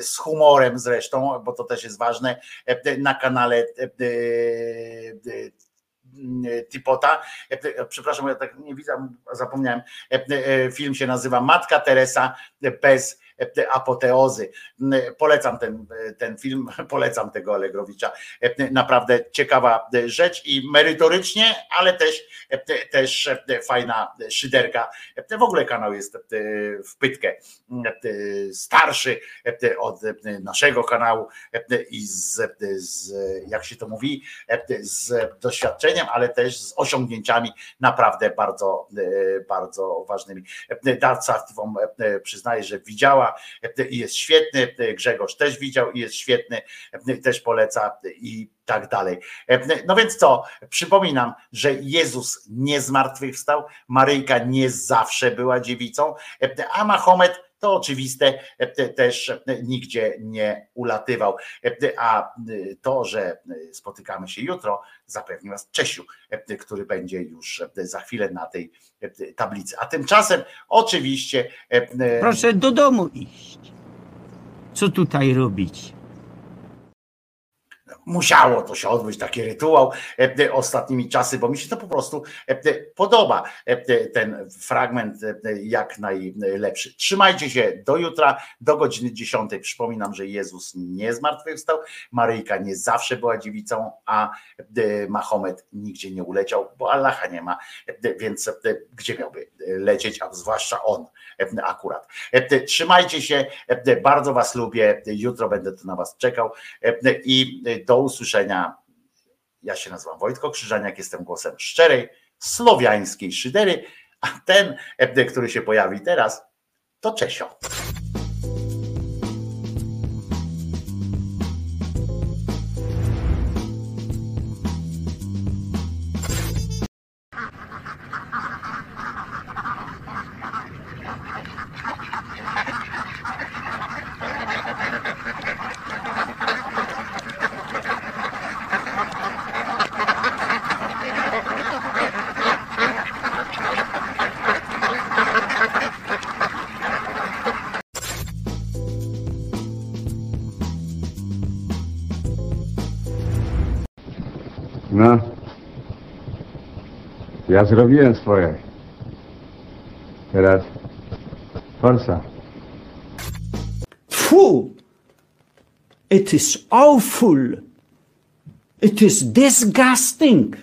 z humorem zresztą, bo to też jest ważne, na kanale Tipota. Przepraszam, ja tak nie widzę, zapomniałem. Film się nazywa Matka Teresa bez apoteozy. Polecam ten, ten film, polecam tego Allegrowicza. Naprawdę ciekawa rzecz i merytorycznie, ale też, też fajna szyderka. W ogóle kanał jest w pytkę starszy od naszego kanału i z, z jak się to mówi, z doświadczeniem, ale też z osiągnięciami naprawdę bardzo, bardzo ważnymi. Darca wam przyznaję, że widziała i jest świetny, Grzegorz też widział i jest świetny, też poleca i tak dalej. No więc co, przypominam, że Jezus nie zmartwychwstał, Maryjka nie zawsze była dziewicą, a Mahomet to oczywiste też nigdzie nie ulatywał. A to, że spotykamy się jutro, zapewni Was Czesiu, który będzie już za chwilę na tej tablicy. A tymczasem oczywiście. Proszę do domu iść. Co tutaj robić? Musiało to się odbyć, taki rytuał e, e, ostatnimi czasy, bo mi się to po prostu e, podoba, ten fragment jak najlepszy. Trzymajcie się do jutra, do godziny 10. Przypominam, że Jezus nie zmartwychwstał, Maryjka nie zawsze była dziewicą, a Mahomet nigdzie nie uleciał, bo Allaha nie ma, więc gdzie miałby lecieć, a zwłaszcza on akurat. Trzymajcie się, bardzo Was lubię, jutro będę tu na Was czekał i do usłyszenia. Ja się nazywam Wojtko Krzyżaniak, jestem głosem szczerej, słowiańskiej szydery, a ten, który się pojawi teraz, to Czesio. Ja zrobiłem! It is awful. It is disgusting.